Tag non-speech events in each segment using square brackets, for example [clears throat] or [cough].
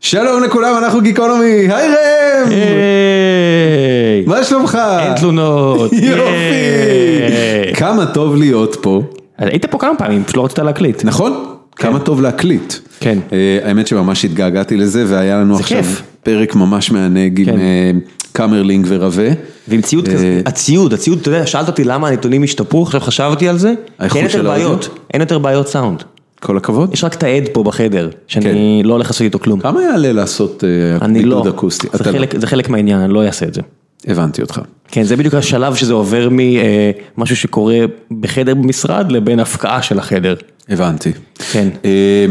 שלום לכולם, אנחנו גיקונומי, היי ראם! היי! מה שלומך? אין תלונות! [laughs] יופי! כמה טוב להיות פה. היית פה כמה פעמים, פשוט לא רצית להקליט. נכון? כמה טוב להקליט. כן. אה, האמת שממש התגעגעתי לזה, והיה לנו עכשיו. פרק ממש מענג עם כן. אה, קאמרלינג ורווה. ועם ציוד כזה, הציוד, הציוד, אתה יודע, שאלת אותי למה הנתונים השתפרו, עכשיו חשבתי על זה, אין יותר? בעיות, אין יותר בעיות סאונד. כל הכבוד. יש רק את העד פה בחדר, שאני לא הולך לעשות איתו כלום. כמה יעלה לעשות אה, אני לא, בידוד אקוסטי? זה לא. חלק- זה חלק מהעניין, אני לא אעשה את זה. הבנתי אותך. כן, זה בדיוק השלב שזה עובר ממשהו שקורה בחדר במשרד לבין הפקעה של החדר. הבנתי. כן. אה,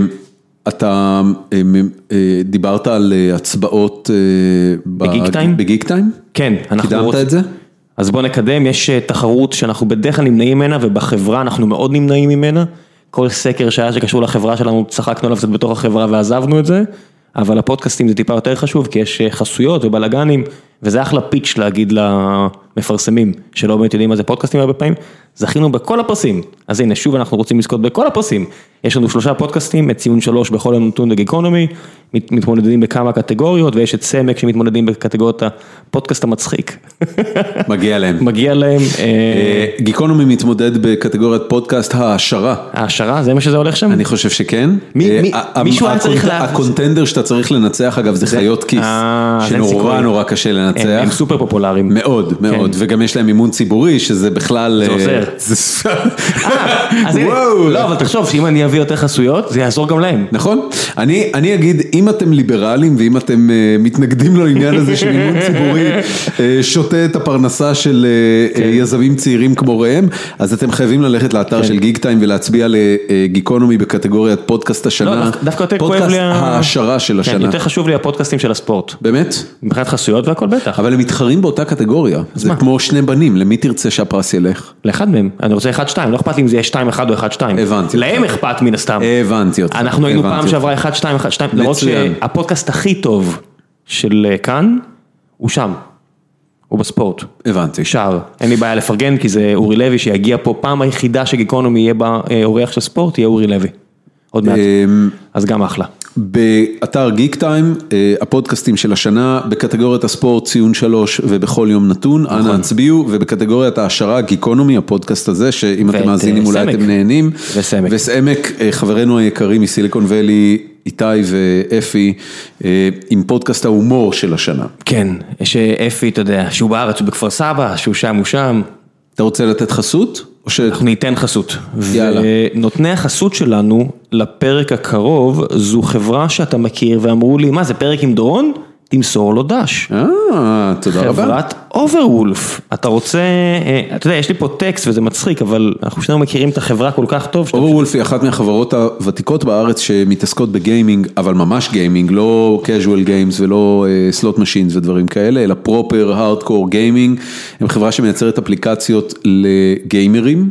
אתה אה, אה, דיברת על אה, הצבעות אה, בגיק טיים? בגיק טיים? כן, אנחנו קידמת רוצים- את זה? אז בוא נקדם, יש אה, תחרות שאנחנו בדרך כלל נמנעים ממנה ובחברה אנחנו מאוד נמנעים ממנה. כל סקר שהיה שקשור לחברה שלנו, צחקנו עליו קצת בתוך החברה ועזבנו את זה, אבל הפודקאסטים זה טיפה יותר חשוב כי יש אה, חסויות ובלאגנים, וזה אחלה פיץ' להגיד למפרסמים שלא באמת יודעים מה זה פודקאסטים הרבה פעמים, זכינו בכל הפרסים, אז הנה שוב אנחנו רוצים לזכות בכל הפרסים, יש לנו שלושה פודקאסטים, את ציון שלוש בכל יום נתון בגיקונומי, מת- מתמודדים בכמה קטגוריות ויש את סמק שמתמודדים בקטגוריות הפודקאסט המצחיק. מגיע להם. [laughs] מגיע להם, אה, אה, גיקונומי מתמודד בקטגוריית פודקאסט העשרה. העשרה, זה מה שזה הולך שם? אני חושב שכן. מי- אה, מישהו היה צריך לה- הקונטנדר שאתה צריך לנצח אגב זה חיות כיס, אה, שנורא. נורא קשה הם, הם לנצח. סופר פופולריים. מאוד מאוד, וגם יש להם מימון ציבורי שזה בכלל... זה אה, עוזר. זה- אה, אז וואו. לא, אבל תחשוב שאם אני אביא יותר חסויות, זה יעזור גם להם. נכון, אני, אני אגיד, אם אתם ליברלים ואם אתם uh, מתנגדים לעניין הזה שמימון [laughs] ציבורי uh, שותה את הפרנסה של uh, כן. יזמים צעירים כמו ראם, אז אתם חייבים ללכת לאתר כן. של גיק טיים ולהצביע לגיקונומי בקטגוריית פודקאסט השנה, לא, דווקא- יותר כואב פודקאסט לי ה- ההעשרה של כן, השנה, יותר חשוב לי הפודקאסטים של הספורט. באמת? מבחינת חסויות והכל בטח. אבל הם מתחרים באותה קטגוריה, זה מה? כמו שני בנים, למי תרצה שהפרס ילך? לאחד מהם, אני רוצה 1-2, לא אכפת לי אם זה יהיה 2-1 או 1-2. הבנתי להם. אכפת מן הסתם. הבנתי אותך. אנחנו היינו פעם. שעברה 1-2, 1-2, למרות. שהפודקאסט הכי טוב של אה, כאן, הוא שם. הוא בספורט. הבנתי. שער, אין לי בעיה לפרגן כי זה אורי לוי שיגיע פה, פעם היחידה שגיקונומי יהיה בה אורח של ספורט, יהיה אורי לוי. עוד מעט, אמ, אז גם אחלה. באתר גיק טיים, אה, הפודקאסטים של השנה, בקטגוריית הספורט ציון שלוש ובכל יום נתון, נכון. אנא הצביעו, ובקטגוריית העשרה גיקונומי, הפודקאסט הזה, שאם אתם מאזינים אולי. אתם נהנים. וסמק. וסעמק, אה, חברינו היקרים מסיליקון ואלי, איתי ואפי, אה, עם פודקאסט ההומור של השנה. כן, יש אה, אפי, אתה יודע, שהוא בארץ, הוא בכפר סבא, שהוא שם, הוא שם, אתה רוצה לתת חסות? או ש... אנחנו ניתן חסות. יאללה. ונותני החסות שלנו לפרק הקרוב, זו חברה שאתה מכיר ואמרו לי, מה זה פרק עם דורון? תמסור לו דש. אה, תודה רבה. חברת אוברוולף, אתה רוצה, אה, אתה יודע, יש לי פה טקסט וזה מצחיק, אבל אנחנו שנינו מכירים את החברה כל כך טוב, אוברוולף היא אחת מהחברות הוותיקות בארץ שמתעסקות בגיימינג, אבל ממש גיימינג, לא casual games ולא slot machines ודברים כאלה, אלא proper hardcore gaming, הם חברה שמייצרת אפליקציות לגיימרים.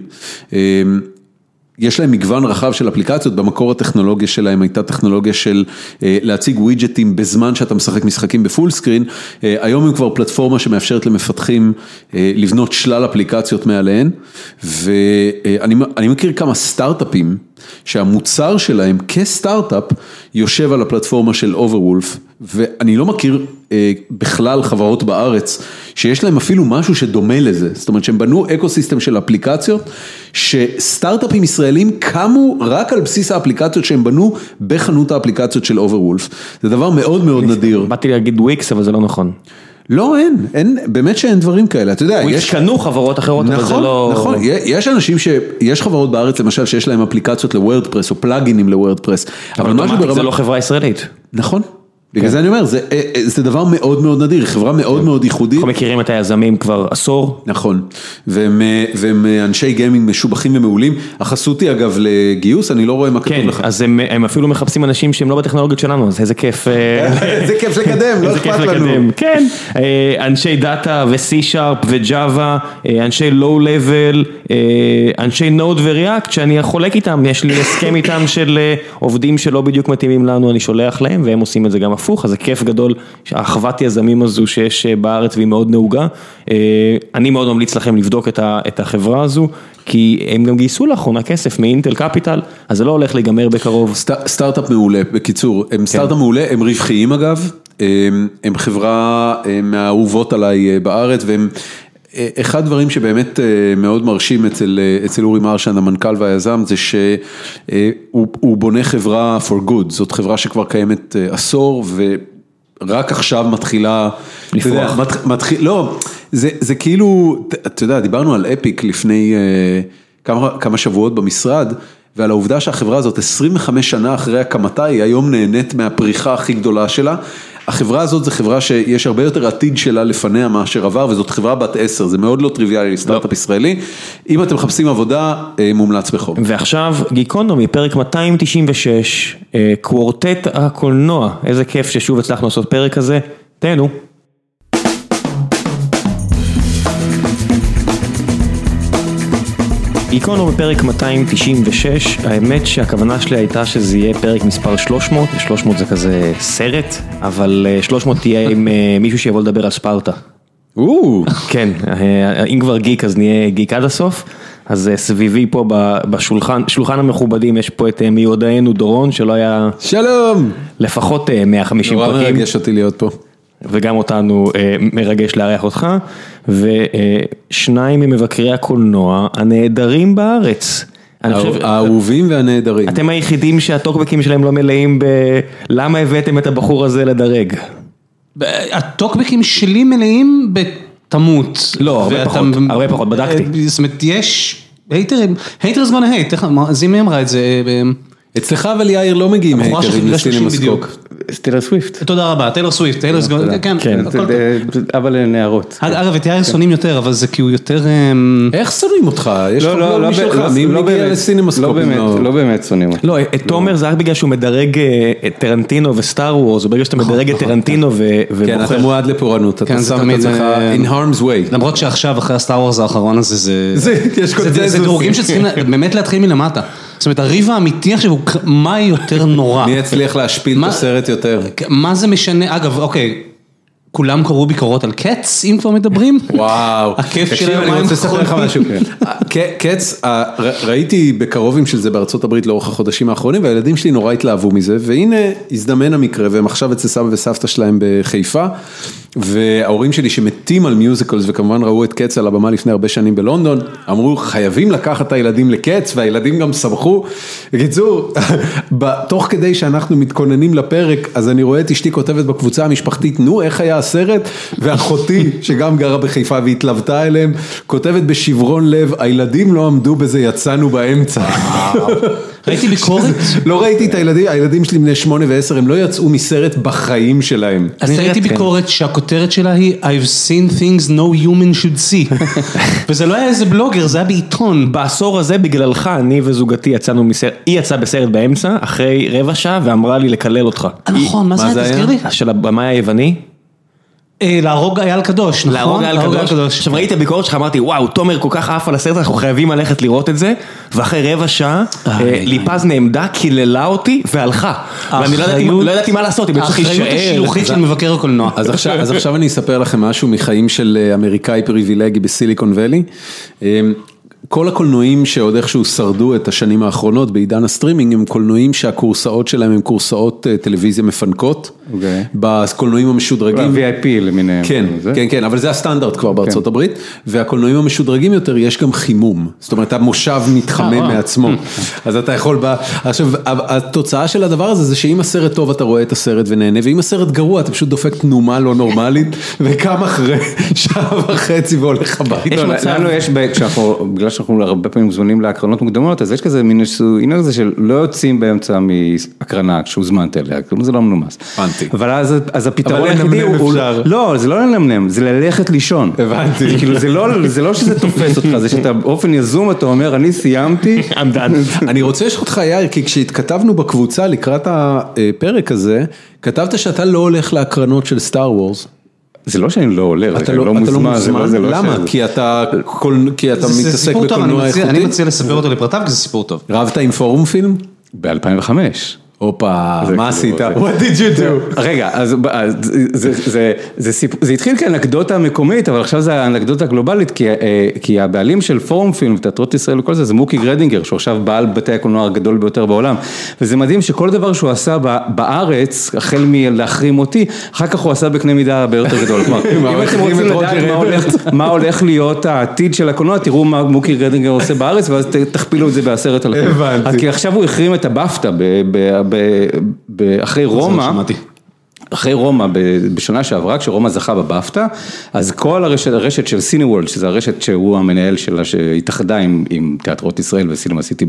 יש להם מגוון רחב של אפליקציות, במקור הטכנולוגיה שלהם הייתה טכנולוגיה של אה, להציג ווידג'טים בזמן שאתה משחק משחקים ב full screen, אה, היום הם כבר פלטפורמה שמאפשרת למפתחים אה, לבנות שלל אפליקציות מעליהן, ואני אני מכיר כמה סטארט-אפים שהמוצר שלהם כסטארט-אפ יושב על הפלטפורמה של אוברוולף, ואני לא מכיר בכלל חברות בארץ שיש להם אפילו משהו שדומה לזה, זאת אומרת שהם בנו ecosystem של אפליקציות, שסטארט-אפים ישראלים קמו רק על בסיס האפליקציות שהם בנו בחנות האפליקציות של אוברוולף, זה דבר מאוד מאוד נדיר. באתי להגיד וויקס, אבל זה לא נכון. לא, אין, אין, באמת שאין דברים כאלה, אתה יודע, יש... קנו חברות אחרות, אבל זה נכון, לא... נכון, יש אנשים ש... יש חברות בארץ למשל שיש להם אפליקציות לוורדפרס או פלאגינים לוורדפרס, אבל משהו אוטומטית זה ברמה... לא חברה ישראלית. נכון, בגלל זה אני אומר, זה, אה, אה, זה דבר מאוד מאוד נדיר, חברה מאוד מאוד ייחודית. אנחנו מכירים את היזמים כבר עשור. נכון, והם, אה, והם אנשי גיימינג משובחים ומעולים, החסות היא אגב לגיוס, אני לא רואה מה כתוב כן, לך. אז הם, הם אפילו מחפשים אנשים שהם לא בטכנולוגיות שלנו, אז איזה כיף. [laughs] איזה כיף לקדם, לא אכפת לנו. כן, אנשי data ו-C Sharp ו Java, אה, אנשי לבל, אנשי Node ו React שאני חולק איתם, יש לי הסכם איתם של עובדים שלא בדיוק מתאימים לנו, אני שולח להם והם עושים את זה גם הפוך. הפוך, אז זה כיף גדול, אחוות יזמים הזו שיש אה, בארץ והיא מאוד נהוגה. אה, אני מאוד ממליץ לכם לבדוק את החברה הזו, כי הם גם גייסו לאחרונה כסף מאינטל קפיטל, אז זה לא הולך להיגמר בקרוב. סטארט-אפ מעולה, בקיצור, הם כן. סטארט-אפ מעולה, הם רווחיים אגב, הם חברה מהאהובות עליי בארץ, והם... אחד הדברים שבאמת מאוד מרשים אצל אצל אורי מרשן, המנכ"ל והיזם, זה שהוא בונה חברה for good, זאת חברה שכבר קיימת עשור ורק עכשיו מתחילה, לפרוח, מתחיל, לא, זה זה כאילו, אתה יודע, דיברנו על אפיק לפני כמה כמה שבועות במשרד. ועל העובדה שהחברה הזאת 25 שנה אחרי הקמתה היא היום נהנית מהפריחה הכי גדולה שלה. החברה הזאת זה חברה שיש הרבה יותר עתיד שלה לפניה מאשר עבר וזאת חברה בת עשר, זה מאוד לא טריוויאלי לסטארט-אפ לא. ישראלי. אם אתם מחפשים עבודה, אה, מומלץ בחום. ועכשיו גיקונומי, פרק 296, אה, קוורטט הקולנוע, איזה כיף ששוב הצלחנו לעשות פרק כזה, תהנו. גיקונו בפרק 296, האמת שהכוונה שלי הייתה שזה יהיה פרק מספר 300, 300 זה כזה סרט, אבל 300 אה, תהיה עם אה, מישהו שיבוא לדבר על ספרטה. כן, אה, אם כבר גיק אז נהיה גיק עד הסוף, אז סביבי פה בשולחן, שולחן המכובדים יש פה את מיודענו דורון שלא היה... שלום! לפחות 150 פרקים. נורא מרגש אותי להיות פה. וגם אותנו אה, מרגש לארח אותך, ושניים ממבקרי הקולנוע הנהדרים בארץ. האהובים והנהדרים. אתם היחידים שהטוקבקים שלהם לא מלאים ב... למה הבאתם את הבחור הזה לדרג? הטוקבקים שלי מלאים בתמות. לא, הרבה פחות, הרבה פחות, בדקתי. אה, זאת אומרת, יש... הייטרים, haters gonna hate, זה מי אמרה את זה. אה, אצלך אבל יאיר לא מגיעים הייטרים לסינמסקופ. טיילר סוויפט. תודה רבה, טיילר סוויפט, טיילר סוויפט, כן, כן, אבל נערות. אגב, את יאיר שונאים יותר, אבל זה כי הוא יותר... אמ, איך שונאים אותך? יש לך לא משלך, מי מגיע לסינמסקופ? לא באמת שונאים אותך. לא, את תומר זה רק בגלל שהוא מדרג את טרנטינו וסטאר וורס, וברגע שאתה מדרג את טרנטינו ובוחר... [laughs] כן, אתה מועד לפורענות, אתה שם את עצמך in harm's way. למרות שעכשיו, אחרי הסטאר וורס האחרון הזה, זה דירוגים שצריכים באמת להתחיל מלמטה. זאת אומרת, הריב האמיתי עכשיו הוא מה יותר נורא. מי יצליח להשפיל את הסרט יותר? מה זה משנה, אגב, אוקיי. כולם קראו ביקורות על קץ, אם כבר מדברים? וואו. הכיף שלהם, אני רוצה לספר לך משהו. קץ, ראיתי בקרובים של זה בארצות הברית לאורך החודשים האחרונים, והילדים שלי נורא התלהבו מזה, והנה הזדמן המקרה, והם עכשיו אצל סבא וסבתא שלהם בחיפה, וההורים שלי שמתים על מיוזיקלס, וכמובן ראו את קץ על הבמה לפני הרבה שנים בלונדון, אמרו חייבים לקחת את הילדים לקץ, והילדים גם שמחו. בקיצור, [laughs] תוך כדי שאנחנו מתכוננים לפרק, אז אני רואה את אשתי כותבת בקבוצה המשפחתית, נו איך היה הסרט, ואחותי שגם גרה בחיפה והתלוותה אליהם, כותבת בשברון לב, הילדים לא עמדו בזה, יצאנו באמצע. ראיתי ביקורת? [laughs] לא ראיתי את הילדים, הילדים שלי בני שמונה ועשר, הם לא יצאו מסרט בחיים שלהם. אני ראיתי כן. ביקורת שהכותרת שלה היא I've seen things no human should see. [laughs] וזה לא היה איזה בלוגר, זה היה בעיתון. בעשור הזה בגללך, אני וזוגתי יצאנו מסרט, היא יצאה בסרט באמצע, אחרי רבע שעה, ואמרה לי לקלל אותך. נכון, מה זה היה? תזכיר לי. של הבמאי היווני. אה, להרוג אייל קדוש, נכון? להרוג אייל קדוש. עכשיו ראיתי את הביקורת שלך, אמרתי וואו, תומר כל כך עף על הסרט, אנחנו חייבים ללכת לראות את זה, ואחרי רבע שעה, אה, ליפז נעמדה, קיללה אותי והלכה. ואני לא, לא ידעתי מה לעשות, אם צריך להישאר. האחריות השילוחית של מבקר הקולנוע. אז עכשיו אני אספר לכם משהו מחיים של אה, אמריקאי פריבילגי בסיליקון ואלי. כל הקולנועים שעוד איכשהו שרדו את השנים האחרונות בעידן הסטרימינג הם קולנועים שהכורסאות שלהם הם כורסאות אה, טלוויזיה מפנקות. אוקיי. בקולנועים המשודרגים. ב-VIP למיניהם. כן, כן, כן, אבל זה הסטנדרט כבר בארצות כן. הברית. והקולנועים המשודרגים יותר יש גם חימום. זאת אומרת המושב מתחמם אה, אה. מעצמו. [laughs] אז אתה יכול, עכשיו התוצאה של הדבר הזה זה שאם הסרט טוב אתה רואה את הסרט ונהנה, ואם הסרט גרוע אתה פשוט דופק תנומה לא נורמלית, [laughs] וקם אחרי [laughs] שעה וחצי והולך הביתה. לנו יש, בגלל שאנחנו הרבה פעמים מוזמנים להקרנות מוקדמות, אז יש כזה מין עניין הזה של לא יוצאים באמצע מהקרנה כשהוזמנת אליה, כלומר זה לא מנומס. הבנתי. אבל אז הפתרון היחידי הוא, לא, זה לא לנמנם, זה ללכת לישון. הבנתי. כאילו זה לא שזה תופס אותך, זה שאתה באופן יזום אתה אומר אני סיימתי. [laughs] אני רוצה לשאול אותך יאיר, כי כשהתכתבנו בקבוצה לקראת הפרק הזה, כתבת שאתה לא הולך להקרנות של סטאר וורס. זה לא שאני לא עולה, אתה לא, לא מוזמן, לא- לא למה? כי אתה מתעסק בקולנוע איכותי? אני מציע לספר אותו לפרטיו כי זה סיפור טוב. רבת עם פורום פילם? ב-2005. הופה, מה עשית? What did you do? [laughs] רגע, אז זה התחיל כאנקדוטה מקומית, אבל עכשיו זה האנקדוטה גלובלית, כי הבעלים של פורום פילם ותיאטרות ישראל וכל זה, זה מוקי גרדינגר, שהוא עכשיו בעל בתי הקולנוע הגדול ביותר בעולם, וזה מדהים שכל דבר שהוא עשה בארץ, החל מלהחרים אותי, אחר כך הוא עשה בקנה מידה הרבה יותר גדול. כלומר, [laughs] אם אתם רוצים לדעת מה הולך להיות העתיד של הקולנוע, תראו מה מוקי גרדינגר עושה בארץ, ואז תכפילו את זה בעשרת אלפים. הבנתי. כי עכשיו הוא החרים את הבפטה אחרי רומא, אחרי רומא בשנה שעברה, כשרומא זכה בבפטה, אז כל הרשת, הרשת של סיני וולד, שזו הרשת שהוא המנהל שלה, שהתאחדה עם, עם תיאטרות ישראל וסינמה סיטי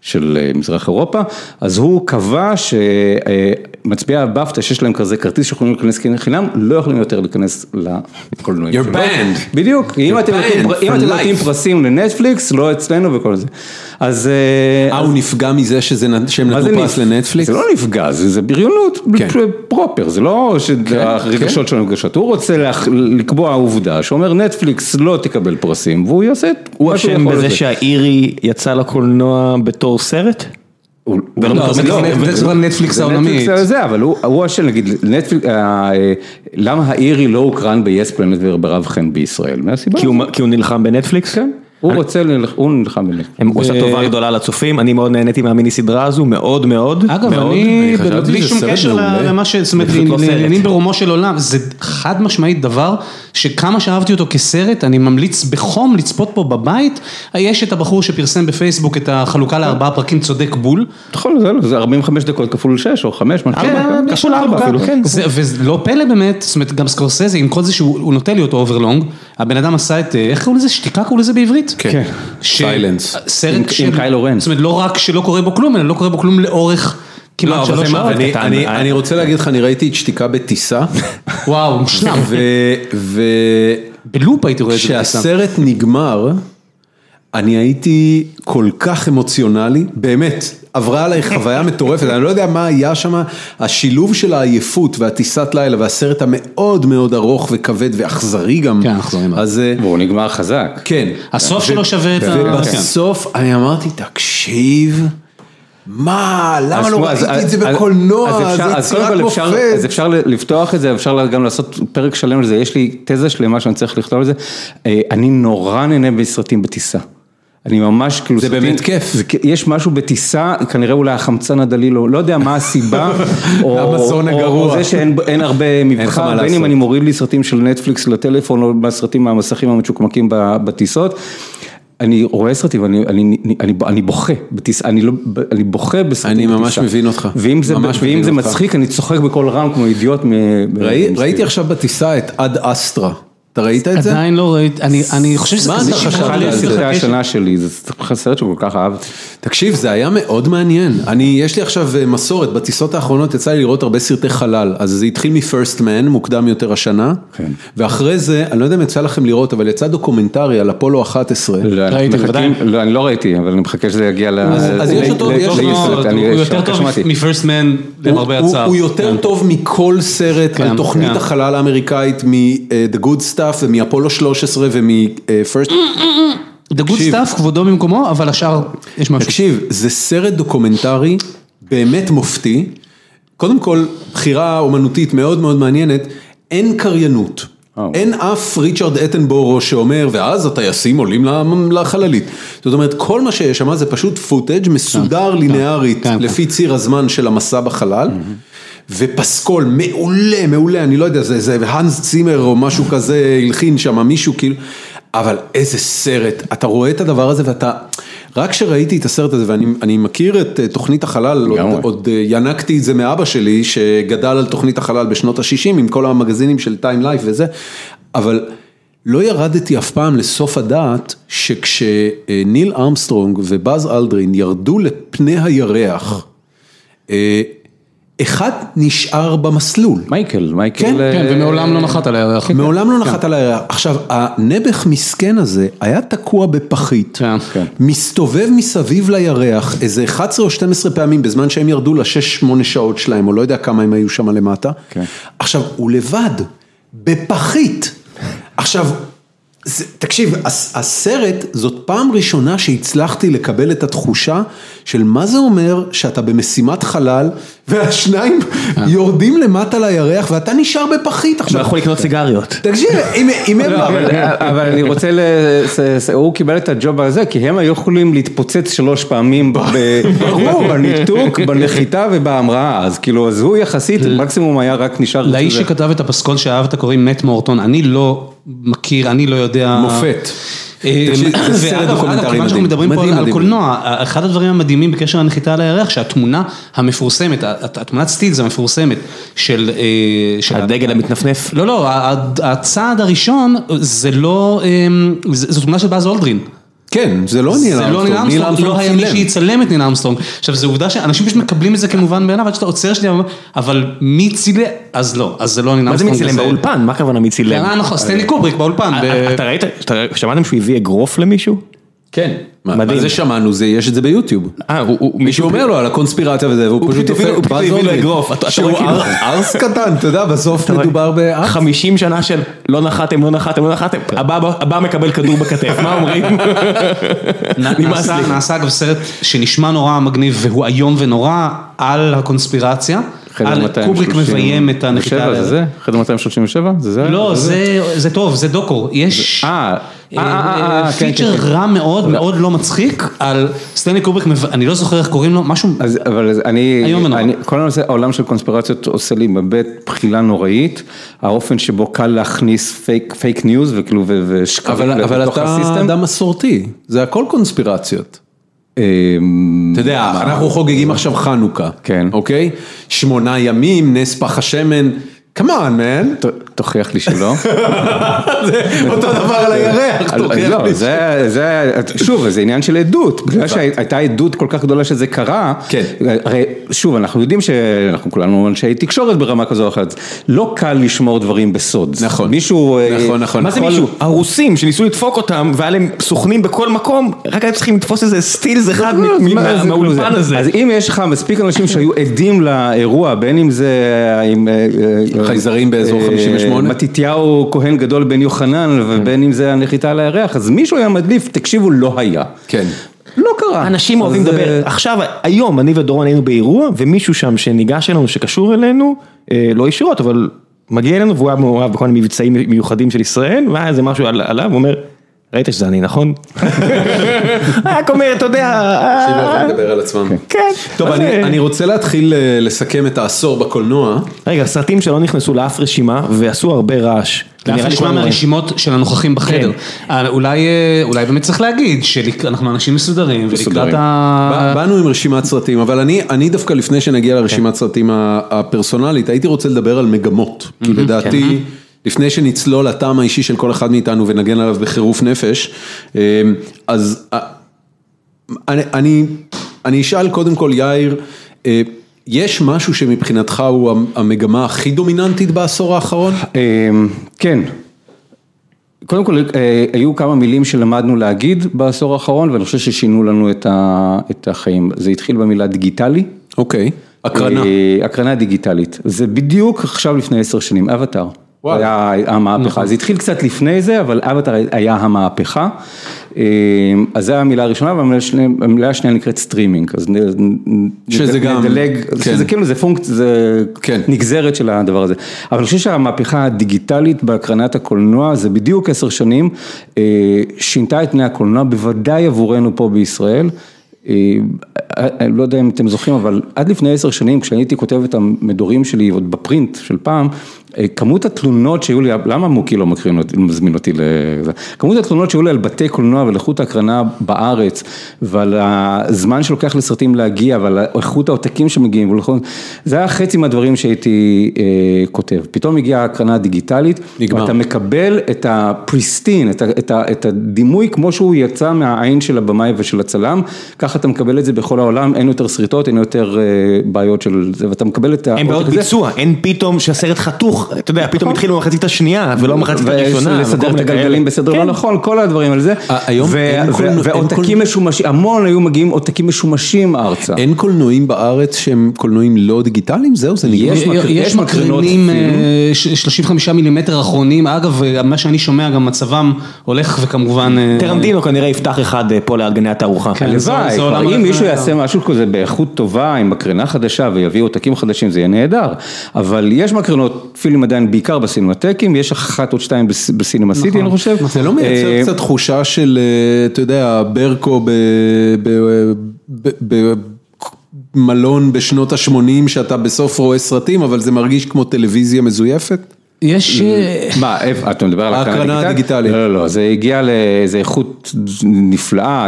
של אה, מזרח אירופה, אז הוא קבע שמצביעי הבפטה שיש להם כזה כרטיס שיכולים להיכנס חינם, לא יכולים יותר להיכנס לקולנועים. You're banned. בדיוק, אם אתם נותנים פרסים לנטפליקס, לא אצלנו וכל זה. אז... אה, אה, הוא נפגע מזה שהם נתנו פרס לנטפליקס? זה לא נפגע, זה בריונות כן. פרופר, זה לא שהרגשות כן, כן. שלנו רגשות, הוא רוצה לקבוע עובדה שאומר נטפליקס לא תקבל פרסים, והוא יעשה את. הוא אשם בזה שהאירי יצא לקולנוע בתור סרט? לא, זה כבר נטפליקס העולמית. זה, אבל הוא אשם, נגיד, נטפליקס, אה, למה האירי לא הוקרן ב-yes planet ברב חן בישראל? מהסיבה כי הוא נלחם בנטפליקס? כן. הוא רוצה, הוא נלחם בלב. הם עושה טובה גדולה לצופים, אני מאוד נהניתי מהמיני סדרה הזו, מאוד מאוד. אגב, אני, בלי שום קשר למה ש... זאת אומרת, לעניינים ברומו של עולם, זה חד משמעית דבר שכמה שאהבתי אותו כסרט, אני ממליץ בחום לצפות פה בבית. יש את הבחור שפרסם בפייסבוק את החלוקה לארבעה פרקים צודק בול. נכון, זה 45 דקות כפול 6 או 5, משהו כפול 4 אפילו. ולא פלא באמת, זאת אומרת, גם סקורסזה, עם כל זה שהוא נוטה להיות overlong, הבן אדם עשה את, איך קראו לזה? שתיקה קראו לזה בעברית? כן, Silence. סרט עם קיילו רן. זאת אומרת, לא רק שלא קורה בו כלום, אלא לא קורה בו כלום לאורך כמעט שלוש שעות. אני רוצה להגיד לך, אני ראיתי את שתיקה בטיסה. וואו, מושלם. בלופ הייתי רואה את זה בטיסה. כשהסרט נגמר, אני הייתי כל כך אמוציונלי, באמת, עברה עליי חוויה מטורפת, אני לא יודע מה היה שם, השילוב של העייפות והטיסת לילה והסרט המאוד מאוד ארוך וכבד ואכזרי גם. כן, אכזרי מאוד. אז... אה, והוא נגמר חזק. כן. הסוף שלו שווה את ה... ובסוף אני אמרתי, תקשיב. מה, למה לא ראיתי את זה בקולנוע, זה יצירת מופת. אז אפשר לפתוח את זה, אפשר גם לעשות פרק שלם לזה, יש לי תזה שלמה שאני צריך לכתוב על זה. אה, אני נורא נהנה בסרטים בטיסה. אני ממש כאילו... זה באמת כיף. יש משהו בטיסה, כנראה אולי החמצן הדליל, לא יודע מה הסיבה, [laughs] או זה שאין הרבה מבחר, בין אם אני מוריד לי סרטים של נטפליקס לטלפון, או בסרטים מהמסכים המצ'וקמקים בטיסות. אני רואה סרטים ואני בוכה, אני לא, אני בוכה בסרטים בטיסה. אני ממש מבין אותך. ואם זה מצחיק, אני צוחק בקול רם כמו אידיוט. ראיתי עכשיו בטיסה את עד אסטרה. אתה ראית את זה? עדיין לא ראיתי, אני חושב שזה כזה שחרר לי סרטי השנה שלי, זה סרט שכל כך אהבתי. תקשיב, זה היה מאוד מעניין. אני, יש לי עכשיו אה, מסורת, בטיסות האחרונות יצא לי לראות הרבה סרטי חלל, אז זה התחיל מ First Man, מוקדם יותר השנה, כן. ואחרי זה, אני לא יודע אם יצא לכם לראות, אבל יצא דוקומנטרי על אפולו 11. ראיתי, בוודאי. לא, אני לא ראיתי, אבל אני מחכה שזה יגיע ל... אז יש אותו, יש אותו, הוא יותר טוב מ First Man, למרבה הצער. הוא יותר טוב מכל סרט על תוכנית החלל האמריקאית, מ-The Right Stuff ומאפולו 13 ומ First. The Right Stuff, כבודו במקומו, אבל השאר יש משהו. תקשיב, זה סרט דוקומנטרי באמת מופתי. קודם כל, בחירה אומנותית מאוד מאוד מעניינת, אין קריינות. אין אף ריצ'רד אטנבורו שאומר, ואז הטייסים עולים לחללית. זאת אומרת, כל מה שיש שם זה פשוט footage מסודר ליניארית לפי ציר הזמן של המסע בחלל. ופסקול מעולה, מעולה, אני לא יודע, זה, זה האנס צימר או משהו כזה הלחין שם, מישהו כאילו, אבל איזה סרט, אתה רואה את הדבר הזה ואתה, רק כשראיתי את הסרט הזה ואני מכיר את אה, תוכנית החלל, עוד, עוד אה, ינקתי את זה מאבא שלי שגדל על תוכנית החלל בשנות ה-60 עם כל המגזינים של טיים לייף וזה, אבל לא ירדתי אף פעם לסוף הדעת שכשניל ארמסטרונג ובאז אלדרין ירדו לפני הירח, אה, אחד נשאר במסלול. מייקל, מייקל. כן, כן, ומעולם לא נחת על הירח. מעולם לא נחת על הירח. עכשיו, הנעבך מסכן הזה היה תקוע בפחית, כן. מסתובב מסביב לירח איזה 11 או 12 פעמים בזמן שהם ירדו לשש שמונה שעות שלהם, או לא יודע כמה הם היו שם למטה. עכשיו, הוא לבד, בפחית. עכשיו, תקשיב, הסרט זאת... פעם ראשונה שהצלחתי לקבל את התחושה של מה זה אומר שאתה במשימת חלל והשניים יורדים למטה לירח ואתה נשאר בפחית עכשיו. לא יכול לקנות סיגריות. תקשיב, אם הם... [laughs] אבל אני רוצה, הוא קיבל את הג'וב הזה כי הם היו יכולים להתפוצץ שלוש פעמים בניתוק, בנחיתה ובהמראה, אז כאילו, אז הוא יחסית, מקסימום היה רק נשאר... לאיש שכתב את הפסקול שאהבת קוראים מט מורטון, אני לא מכיר, אני לא יודע... מופת. סרט דוקומנטרי מדהים. שאנחנו מדברים פה על קולנוע, אחד הדברים המדהימים בקשר לנחיתה על הירח, שהתמונה המפורסמת, התמונת סטילס המפורסמת של... הדגל המתנפנף. לא, לא, הצעד הראשון זה לא, זו תמונה של באז אולדרין. כן, זה לא ניל אמסטרונג, ניל אמסטרונג לא היה מי שיצלם את ניל אמסטרונג, עכשיו זו עובדה שאנשים פשוט מקבלים את זה כמובן מאליו, עד שאתה עוצר שנייה, אבל מי צילם, אז לא, אז זה לא ניל אמסטרונג. מה זה מי צילם באולפן, מה הכוונה מי צילם? נכון, סטנלי קובריק באולפן. אתה ראית, שמעתם שהוא הביא אגרוף למישהו? כן, מה זה שמענו, יש את זה ביוטיוב. מישהו אומר לו על הקונספירציה וזה, והוא פשוט דופק, הוא פשוט הביא לו אגרוף. שהוא ארס קטן, אתה יודע, בסוף מדובר בארס. 50 שנה של לא נחתם, לא נחתם, לא נחתם, הבא מקבל כדור בכתף, מה אומרים? [laughs] נעשה אגב סרט שנשמע נורא מגניב והוא איום ונורא על הקונספירציה. קובריק מביים את הנחיתה. על זה? חדר 237? זה זה? לא, זה טוב, זה דוקו. יש... אה, feature רע מאוד, מאוד לא מצחיק, על סטנלי קובריק, אני לא זוכר איך קוראים לו, משהו אבל אני, כל הנושא, העולם של קונספירציות עושה לי ממש בחילה נוראית, האופן שבו קל להכניס fake news וכאילו ושקרים לתוך ה system. אבל אתה אדם מסורתי, זה הכל קונספירציות. אתה יודע, אנחנו חוגגים עכשיו חנוכה, אוקיי? שמונה ימים, נס פח השמן. כמובן, מן. תוכיח לי שלא. [laughs] זה אותו דבר על הירח, תוכיח לי שלא. שוב, זה עניין של עדות, בגלל שהייתה עדות כל כך גדולה שזה קרה, הרי שוב, אנחנו יודעים שאנחנו כולנו אנשי תקשורת ברמה כזו או אחרת, לא קל לשמור דברים בסוד. נכון. מישהו... נכון, נכון. מה זה מישהו? הרוסים שניסו לדפוק אותם, והיה להם סוכנים בכל מקום, רק היו צריכים לתפוס איזה סטילס אחד מהאולפן הזה. אז אם יש לך מספיק אנשים שהיו עדים לאירוע, בין אם זה... חייזרים באזור 58. מתיתיהו כהן גדול בן יוחנן ובין אם זה הנחיתה על הירח, אז מישהו היה מדליף, תקשיבו, לא היה. כן. לא קרה. אנשים אוהבים לדבר, עכשיו, היום אני ודורון היינו באירוע ומישהו שם שניגש אלינו, שקשור אלינו, לא ישירות, אבל מגיע אלינו והוא היה מעורב בכל מיני מבצעים מיוחדים של ישראל, והיה איזה משהו עליו, הוא אומר, ראית שזה אני, נכון? [laughs] רק אומר, אתה יודע... לדבר על עצמם. כן. טוב, אני רוצה להתחיל לסכם את העשור בקולנוע. רגע, סרטים שלא נכנסו לאף רשימה ועשו הרבה רעש. לאף רשימה מהרשימות של הנוכחים בחדר. אולי באמת צריך להגיד שאנחנו אנשים מסודרים ולקראת ה... באנו עם רשימת סרטים, אבל אני דווקא לפני שנגיע לרשימת סרטים הפרסונלית, הייתי רוצה לדבר על מגמות. כי לדעתי... לפני שנצלול לטעם האישי של כל אחד מאיתנו ונגן עליו בחירוף נפש, אז אני, אני, אני אשאל קודם כל יאיר, יש משהו שמבחינתך הוא המגמה הכי דומיננטית בעשור האחרון? כן. קודם כל, היו כמה מילים שלמדנו להגיד בעשור האחרון ואני חושב ששינו לנו את החיים. זה התחיל במילה דיגיטלי. אוקיי, הקרנה. הקרנה דיגיטלית. זה בדיוק עכשיו לפני עשר שנים, אבטאר. היה המהפכה, זה התחיל קצת לפני זה, אבל אבטר היה המהפכה, אז זו המילה הראשונה, והמילה השנייה נקראת סטרימינג, אז שזה גם, זה כאילו זה פונקציה, זה נגזרת של הדבר הזה, אבל אני חושב שהמהפכה הדיגיטלית בהקרנת הקולנוע, זה בדיוק עשר שנים, שינתה את פני הקולנוע, בוודאי עבורנו פה בישראל. אני לא יודע אם אתם זוכרים, אבל עד לפני עשר שנים, כשאני הייתי כותב את המדורים שלי, עוד ב print של פעם, כמות התלונות שהיו לי, למה מוקי לא מזמין אותי לזה? כמות התלונות שהיו לי על בתי קולנוע ועל איכות ההקרנה בארץ, ועל הזמן שלוקח לסרטים להגיע, ועל איכות העותקים שמגיעים, זה היה חצי מהדברים שהייתי כותב. פתאום הגיעה ההקרנה הדיגיטלית, ואתה מקבל את הפריסטין, את הדימוי כמו שהוא יצא מהעין של הבמאי ושל הצלם, ככה אתה מקבל את זה בכל העולם, אין יותר שריטות, אין יותר בעיות של זה, ואתה מקבל את ה... אין בעיות ביצוע, אין פתאום שהסרט חתוך. אתה יודע, פתאום התחילו במחצית השנייה ולא במחצית הראשונה. לסדר את הגלגלים בסדר לא נכון, כל הדברים על זה. ועותקים משומשים, המון היו מגיעים עותקים משומשים ארצה. אין קולנועים בארץ שהם קולנועים לא דיגיטליים? זהו, זה נגמר. יש מקרנים 35 מילימטר אחרונים, אגב, מה שאני שומע, גם מצבם הולך וכמובן... טרנטינו כנראה יפתח אחד פה ליד גני התערוכה. הלוואי, אם מישהו יעשה משהו כזה באיכות טובה, עם מקרנה חדשה ויביא עותקים חדשים, זה יהיה נהדר. אבל יש מקרנות פילים עדיין בעיקר בסינמטקים, יש אחת או שתיים בסינמה סיטי, אני חושב. זה לא מייצר קצת תחושה של, אתה יודע, ברקו במלון בשנות ה-80, שאתה בסוף רואה סרטים, אבל זה מרגיש כמו טלוויזיה מזויפת? יש... מה, אתה מדבר על ההקרנה הדיגיטלית? לא, לא, לא, זה הגיע לאיזה איכות נפלאה,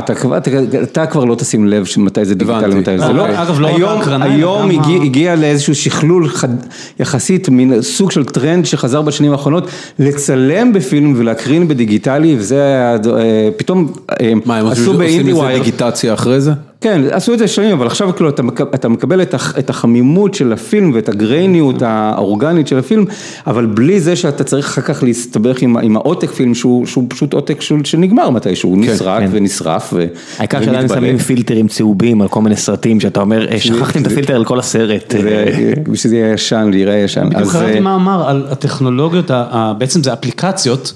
אתה כבר לא תשים לב מתי זה דיגיטלי ומתי זה לא. אגב, לא רק ההקרנה. היום הגיע לאיזשהו שכלול יחסית, מין סוג של טרנד שחזר בשנים האחרונות, לצלם בפילם ולהקרין בדיגיטלי, וזה פתאום מה, הם עשו לזה דיגיטציה אחרי זה? כן, עשו את זה שנים, אבל עכשיו כאילו אתה מקבל את החמימות של הפילם ואת הגרייניות האורגנית של הפילם, אבל בלי זה שאתה צריך אחר כך להסתבך עם העותק פילם שהוא פשוט עותק שנגמר מתישהו, הוא נסרט ונשרף ומתבלה. העיקר שעדיין שמים פילטרים צהובים על כל מיני סרטים שאתה אומר, שכחתם את הפילטר על כל הסרט. שזה יהיה ישן ויראה ישן. בדיוק קראתי מאמר על הטכנולוגיות, בעצם זה אפליקציות,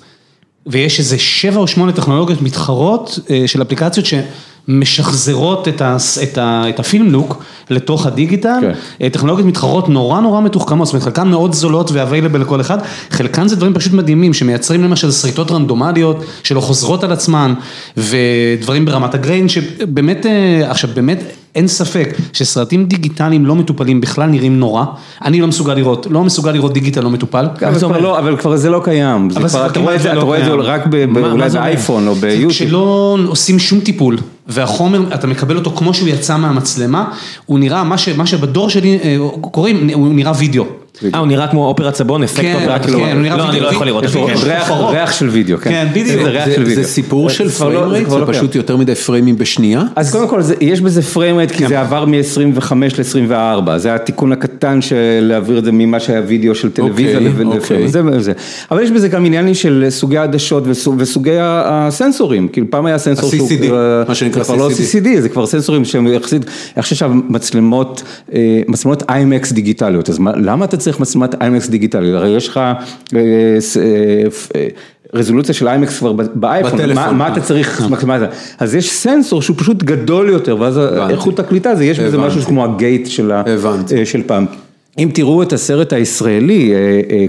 ויש איזה שבע או שמונה טכנולוגיות מתחרות של אפליקציות ש... משחזרות את הפילם לוק לתוך הדיגיטל, טכנולוגיות מתחרות נורא נורא מתוחכמות, זאת אומרת חלקן מאוד זולות ואבייליבל לכל אחד, חלקן זה דברים פשוט מדהימים שמייצרים למשל שריטות רנדומליות שלא חוזרות על עצמן ודברים ברמת הגריין שבאמת, עכשיו באמת אין ספק שסרטים דיגיטליים לא מטופלים בכלל נראים נורא, אני לא מסוגל לראות, לא מסוגל לראות דיגיטל לא מטופל. אבל כבר זה לא קיים, אתה רואה את זה רק אולי באייפון או ביוטיוב. כשלא עושים שום טיפול. והחומר, אתה מקבל אותו כמו שהוא יצא מהמצלמה, הוא נראה, מה שבדור שלי קוראים, הוא נראה וידאו. אה, הוא נראה כמו אופרת סבון, אפקט אופרת. כן, הוא נראה לא, אני לא יכול לראות. ריח של וידאו, כן. כן, בדיוק. זה סיפור של פריים רייט? זה פשוט יותר מדי פריימים בשנייה? אז קודם כל, יש בזה פריים רייט, כי זה עבר מ-25 ל-24, זה התיקון הקטן של להעביר את זה ממה שהיה וידאו של טלוויזיה לפריים, וזה. אבל יש בזה גם עניינים של סוגי העדשות וסוגי הסנסורים, כאילו פעם היה סנסור. ה-CCD, מה שנקרא CCD. כבר לא CCD, זה כבר סנסורים שהם יחסית, אני חושב שהמצלמות, מצלמות IMX דיגיטליות, אז למה אתה צריך מצלמת איימקס דיגיטלי, הרי יש לך רזולוציה של איימקס כבר באייפון, מה אתה צריך, אז יש סנסור שהוא פשוט גדול יותר, ואז איכות הקליטה, יש בזה משהו כמו הגייט של פעם. אם תראו את הסרט הישראלי,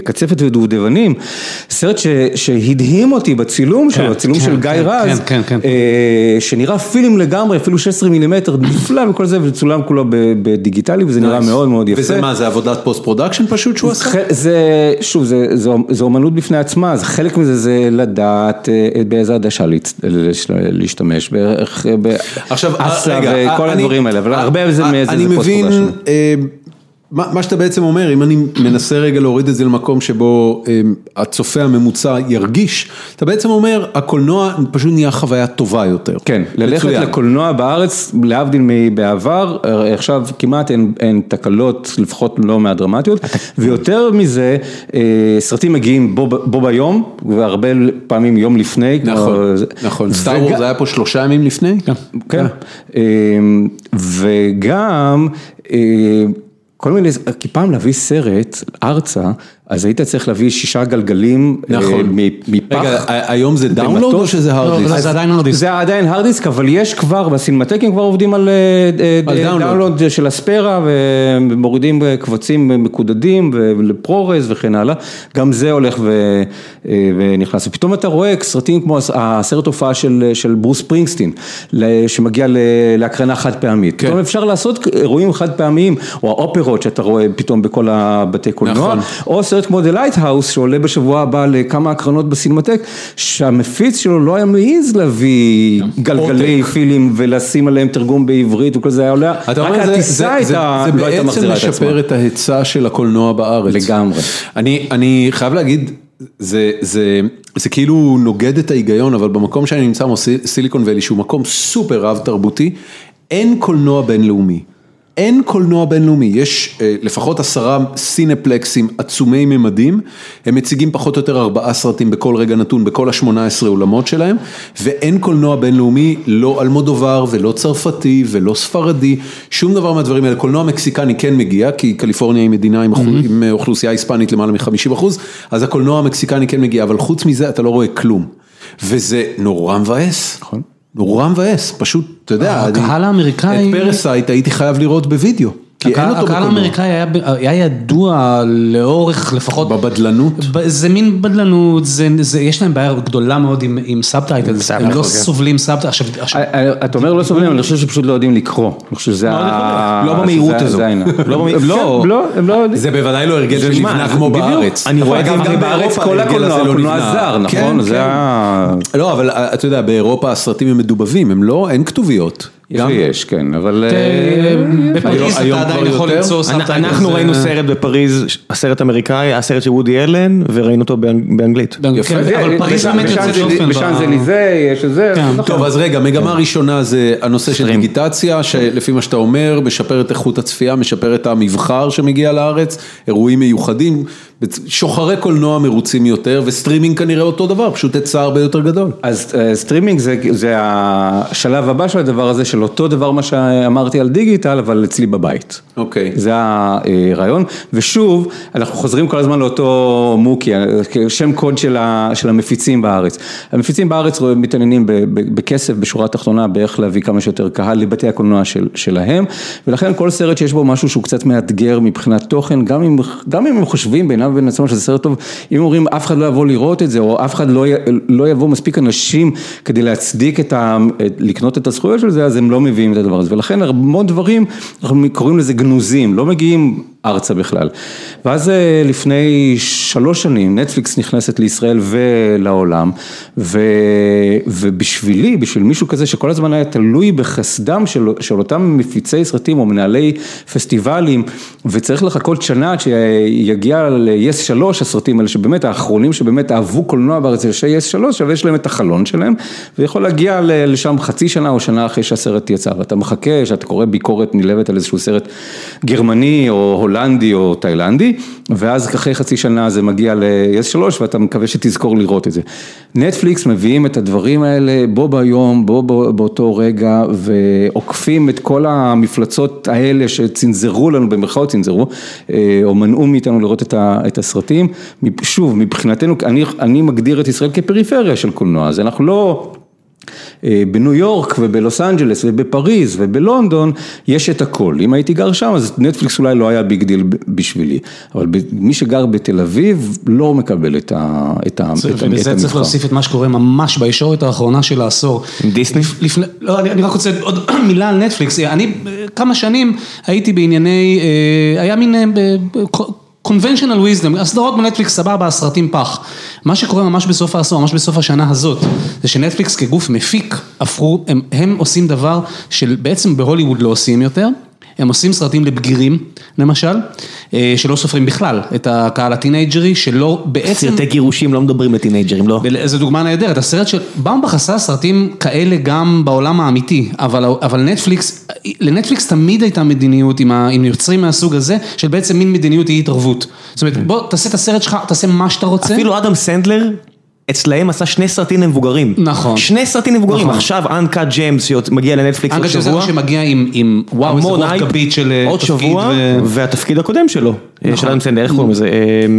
קצפת ודובדבנים, סרט שהדהים אותי בצילום שלו, צילום של גיא רז, שנראה פילם לגמרי, אפילו 16 מילימטר, נפלא וכל זה, וצולם כולו בדיגיטלי, וזה נראה מאוד מאוד יפה. וזה מה, זה עבודת post production פשוט שהוא עשה? זה, שוב, זה אומנות בפני עצמה, אז חלק מזה זה לדעת באיזה עדשה להשתמש, בערך, ב ASA וכל הדברים האלה, אבל הרבה מזה זה post production. מה שאתה בעצם אומר, אם אני מנסה רגע להוריד את זה למקום שבו הצופה הממוצע ירגיש, אתה בעצם אומר, הקולנוע פשוט נהיה חוויה טובה יותר. כן, ללכת לקולנוע בארץ, להבדיל מבעבר, עכשיו כמעט אין תקלות, לפחות לא מהדרמטיות, ויותר מזה, סרטים מגיעים בו ביום, והרבה פעמים יום לפני. נכון, נכון, סטאר וורס היה פה שלושה ימים לפני? כן, וגם, כל מיני, כי פעם להביא סרט ארצה, אז היית צריך להביא שישה גלגלים מפח. רגע, היום זה download או שזה הרדיסק? זה עדיין הרדיסק. זה עדיין הרדיסק, אבל יש כבר, בסינמטקים כבר עובדים על download של הספרה, ומורידים קבצים מקודדים ל ProRes וכן הלאה, גם זה הולך ונכנס. ופתאום אתה רואה סרטים כמו הסרט הופעה של ברוס ספרינגסטין, שמגיע להקרנה חד פעמית. פתאום אפשר לעשות אירועים חד פעמיים, או האופרות שאתה רואה פתאום בכל הבתי קולנוע, או סרט כמו The Lighthouse שעולה בשבוע הבא לכמה הקרנות בסינמטק, שהמפיץ שלו לא היה מעז להביא גלגלי פילים ולשים עליהם תרגום בעברית וכל זה היה עולה, רק הטיסה לא הייתה מחזירה את עצמה. זה בעצם משפר את ההיצע של הקולנוע בארץ. לגמרי. אני חייב להגיד, זה כאילו נוגד את ההיגיון, אבל במקום שאני נמצא, סיליקון ואלי, שהוא מקום סופר רב תרבותי, אין קולנוע בינלאומי. אין קולנוע בינלאומי, יש אה, לפחות עשרה סינפלקסים עצומי ממדים, הם מציגים פחות או יותר ארבעה סרטים בכל רגע נתון, בכל השמונה עשרה אולמות שלהם, ואין קולנוע בינלאומי, לא אלמודובר ולא צרפתי ולא ספרדי, שום דבר מהדברים האלה, קולנוע מקסיקני כן מגיע, כי קליפורניה היא מדינה עם, mm-hmm. עם אוכלוסייה היספנית למעלה מ-50 אחוז, אז הקולנוע המקסיקני כן מגיע, אבל חוץ מזה אתה לא רואה כלום, וזה נורא מבאס. נכון. נורא מבאס, פשוט, אתה יודע, הקהל האמריקאי... את Parasite הייתי חייב לראות בווידאו. כי אין אותו בקולנוע. הקהל האמריקאי היה, היה ידוע לאורך לפחות... בבדלנות? זה מין בדלנות, זה, זה, יש להם בעיה גדולה מאוד עם, עם subtitles, הם לא סובלים subtitles. עכשיו... אתה אומר לא סובלים, אני חושב שפשוט לא יודעים לקרוא. אני חושב שזה ה... לא במהירות הזו. [laughs] לא, הם לא... זה בוודאי לא הרגל שנבנה כמו בארץ. אני רואה גם בארץ כל הקולנוע, הקולנוע זר, נכון? זה ה... לא, אבל אתה יודע, באירופה הסרטים הם מדובבים, הם לא, אין כתוביות. יש ויש, כן, אבל... בפריז אתה עדיין יכול למצוא. אנחנו ראינו סרט בפריז, הסרט אמריקאי, הסרט של וודי אלן, וראינו אותו באנגלית. אבל פריז באמת יוצאת דופן. בשאנזליזה יש את זה. טוב, אז רגע, מגמה ראשונה זה הנושא של דיגיטציה, שלפי מה שאתה אומר, משפר את איכות הצפייה, משפר את המבחר שמגיע לארץ, אירועים מיוחדים. שוחרי קולנוע מרוצים יותר, וסטרימינג כנראה אותו דבר, פשוט היצע הרבה יותר גדול. אז סטרימינג זה, זה השלב הבא של הדבר הזה, של אותו דבר מה שאמרתי על digital, אבל אצלי בבית. אוקיי. זה הרעיון, ושוב, אנחנו חוזרים כל הזמן לאותו מוקי, שם קוד של, ה, של המפיצים בארץ. המפיצים בארץ מתעניינים בכסף, בשורה התחתונה, באיך להביא כמה שיותר קהל לבתי הקולנוע של, שלהם, ולכן כל סרט שיש בו משהו שהוא קצת מאתגר מבחינת תוכן, גם אם, גם אם הם חושבים בינם ובין עצמם שזה סרט טוב, אם אומרים אף אחד לא יבוא לראות את זה, או אף אחד לא, לא יבוא מספיק אנשים כדי להצדיק את ה... לקנות את הזכויות של זה, אז הם לא מביאים את הדבר הזה, ולכן המון דברים, אנחנו קוראים לזה גנוזים, לא מגיעים ארצה בכלל. ואז אה, לפני שלוש שנים נטפליקס נכנסת לישראל ולעולם, ו, ובשבילי, בשביל מישהו כזה שכל הזמן היה תלוי בחסדם של, של אותם מפיצי סרטים או מנהלי פסטיבלים, וצריך לחכות שנה עד שיגיע ל-yes 3 הסרטים האלה, שבאמת האחרונים שבאמת אהבו קולנוע בארץ, זה yes 3, עכשיו יש להם את החלון שלהם, ויכול להגיע לשם חצי שנה או שנה אחרי שהסרט יצא, ואתה מחכה, שאתה קורא ביקורת נלהבת על איזשהו סרט גרמני או הולנדי, הולנדי או תאילנדי, ואז אחרי חצי שנה זה מגיע ל-S3 ואתה מקווה שתזכור לראות את זה. נטפליקס מביאים את הדברים האלה בו ביום, בו באותו רגע, ועוקפים את כל המפלצות האלה שצנזרו לנו, במרכאות צנזרו, אה, או מנעו מאיתנו לראות את הסרטים. שוב, מבחינתנו, אני, אני מגדיר את ישראל כפריפריה של קולנוע, אז אנחנו לא... אה, בניו יורק ובלוס אנג'לס ובפריז ובלונדון יש את הכל, אם הייתי גר שם אז נטפליקס אולי לא היה big deal בשבילי, אבל מי שגר בתל אביב לא מקבל את המבחר. ולזה צריך להוסיף את מה שקורה ממש בישורת האחרונה של העשור. עם דיסני? לא, אני רק רוצה עוד [clears throat] מילה על נטפליקס, אני כמה שנים הייתי בענייני, אה, היה מין... conventional wisdom, הסדרות בנטפליקס סבבה, הסרטים פח. מה שקורה ממש בסוף העשור, ממש בסוף השנה הזאת, זה שנטפליקס כגוף מפיק, הפכו, הם, הם עושים דבר שבעצם בהוליווד לא עושים יותר. הם עושים סרטים לבגירים, למשל, אה, שלא סופרים בכלל את הקהל הטינאייג'רי, שלא בעצם... סרטי גירושים לא מדברים לטינאייג'רים, לא? זו דוגמה נהדרת, הסרט של... באומבך עשה סרטים כאלה גם בעולם האמיתי, אבל, אבל נטפליקס, לנטפליקס תמיד הייתה מדיניות עם, ה, עם יוצרים מהסוג הזה, של בעצם מין מדיניות אי התערבות. זאת אומרת, בוא תעשה את הסרט שלך, תעשה מה שאתה רוצה. אפילו אדם סנדלר אצלהם עשה שני סרטים למבוגרים. נכון. שני סרטים למבוגרים, נכון. עכשיו אנקאט ג'מס שמגיע לנטפליקס עוד שבוע. אנקאט ג'מס שמגיע עם, עם וואו, איזה רוח גבית של אה, עוד שבוע, ו... והתפקיד הקודם שלו, אה, נכון. של אדם סנדלר, איך קוראים לזה? אה,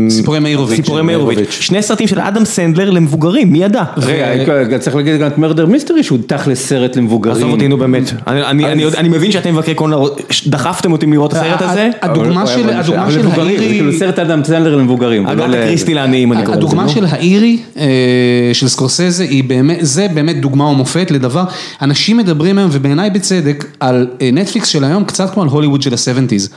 סיפורי מאירוביץ. סיפורי מאירוביץ. שני סרטים של אדם סנדלר למבוגרים, מי ידע? רגע, צריך להגיד גם את מרדר מיסטרי שהוא תכל'ס סרט למבוגרים. עזוב אותי, נו באמת. אני מבין שאתם מבקרי קולנוע, דחפתם אותי לראות את הסרט הזה. הדוגמה של האיריש... זה כאילו סרט אדם סנדלר למבוגרים. הדוגמה של האירי, של סקורסזה היא באמת, זה באמת דוגמה ומופת לדבר, אנשים מדברים היום ובעיניי בצדק על נטפליקס של היום קצת כמו על הוליווד של ה-70's.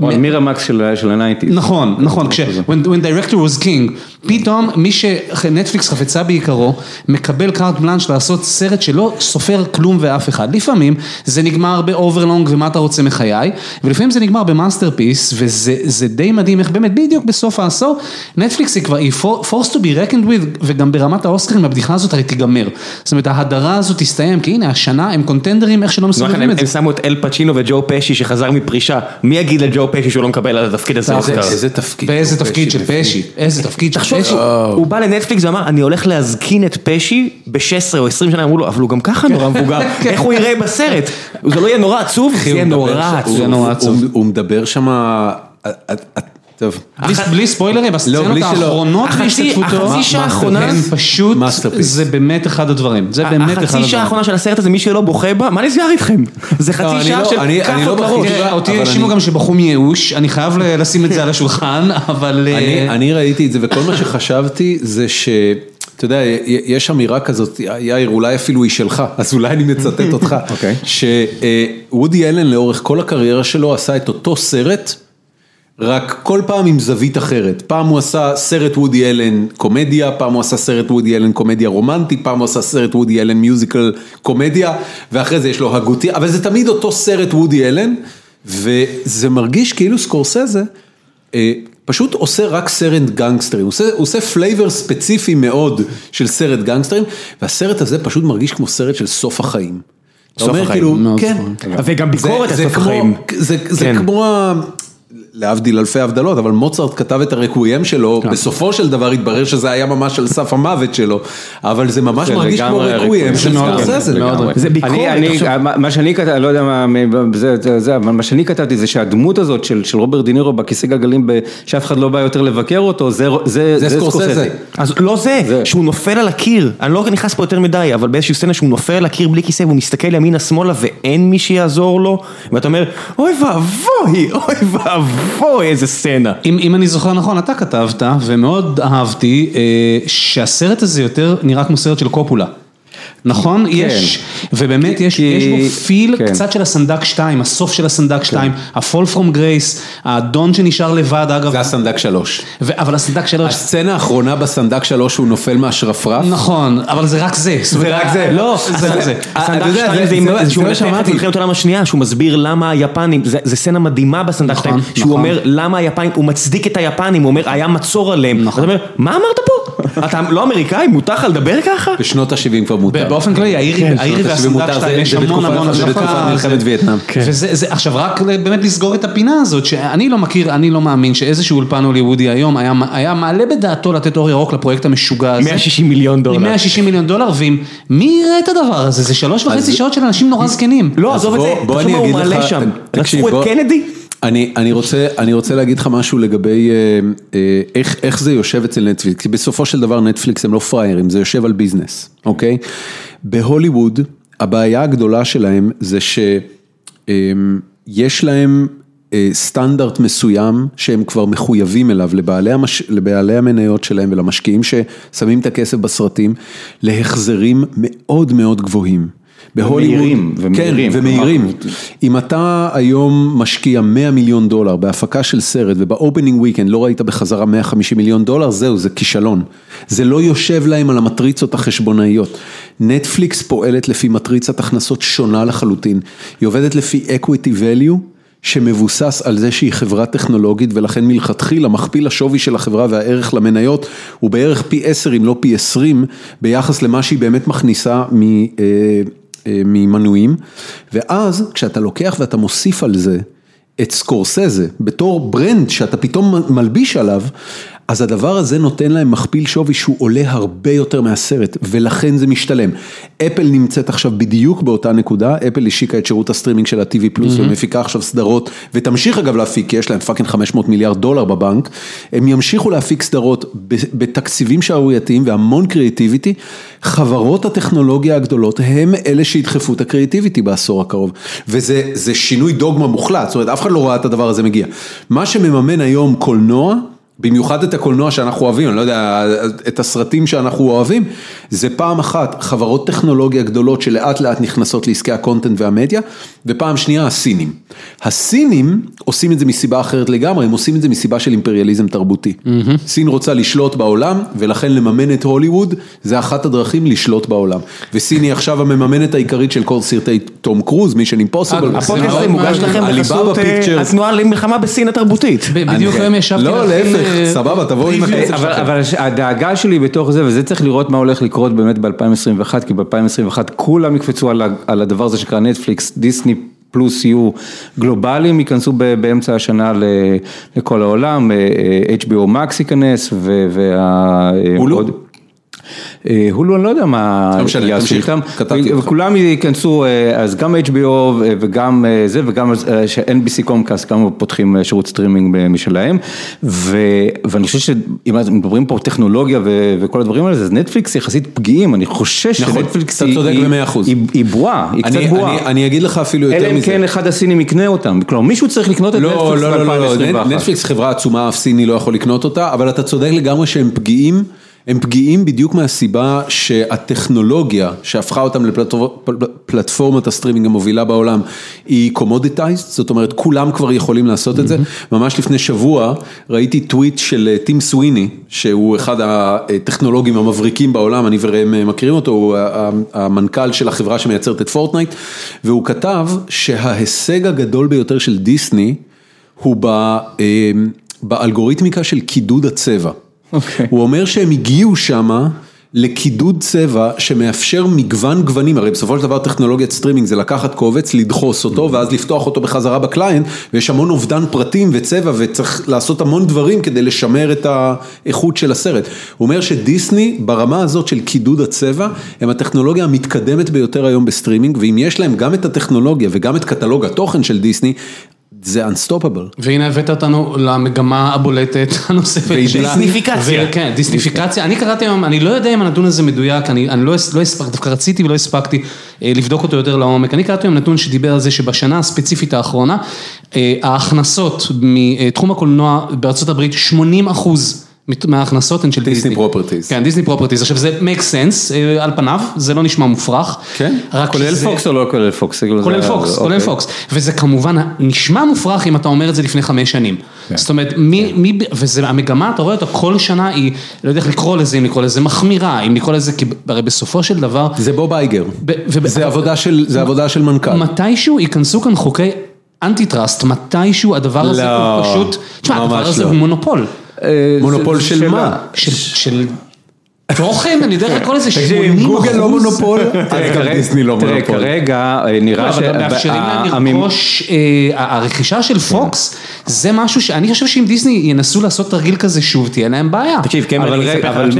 או על מירמקס של ה-90's. נכון, נכון, כש- when director was king, פתאום מי שנטפליקס חפצה בעיקרו, מקבל carte blanche לעשות סרט שלא סופר כלום ואף אחד. לפעמים זה נגמר ב overlong ומה אתה רוצה מחיי, ולפעמים זה נגמר ב masterpiece, וזה די מדהים איך באמת בדיוק בסוף העשור, נטפליקס היא כבר, היא force to be reckoned with, וגם ברמת האוסקרים הבדיחה הזאת הרי תיגמר. זאת אומרת ההדרה הזאת תסתיים, כי הנה השנה הם קונטנדרים איך שלא מסובבים את זה. הם שמו את אל פצ'ינו וג'ו פשי שחזר מפרישה, מי יגיד לג'ו פשי שהוא לא מקבל על התפקיד הזה? איזה תפקיד. ואיזה תפקיד של פשי, איזה תפקיד של פשי. הוא בא לנטפליקס ואמר אני הולך להזקין את פשי ב-16 או 20 שנה, אמרו לו אבל הוא גם ככה נורא מבוגר, [laughs] איך הוא יראה בסרט? זה לא יהיה נורא עצוב? זה יהיה נורא עצוב. הוא מדבר שם, טוב. בלי ספוילרים, הסצנות האחרונות בהשתתפותו, החצי שעה האחרונה, הם פשוט, זה באמת אחד הדברים, זה באמת אחד הדברים. החצי שעה האחרונה של הסרט הזה, מי שלא בוכה בה, מה נסגר איתכם? [laughs] זה חצי שעה של כאפות לראש. אותי האשימו גם שבכו מייאוש, אני חייב לשים את זה על השולחן, [laughs] אבל... אני ראיתי את זה וכל מה שחשבתי זה ש... אתה יודע, יש אמירה כזאת, יאיר, אולי אפילו היא שלך, אז אולי אני מצטט אותך, [laughs] שוודי אלן לאורך כל הקריירה שלו עשה את אותו סרט, רק כל פעם עם זווית אחרת, פעם הוא עשה סרט וודי אלן קומדיה, פעם הוא עשה סרט וודי אלן קומדיה רומנטי, פעם הוא עשה סרט וודי אלן מיוזיקל קומדיה, ואחרי זה יש לו הגותי, אבל זה תמיד אותו סרט וודי אלן, וזה מרגיש כאילו סקורסזה. פשוט עושה רק סרט גנגסטרים, הוא עושה, הוא עושה flavor ספציפי מאוד של סרט גנגסטרים, והסרט הזה פשוט מרגיש כמו סרט של סוף החיים. סוף החיים, כאילו, כן, וגם ביקורת על סוף החיים. זה, זה כן. כמו... להבדיל אלפי הבדלות, אבל מוצרט כתב את הרקוויאם שלו, בסופו של דבר התברר שזה היה ממש על סף המוות שלו, אבל זה ממש מרגיש כמו רקוויאם של סקורסזה. זה ביקורת. מה שאני כתבתי, לא יודע מה, אבל מה שאני כתבתי זה שהדמות הזאת של רוברט דינירו בכיסא גלגלים, שאף אחד לא בא יותר לבקר אותו, זה סקורסזה. אז לא זה, שהוא נופל על הקיר, אני לא נכנס פה יותר מדי, אבל באיזושהי סצנה שהוא נופל על הקיר בלי כיסא והוא מסתכל ימינה שמאלה ואין מי שיעזור לו, ואתה אומר, אוי ואבוי, אוי ואבוי. אוי איזה סצנה. אם אם אני זוכר נכון, אתה כתבת, ומאוד אהבתי, אה, שהסרט הזה יותר נראה כמו סרט של קופולה. נכון? כן. יש, ובאמת יש, כי, יש בו פיל כן. קצת של הסנדק 2, הסוף של הסנדק 2, כן. ה-fall from grace, האדון שנשאר לבד, אגב. זה הסנדק 3. ו- אבל הסנדק 3. הסצנה האחרונה בסנדק 3 הוא נופל מהשרפרף. נכון, אבל זה רק זה. זה רק זה. לא, זה רק זה. הסנדק 2 זה שהוא מנתח את מלחמת העולם השנייה, שהוא מסביר למה היפנים, זה סצנה מדהימה בסנדק 2, נכון, שהוא נכון. אומר למה היפנים, הוא מצדיק את היפנים, הוא אומר היה מצור עליהם. נכון. אתה אומר, מה אמרת פה? [laughs] אתה לא אמריקאי, מותר לך לדבר ככה? בשנות ה-70 כבר מותר. באופן כללי, האירי והסנדק שלהם, יש המון המון. מלחמת וייטנאם. עכשיו רק באמת לסגור את הפינה הזאת, שאני לא מכיר, אני לא מאמין שאיזשהו אולפן הוליוודי היום היה מעלה בדעתו לתת אור ירוק לפרויקט המשוגע הזה. 160 מיליון דולר. 160 מיליון דולר, ומי יראה את הדבר הזה? זה שלוש וחצי שעות של אנשים נורא זקנים. לא, עזוב את זה, תחשוב מה הוא מעלה שם. רצחו את קנדי? אני, אני רוצה, אני רוצה להגיד לך משהו לגבי אה, אה, איך, איך זה יושב אצל נטפליקס, כי בסופו של דבר נטפליקס הם לא פראיירים, זה יושב על ביזנס, אוקיי? בהוליווד, הבעיה הגדולה שלהם זה שיש להם אה, סטנדרט מסוים שהם כבר מחויבים אליו לבעלי, המש... לבעלי המניות שלהם ולמשקיעים ששמים את הכסף בסרטים, להחזרים מאוד מאוד גבוהים. בהוליווד, ומהירים, כן, ומהירים. אם אתה היום משקיע 100 מיליון דולר בהפקה של סרט וב opening weekend לא ראית בחזרה 150 מיליון דולר, זהו, זה כישלון. זה לא יושב להם על המטריצות החשבונאיות. נטפליקס פועלת לפי מטריצת הכנסות שונה לחלוטין. היא עובדת לפי equity value. שמבוסס על זה שהיא חברה טכנולוגית ולכן מלכתחילה מכפיל השווי של החברה והערך למניות הוא בערך פי 10 אם לא פי 20 ביחס למה שהיא באמת מכניסה אה, ממנויים, ואז כשאתה לוקח ואתה מוסיף על זה את סקורסזה בתור ברנד שאתה פתאום מלביש עליו, אז הדבר הזה נותן להם מכפיל שווי שהוא עולה הרבה יותר מהסרט, ולכן זה משתלם. אפל נמצאת עכשיו בדיוק באותה נקודה, אפל השיקה את שירות הסטרימינג של ה-TV Plus mm-hmm. ומפיקה עכשיו סדרות, ותמשיך אגב להפיק, כי יש להם fucking 500 מיליארד דולר בבנק, הם ימשיכו להפיק סדרות בתקציבים שערורייתיים והמון creativity, חברות הטכנולוגיה הגדולות הם אלה שידחפו את ה creativity בעשור הקרוב, וזה שינוי פרדיגמה מוחלט, זאת אומרת אף אחד לא ראה את הדבר הזה מגיע. מה שמממן היום קולנוע, במיוחד את הקולנוע שאנחנו אוהבים, אני לא יודע, את הסרטים שאנחנו אוהבים, זה פעם אחת חברות טכנולוגיה גדולות שלאט לאט נכנסות לעסקי הקונטנט והמדיה, ופעם שנייה הסינים. הסינים עושים את זה מסיבה אחרת לגמרי, הם עושים את זה מסיבה של אימפריאליזם תרבותי. Mm-hmm. סין רוצה לשלוט בעולם, ולכן לממן את הוליווד, זה אחת הדרכים לשלוט בעולם. וסין היא עכשיו המממנת העיקרית של כל סרטי תום קרוז, מישן אימפוסיבל. הפודקאסט הזה מוגש לכם בחסות התנועה למלחמה בסין התרבותית. בדיוק היום ישבתי לא. [laughs] סבבה, תבואו עם הכסף שלכם. אבל הדאגה שלי בתוך זה, וזה צריך לראות מה הולך לקרות באמת ב-2021, כי ב-2021 כולם יקפצו על הדבר הזה שנקרא נטפליקס, דיסני. פלוס יהיו גלובליים, ייכנסו באמצע השנה לכל העולם, HBO Max ייכנס וה... הולו אני לא יודע מה יעשו איתם, וכולם ייכנסו, אז גם HBO וגם זה וגם NBC קומקאסט, גם פותחים שירות סטרימינג משלהם, ואני חושב שאם מדברים פה טכנולוגיה וכל הדברים האלה, אז נטפליקס יחסית פגיעים, אני חושש שנטפליקס היא בועה, היא קצת בועה. אני אגיד לך אפילו יותר מזה. אלא אם כן אחד הסינים יקנה אותם, כלומר מישהו צריך לקנות את נטפליקס ב-2021. נטפליקס חברה עצומה, אף סיני לא יכול לקנות אותה, אבל אתה צודק לגמרי שהם פגיעים. הם פגיעים בדיוק מהסיבה שהטכנולוגיה שהפכה אותם לפלטפורמת הסטרימינג המובילה בעולם היא commoditized, זאת אומרת כולם כבר יכולים לעשות את זה. ממש לפני שבוע ראיתי טוויט של טים סוויני, שהוא אחד הטכנולוגים המבריקים בעולם, אני וראם מכירים אותו, הוא המנכ"ל של החברה שמייצרת את פורטנייט, והוא כתב שההישג הגדול ביותר של דיסני הוא באלגוריתמיקה של קידוד הצבע. Okay. אוקיי. הוא אומר שהם הגיעו שמה לקידוד צבע שמאפשר מגוון גוונים, הרי בסופו של דבר טכנולוגיית סטרימינג זה לקחת קובץ, לדחוס אותו ואז לפתוח אותו בחזרה ב client ויש המון אובדן פרטים וצבע וצריך לעשות המון דברים כדי לשמר את האיכות של הסרט. הוא אומר שדיסני ברמה הזאת של קידוד הצבע הם הטכנולוגיה המתקדמת ביותר היום בסטרימינג ואם יש להם גם את הטכנולוגיה וגם את קטלוג התוכן של דיסני, זה unstoppable. והנה הבאת אותנו למגמה הבולטת [laughs] הנוספת שלה. דיסניפיקציה. כן, דיסניפיקציה. אני קראתי היום, אני לא יודע אם הנתון הזה מדויק, אני לא, לא הספקתי, דווקא רציתי ולא הספקתי אה, לבדוק אותו יותר לעומק. אני קראתי היום נתון שדיבר על זה שבשנה הספציפית האחרונה, אה, ההכנסות מתחום הקולנוע בארצות הברית, 80 אחוז. מההכנסות הן של דיסני. Disney properties. כן, Disney properties. עכשיו זה make sense אה, על פניו, זה לא נשמע מופרך. כן? כולל פוקס או לא כולל פוקס? כולל פוקס, כולל אוקיי. פוקס. וזה כמובן נשמע מופרך אם אתה אומר את זה לפני חמש שנים. כן. זאת אומרת, מי, וזה המגמה, אתה רואה אותה כל שנה היא, לא יודע איך לקרוא לזה, אם לקרוא לזה מחמירה, אם לקרוא לזה, כי הרי בסופו של דבר... זה בוב אייגר. זה עבודה של מנכ"ל. מתישהו ייכנסו כאן חוקי antitrust, מתישהו הדבר הזה הוא לא, פשוט, תשמע, הדבר הזה לא. הוא מונופול. אה, מונופול של מה? של... תוכן, אני יודע לקרוא לזה 80 אחוז. גוגל לא מונופול, אז גם דיסני לא מונופול. תראה, כרגע אה, נראה ש... אבל מאפשרים להם לרכוש, אה, הרכישה של פוקס, זה משהו שאני חושב שאם דיסני ינסו לעשות תרגיל כזה שוב, תהיה להם בעיה. תקשיב, כן, אבל אני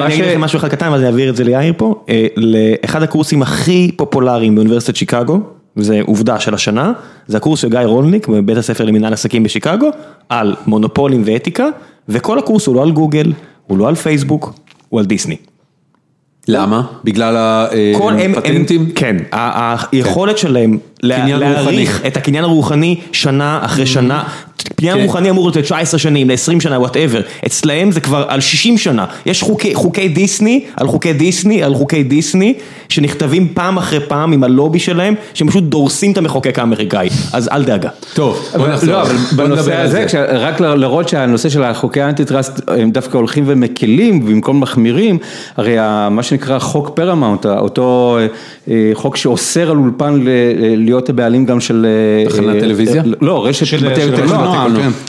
אגיד לכם משהו אחד קטן, ואז אני אעביר את זה ליאיר פה, לאחד הקורסים הכי פופולריים באוניברסיטת שיקגו. וזה עובדה של השנה, זה הקורס של גיא רולניק בבית הספר למנהל עסקים בשיקגו, על מונופולים ואתיקה, וכל הקורס הוא לא על גוגל, הוא לא על פייסבוק, הוא על דיסני. למה? בגלל הפטנטים? כן, היכולת שלהם להאריך את הקניין הרוחני שנה אחרי שנה, קניין כן. רוחני אמור להיות 19 שנים, ל-20 שנה, whatever, אצלהם זה כבר על 60 שנה, יש חוקי דיסני, על חוקי דיסני, על חוקי דיסני, שנכתבים פעם אחרי פעם עם הלובי שלהם, שהם פשוט דורסים את המחוקק האמריקאי, אז אל דאגה. טוב, בוא נחזור. לא, בנושא הזה, רק להראות שהנושא של החוקי ה anti-trust הם דווקא הולכים ומקלים במקום מחמירים, הרי מה שנקרא חוק פרמאונט, אותו אה, חוק שאוסר על אולפן להיות הבעלים גם של... אה, תחנת אה, טלוויזיה? לא, רשת בתי קולנוע,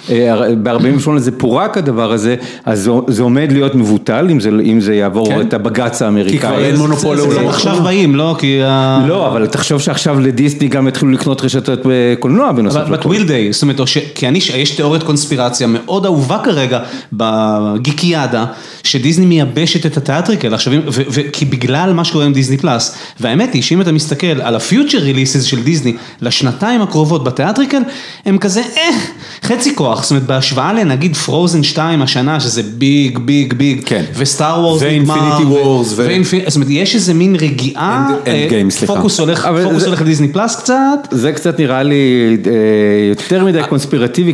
כן. ב-48 זה פורק הדבר הזה, אז זה עומד להיות מבוטל אם זה יעבור כן. את הבג"ץ האמריקאי. כי כבר אין מונופול לעולם. עכשיו באים, לא? כי... לא, אבל תחשוב שעכשיו לדיסני גם התחילו לקנות רשתות קולנוע בנוסף. אבל בטוויל דיי, זאת אומרת, כי יש תיאוריית קונספירציה מאוד אהובה כרגע בגיקיאדה, שדיסני מייבשת את התיאטריקל, עכשיו, כי בגלל מה שקורה עם דיסני פלאס, והאמת היא שאם אתה מסתכל על הפיוטר ריליסיס של דיסני לשנתיים הקרובות ב theatrical, הם כזה, אה, חצי כוח, זאת אומרת, בהשוואה לנגיד Frozen 2 השנה, שזה big, big, big, כן. ו Star Wars נגמר, ו Infinity Wars, זאת אומרת, יש איזה מין רגיעה, פוקוס הולך לדיסני פלאס קצת. זה קצת נראה לי אה, יותר מדי קונספירטיבי,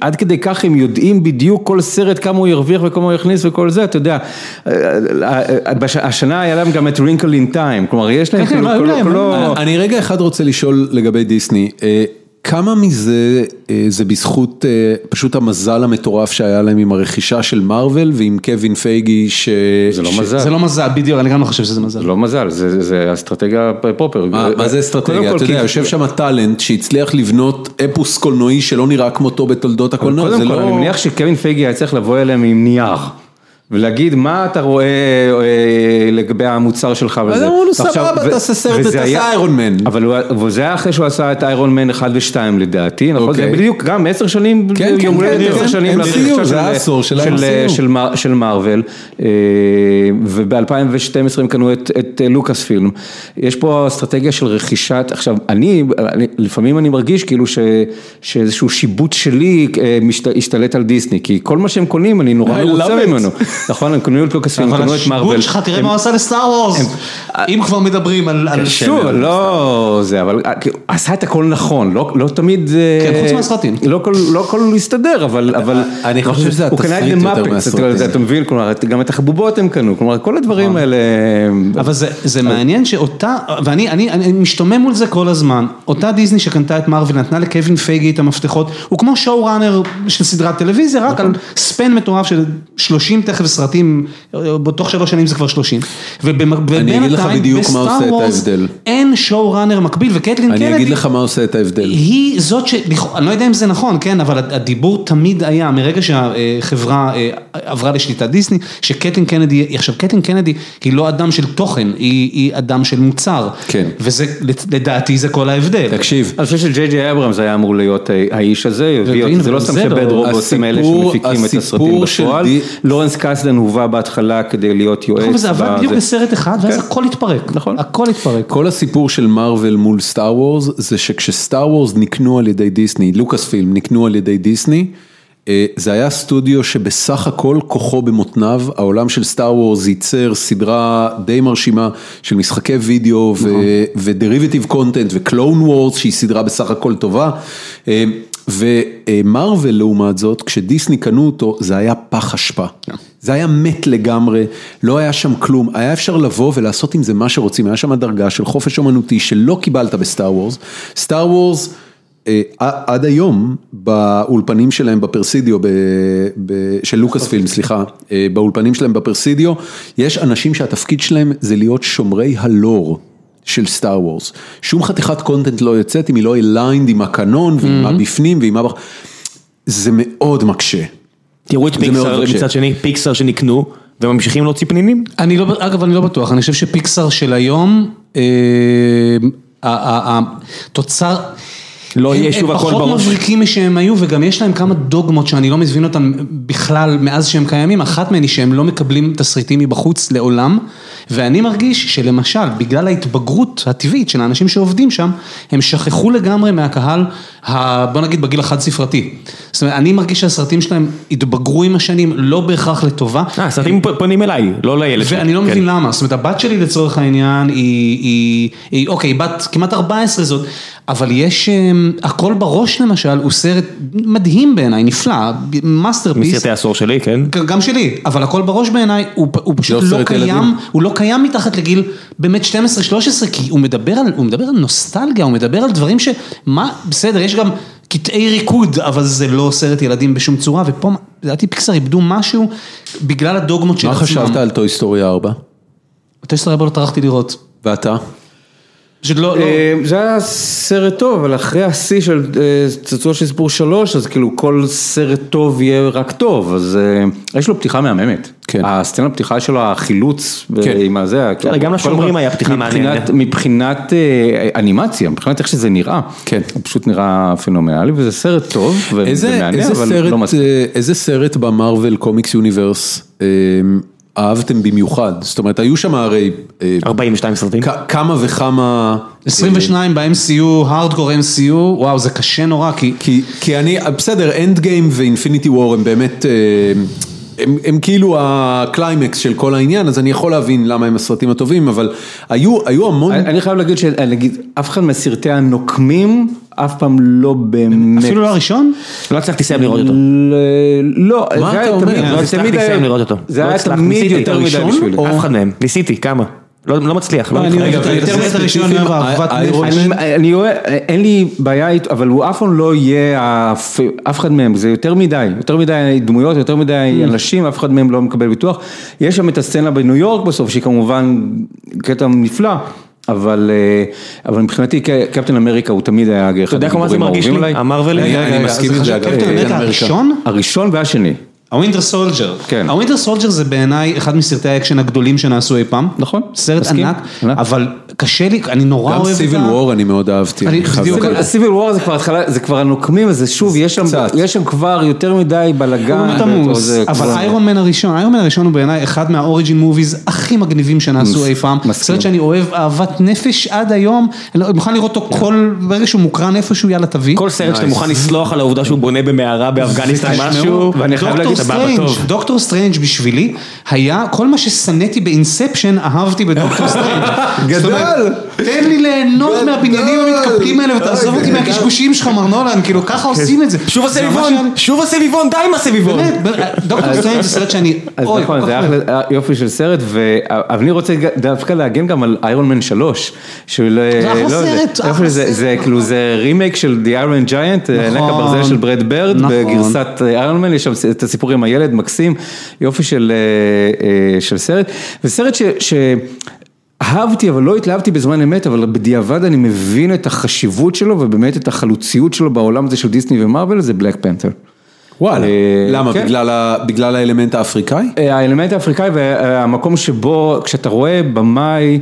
עד כדי כך הם יודעים בדיוק כל סרט כמה הוא ירוויח וכמה הוא יכניס וכל זה, אתה יודע, אה, אה, השנה היה להם גם את Wrinkle in Time, כלומר יש להם, כן, כן, לא, לא, אני רגע אחד רוצה לשאול לגבי דיסני. כמה מזה זה בזכות פשוט המזל המטורף שהיה להם עם הרכישה של מארוול ועם קווין פייגי ש... זה לא מזל. זה לא מזל, בדיוק, אני גם לא חושב שזה מזל. זה לא מזל, זה אסטרטגיה proper. מה זה אסטרטגיה? אתה יודע, יושב שם talent שהצליח לבנות אפוס קולנועי שלא נראה כמותו בתולדות הקולנוע, קודם כל, אני מניח שקווין פייגי היה צריך לבוא אליהם עם נייר. ולהגיד מה אתה רואה לגבי המוצר שלך וזה. אמרו לו סבבה, תעשה סרט, תעשה איירון מן. אבל זה היה אחרי שהוא עשה את איירון מן 1 ו-2 לדעתי, נכון? זה בדיוק גם 10 שנים, יום הולדת 10 שנים של מארוול, וב-2012 הם קנו את לוקאס פילם. יש פה אסטרטגיה של רכישת, עכשיו אני, לפעמים אני מרגיש כאילו שאיזשהו שיבוט שלי השתלט על דיסני, כי כל מה שהם קונים אני נורא מרוצה ממנו. נכון, הם קנו את לוקאס פילם, קנו את מארוול. אבל השיבוט שלך, תראה מה הוא עשה לסטאר וורס. אם כבר מדברים על... שוב, לא זה, אבל עשה את הכל נכון, לא תמיד... כן, חוץ מהסרטים. לא הכל מסתדר, אבל... אני חושב שזה התסריט יותר מהסרטים. אתה מבין, כלומר, גם את החבובות הם קנו, כלומר, כל הדברים האלה... אבל זה מעניין שאותה, ואני משתומם מול זה כל הזמן, אותה דיסני שקנתה את מארוול, נתנה לקווין פייגי את המפתחות, הוא כמו שואו ראנר של סדרת טלוויזיה, רק על ספן מטורף של 30 תכף סרטים, בתוך שלוש שנים זה כבר שלושים. אני אגיד לך בדיוק מה עושה את ההבדל. אין שואו ראנר מקביל וקטלין קנדי. אני אגיד לך מה עושה את ההבדל. היא זאת ש... אני לא יודע אם זה נכון, כן, אבל הדיבור תמיד היה, מרגע שהחברה עברה לשליטת דיסני, שקטלין קנדי, עכשיו קטלין קנדי היא לא אדם של תוכן, היא אדם של מוצר. כן. וזה, לדעתי זה כל ההבדל. תקשיב. אני חושב שג'יי ג'יי אברהם זה היה אמור להיות האיש הזה, זה לא סתם ש Bad Robot הם אלה שמפיקים את הסרטים בפועל. לורנס קסדן הובא בהתחלה כדי להיות יועץ. נכון, וזה עבד בדיוק בסרט אחד, ואז הכל התפרק. נכון. הכל התפרק. כל הסיפור של מארוול מול Star Wars, זה שכש Star Wars נקנו על ידי דיסני, לוקאס פילם נקנו על ידי דיסני, זה היה סטודיו שבסך הכל כוחו במותניו, העולם של Star Wars ייצר סדרה די מרשימה של משחקי וידאו ו derivative content ו Clone Wars שהיא סדרה בסך הכל טובה. ומרוויל לעומת זאת, כשדיסני קנו אותו, זה היה פח אשפה. זה היה מת לגמרי, לא היה שם כלום, היה אפשר לבוא ולעשות עם זה מה שרוצים, היה שם הדרגה של חופש אומנותי שלא קיבלת ב Star Wars. Star Wars, עד היום, באולפנים שלהם בפרסידיו, של לוקאס פילם, סליחה, באולפנים שלהם בפרסידיו, יש אנשים שהתפקיד שלהם זה להיות שומרי ה lore. של Star Wars, שום חתיכת content לא יוצאת אם היא לא aligned עם הקנון ועם הבפנים ועם ה... זה מאוד מקשה. תראו את פיקסר מצד שני, פיקסר שנקנו וממשיכים להוציא פנינים? אגב אני לא בטוח, אני חושב שפיקסר של היום, התוצר... לא יהיה שוב הקול בראש. הם פחות מבריקים משהם היו וגם יש להם כמה דוגמות שאני לא מבין אותם בכלל מאז שהם קיימים, אחת מהן היא שהם לא מקבלים תסריטים מבחוץ לעולם ואני מרגיש שלמשל בגלל ההתבגרות הטבעית של האנשים שעובדים שם, הם שכחו לגמרי מהקהל, בוא נגיד בגיל החד ספרתי. זאת אומרת, אני מרגיש שהסרטים שלהם התבגרו עם השנים, לא בהכרח לטובה. אה, הסרטים פונים אליי, לא לילד שלי. ואני לא מבין למה, זאת אומרת הבת שלי לצורך העניין היא, אוקיי, בת כמעט 14 זאת. אבל יש, הקול בראש למשל, הוא סרט מדהים בעיניי, נפלא, masterpiece. מסרטי העשור שלי, כן? גם שלי, אבל הקול בראש בעיניי, הוא פשוט לא קיים, הוא לא קיים מתחת לגיל באמת 12-13, כי הוא מדבר על נוסטלגיה, הוא מדבר על דברים שמה, בסדר, יש גם קטעי ריקוד, אבל זה לא סרט ילדים בשום צורה, ופה, לדעתי פיקסר איבדו משהו בגלל הדוגמות של עצמם. מה חשבת על Toy Story 4? Toy Story 4 לא טרחתי לראות. ואתה? לא, לא. זה היה סרט טוב, אבל אחרי השיא של צעצוע של סיפור שלוש, אז כאילו כל סרט טוב יהיה רק טוב, אז יש לו פתיחה מהממת. כן. הסצנה הפתיחה שלו, החילוץ, עם הזה. גם לשומרים היה פתיחה מעניינת. מבחינת אנימציה, מבחינת איך שזה נראה. כן. הוא פשוט נראה פנומנלי, וזה סרט טוב ומעניין, אבל לא מספיק. איזה סרט במרוויל קומיקס יוניברס? אהבתם במיוחד, זאת אומרת היו שם הרי 42 סרטים, כמה וכמה, 22 ב-MCU, hardcore MCU, וואו זה קשה נורא כי, כי אני, בסדר, Endgame ו Infinity War הם באמת, הם, הם כאילו הקליימקס של כל העניין, אז אני יכול להבין למה הם הסרטים הטובים, אבל היו, היו המון, אני חייב להגיד שאף אחד מהסרטי הנוקמים, אף פעם לא באמת. אפילו לא הראשון? לא הצלחתי לסיים לראות אותו. לא, מה אתה אומר? לא הצלחתי לסיים לראות אותו. זה היה תמיד יותר מדי בשבילי. אף אחד מהם, ניסיתי, כמה? לא, לא מצליח. לא, אני אוהב נפש. אין לי בעיה איתו, אבל הוא אף פעם לא יהיה אף אחד מהם, זה יותר מדי, יותר מדי דמויות, יותר מדי אנשים, אף אחד מהם לא מקבל ביטוי. יש שם את הסצנה בניו יורק בסוף, שהיא כמובן קטע נפלא. אבל מבחינתי קפטן אמריקה הוא תמיד היה אחד הגיבורים האהובים עליי. אתה יודע כמה זה מרגיש לי? אני מסכים עם זה. קפטן אמריקה הראשון? הראשון והשני. ה Winter Soldier, כן. ה Winter Soldier זה בעיניי אחד מסרטי האקשן הגדולים שנעשו אי פעם, נכון, סרט ענק, אבל קשה לי, אני נורא אוהב את זה. גם Civil War אני מאוד אהבתי. Civil War זה כבר התחלה, זה כבר הנוקמים, אז שוב, יש שם כבר יותר מדי בלאגן. אבל Iron Man הראשון, Iron Man הראשון הוא בעיניי אחד מה origin movies הכי מגניבים שנעשו אי פעם, סרט שאני אוהב אהבת נפש עד היום, אני מוכן לראות אותו כל, ברגע שהוא מוקרן איפשהו, יאללה תביא. כל סרט שאתה מוכן לסלוח על העובדה שהוא בונה במערה באפגניסטן משהו, ואני חייב להגיד דוקטור סטרנג' בשבילי היה כל מה ששנאתי ב Inception אהבתי בדוקטור [laughs] סטרנג'. גדול. תן לי ליהנות מהבניינים המתקפלים האלה ותעזוב אותי מהקשקושים שלך מר נולן, כאילו ככה עושים את זה. שוב הסביבון, שוב הסביבון, די עם הסביבון. דוקטור סטרנג' זה סרט שאני, אוי, נכון, זה אחלה יופי של סרט, אבל אני רוצה דווקא להגן גם על Iron Man 3. זה אחלה סרט, אחלה סרט. זה כאילו זה רימייק של The Iron Giant, ענק הברזל של בראד בירד, בגרסת Iron Man, יש שם את הסיפור עם הילד מקסים, יופי של סרט, וסרט ש... אהבתי אבל לא התלהבתי בזמן אמת, אבל בדיעבד אני מבין את החשיבות שלו ובאמת את החלוציות שלו בעולם הזה של דיסני ומארוול, זה בלק פנת'ר. וואלה, למה? בגלל האלמנט האפריקאי? האלמנט האפריקאי והמקום שבו כשאתה רואה במאי,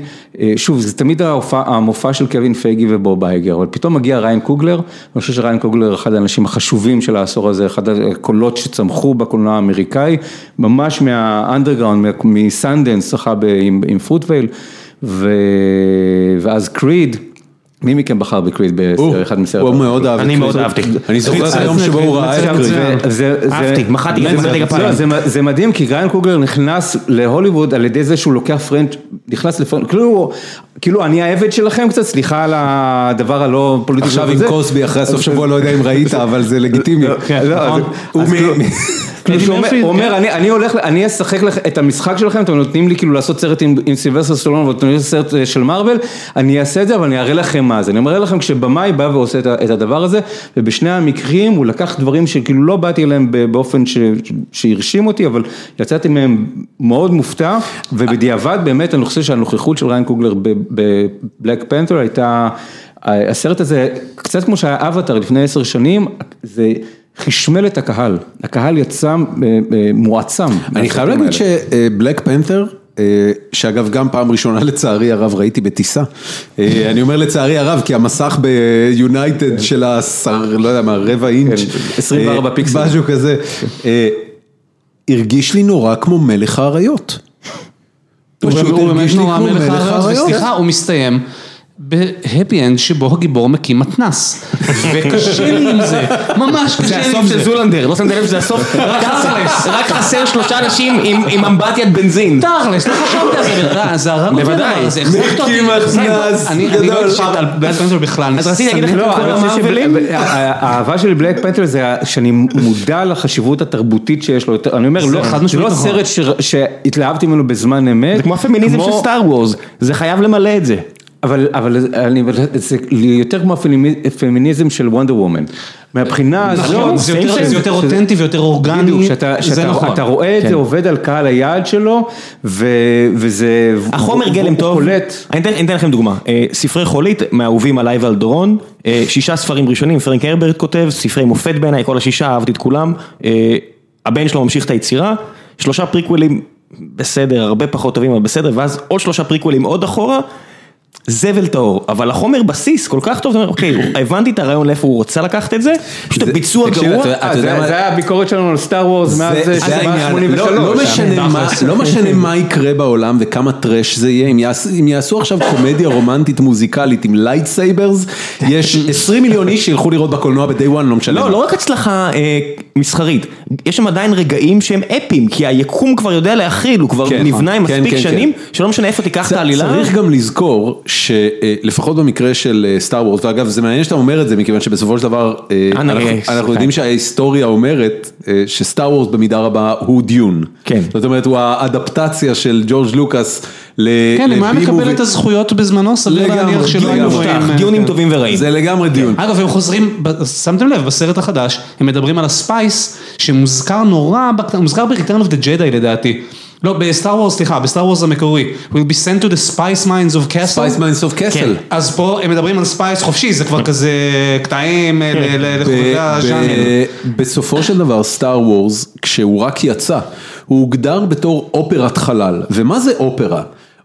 שוב זה תמיד המופע של קווין פייגי ובוב אייגר, אבל פתאום מגיע ריאן קוגלר, אני חושב שריאן קוגלר אחד האנשים החשובים של העשור הזה, אחד הקולות שצמחו בקולנוע האמריקאי, ממש מהאנדרגראונד, מסנדנס, זכה עם פרוטווייל, ואז קריד. מי מכם בחר בקריד באחד מסרט? הוא מאוד אהב. אני מאוד אהבתי. אני זוכר את היום שבו הוא ראה את קריד. אהבתי, מחאתי כפיים. זה מדהים כי ריאן קוגלר נכנס להוליווד על ידי זה שהוא לוקח franchise, נכנס ל franchise, כאילו אני העבד שלכם קצת, סליחה על הדבר הלא פוליטי. עכשיו עם קוסבי אחרי הסוף שבוע, לא יודע אם ראית, אבל זה לגיטימי. הוא אומר, אני הולך, אני אשחק את המשחק שלכם, אתם נותנים לי כאילו לעשות סרט עם סילבסטר סטולון ואתם נותנים לי סרט של מארוול, אני אעשה את זה, אבל אני אראה לכם מה זה. אני אומר לכם, כשבמאי בא ועושה את הדבר הזה, ובשני המקרים הוא לקח דברים שכאילו לא באתי אליהם באופן שהרשים אותי, אבל יצאתי מהם מאוד מופתע, ובדיעבד באמת אני חושב שהנוכחות של ריין קוגלר בבלק פנת'ר הייתה, הסרט הזה, קצת כמו שהיה אבטר לפני עשר שנים, זה... חשמל את הקהל, הקהל יצא מועצם. אני חייב להגיד שבלק פנת'ר, שאגב גם פעם ראשונה לצערי הרב ראיתי בטיסה, אני אומר לצערי הרב כי המסך ביונייטד של השר, לא יודע מה, רבע אינץ', 24 פיקסל, משהו כזה, הרגיש לי נורא כמו מלך האריות. פשוט הרגיש לי כמו מלך האריות, וסליחה הוא מסתיים. ב happy end שבו הגיבור מקים מתנס, [laughs] וקשה לי עם זה, ממש קשה לי עם זה. זה. הסוף של זולנדר, לא שמת לב שזה הסוף, רק חסר שלושה אנשים עם אמבטיית בנזין. תכלס, לא חשבתי על זה, [laughs] זה הרג אותי. בוודאי, זה מקים מתנס, אני לא הקשבת על בלק פנת'ר בכלל, אז רציתי להגיד לך את כל המרווילים. האהבה שלי בלק פנת'ר זה שאני מודע לחשיבות התרבותית שיש לו, אני אומר, זה לא סרט שהתלהבתי ממנו בזמן אמת. זה כמו הפמיניזם של סטאר וורז, זה חייב למלא את זה. אבל זה יותר כמו הפמיניזם של וונדר וומן, מהבחינה הזאת, זה יותר אותנטי ויותר אורגני, זה נכון, אתה רואה את זה עובד על קהל היעד שלו, וזה, החומר גלם טוב, אני אתן לכם דוגמה, ספרי חולית מהאהובים עליי ועל דורון, שישה ספרים ראשונים, פרנק הרברט כותב, ספרי מופת בעיניי, כל השישה, אהבתי את כולם, הבן שלו ממשיך את היצירה, שלושה פריקווילים בסדר, הרבה פחות טובים, אבל בסדר, ואז עוד שלושה פריקוולים עוד אחורה, זבל טהור, אבל החומר בסיס כל כך טוב, אתה אומר, אוקיי, [coughs] הבנתי את הרעיון לאיפה הוא רוצה לקחת את זה, פשוט הביצוע גרוע. זה היה הביקורת שלנו על סטאר וורס מאז 83. לא משנה מה יקרה בעולם וכמה טראש זה יהיה, אם יעשו עכשיו קומדיה רומנטית מוזיקלית עם lightsabers, יש [coughs] 20 מיליון איש שילכו לראות בקולנוע ב-day one, לא משנה. לא, לא רק הצלחה מסחרית, יש שם עדיין רגעים שהם אפיים, כי היקום כבר יודע להכיל, הוא כבר נבנה עם מספיק שנים, שלא משנה איפה תיקח את העלילה. צריך גם לזכור שלפחות במקרה של סטאר וורס, ואגב זה מעניין שאתה אומר את זה, מכיוון שבסופו של דבר אנחנו יודעים שההיסטוריה אומרת שסטאר וורס במידה רבה הוא דיון. כן. זאת אומרת הוא האדפטציה של ג'ורג' לוקאס כן, אם היה מקבל את הזכויות בזמנו, סביר להניח שלא היינו רואים... דיונים טובים ורעים. זה לגמרי דיון. אגב, הם חוזרים, שמתם לב, בסרט החדש, הם מדברים על ה spice, שמוזכר נורא, מוזכר ב-Return of the Jedi לדעתי. לא, בסטאר וורס, סליחה, בסטאר וורס המקורי. will be sent to the spice mines of Kessel. spice mines of Kessel. אז פה הם מדברים על spice חופשי, זה כבר כזה קטעים לחובבי הז'אנר. בסופו של דבר, סטאר וורס, כשהוא רק יצא, הוא הוגדר בתור אופרת חלל. ומה זה אופרה?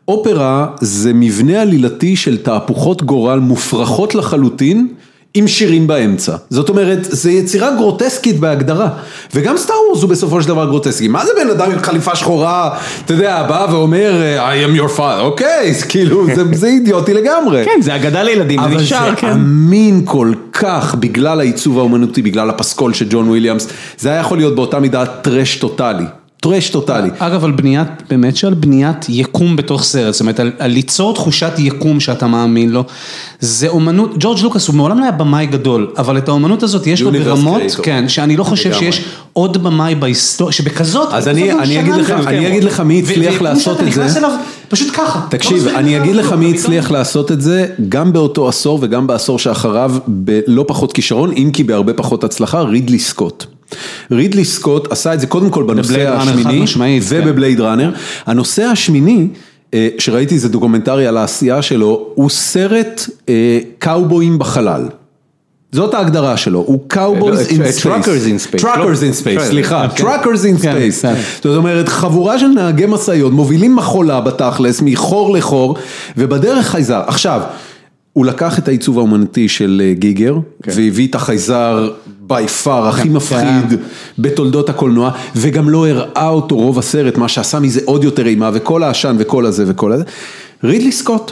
אופרה זה מבנה עלילתי של תהפוכות גורל מופרכות לחלוטין. עם שירים באמצע, זאת אומרת, זה יצירה גרוטסקית בהגדרה, וגם סטאר וורס הוא בסופו של דבר גרוטסקי, מה זה בן אדם עם חליפה שחורה, אתה יודע, בא ואומר, I am your father, אוקיי, כאילו, [laughs] זה אידיוטי לגמרי. כן, זה אגדה לילדים, זה נשאר, כן. אבל זה אמין כל כך, בגלל העיצוב האומנותי, בגלל הפסקול של ג'ון וויליאמס, זה היה יכול להיות באותה מידה טרש טוטאלי. טרש טוטאלי. אגב, על בניית, באמת שעל בניית יקום בתוך סרט, זאת אומרת, על, על ליצור תחושת יקום שאתה מאמין לו, זה אומנות, ג'ורג' לוקאס הוא מעולם לא היה במאי גדול, אבל את האומנות הזאת יש לו ברמות, כן, שאני לא חושב שיש עוד במאי בהיסטוריה, שבכזאת, אז אני, אני אגיד לך, אני אגיד לך מי הצליח לעשות את זה. פשוט ככה. תקשיב, אני אגיד לך מי הצליח לעשות את זה, גם באותו עשור וגם בעשור שאחריו, בלא פחות כישרון, אם כי בהרבה פחות הצלחה, רידלי סקוט. רידלי סקוט עשה את זה קודם כל בנושא השמיני, ובבלייד ראנר. הנושא השמיני, שראיתי איזה דוקומנטרי על העשייה שלו, הוא סרט קאובויים בחלל. זאת ההגדרה שלו, הוא Cowboys in Space. Truckers in Space. Truckers in Space, סליחה, Truckers in Space. זאת אומרת, חבורה של נהגי משאיות מובילים סחורה בתכלס, מחור לחור, ובדרך חייזר. עכשיו, הוא לקח את העיצוב האומנותי של גיגר, והביא את החייזר by far הכי מפחיד בתולדות הקולנוע, וגם לא הראה אותו רוב הסרט, מה שעשה מזה עוד יותר אימה, וכל העשן וכל הזה וכל הזה. רידלי סקוט.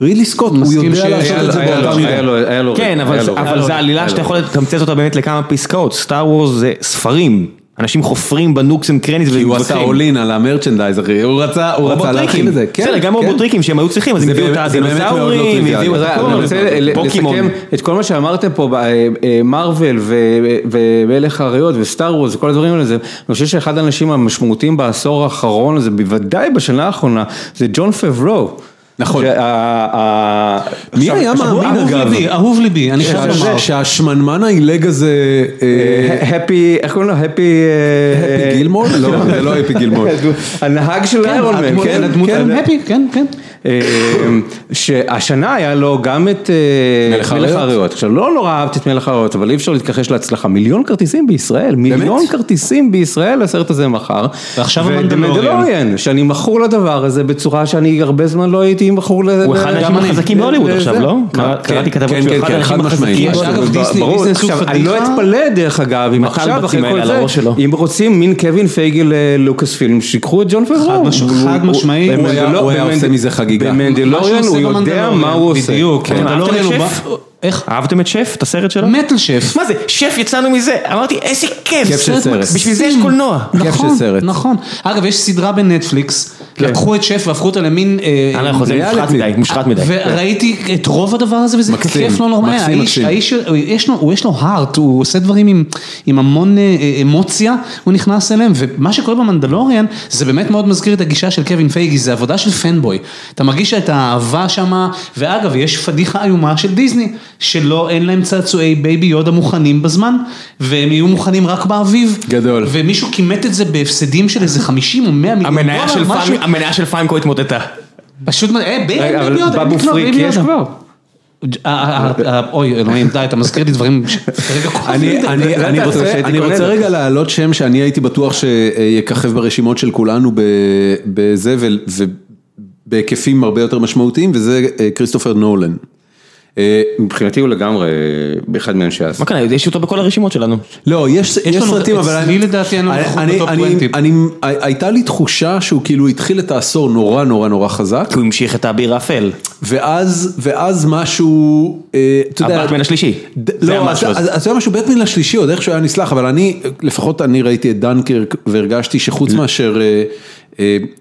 רידלי סקוט, הוא יודע לעשות את זה באותה מידה. כן, אבל זה עלילה שאתה יכול לתמצת אותה באמת לכמה פסקאות, סטאר וורס זה ספרים. אנשים חופרים ב nooks and crannies כי הוא עשה all in על ה merchandise אחי, הוא רצה להתחיל את זה. בסדר, גם רובוטריקים שהם היו צריכים, אז הם הביאו את הדינוסאורים, הביאו את הכל, אני רוצה לסכם את כל מה שאמרתם פה, מרוויל ומלך האריות וסטאר וורס וכל הדברים האלה, אני חושב שאחד האנשים המשמעותיים בעשור האחרון, זה בוודאי בשנה האחרונה, זה ג'ון פברו. נכון. מי היה מאמין אגב? אהוב ליבי, אני חייב לומר. שהשמנמן העילג הזה... הפי, איך קוראים לו? הפי... הפי גילמור? לא, זה לא הפי גילמור. [laughs] הנהג של איירון מן, כן? כן, הפי, כן, כן. שהשנה היה לו גם את מלך האריות, עכשיו לא נורא אהבתי את מלך האריות, אבל אי אפשר להתכחש להצלחה, מיליון כרטיסים בישראל, מיליון כרטיסים בישראל הסרט הזה מכר, ועכשיו המנדלוריאן, שאני מכור לדבר הזה בצורה שאני הרבה זמן לא הייתי מכור לזה, הוא אחד האנשים החזקים בהוליווד עכשיו, לא? קראתי כתבות שהוא אחד האנשים החזקים, אני לא אתפלא דרך אגב, אם עכשיו אחרי כל זה, אם רוצים מין קווין פייגל לוקאס פילם, שיקחו את ג'ון פברו, חד משמעי, הוא היה עושה מזה חגיגה. במנדלוריאן הוא יודע מה הוא עושה. בדיוק. איך? אהבתם את שף, את הסרט שלו? מטל שף. מה זה? שף יצאנו מזה. אמרתי איזה כיף. כיף של סרט. בשביל זה יש קולנוע. כיף של סרט. נכון. אגב, יש סדרה בנטפליקס, לקחו את שף והפכו אותה למין... אני לא יכול, זה מושחת מדי, מושחת מדי. וראיתי את רוב הדבר הזה וזה כיף לא נורמלי. האיש, יש לו heart, הוא עושה דברים עם המון אמוציה, הוא נכנס אליהם, ומה שקורה במנדלוריאן, זה באמת מאוד מזכיר את הגישה של קווין פייגי, זה עבודה של fanboy. אתה מרגיש את האהבה שמה, ואגב, יש פדיחה איומה של דיסני. שלא, אין להם צעצועי בייבי יודה מוכנים בזמן, והם יהיו מוכנים רק באביב. גדול. ומישהו כימת את זה בהפסדים של איזה 50 או 100 מיליון דולר, משהו. המניה של פרנקו התמוטטה. פשוט, אה. אבל בבו פריק יש כבר. אוי אלוהים די אתה מזכיר לי דברים אני רוצה רגע להעלות שם שאני הייתי בטוח שיככב ברשימות של כולנו בזה ובהיקפים הרבה יותר משמעותיים וזה כריסטופר נולן. מבחינתי הוא לגמרי באחד מאנשי הסרט. מה כאן, יש אותו בכל הרשימות שלנו. לא, יש סרטים, אבל אני לדעתי אני, הייתה לי תחושה שהוא כאילו התחיל את העשור נורא נורא נורא חזק. הוא המשיך את האביר האפל. ואז, ואז משהו, אתה יודע... הבטמן השלישי. לא, אז זה היה משהו בטמן השלישי, עוד איכשהו היה נסלח, אבל אני, לפחות אני ראיתי את דנקרק והרגשתי שחוץ מאשר...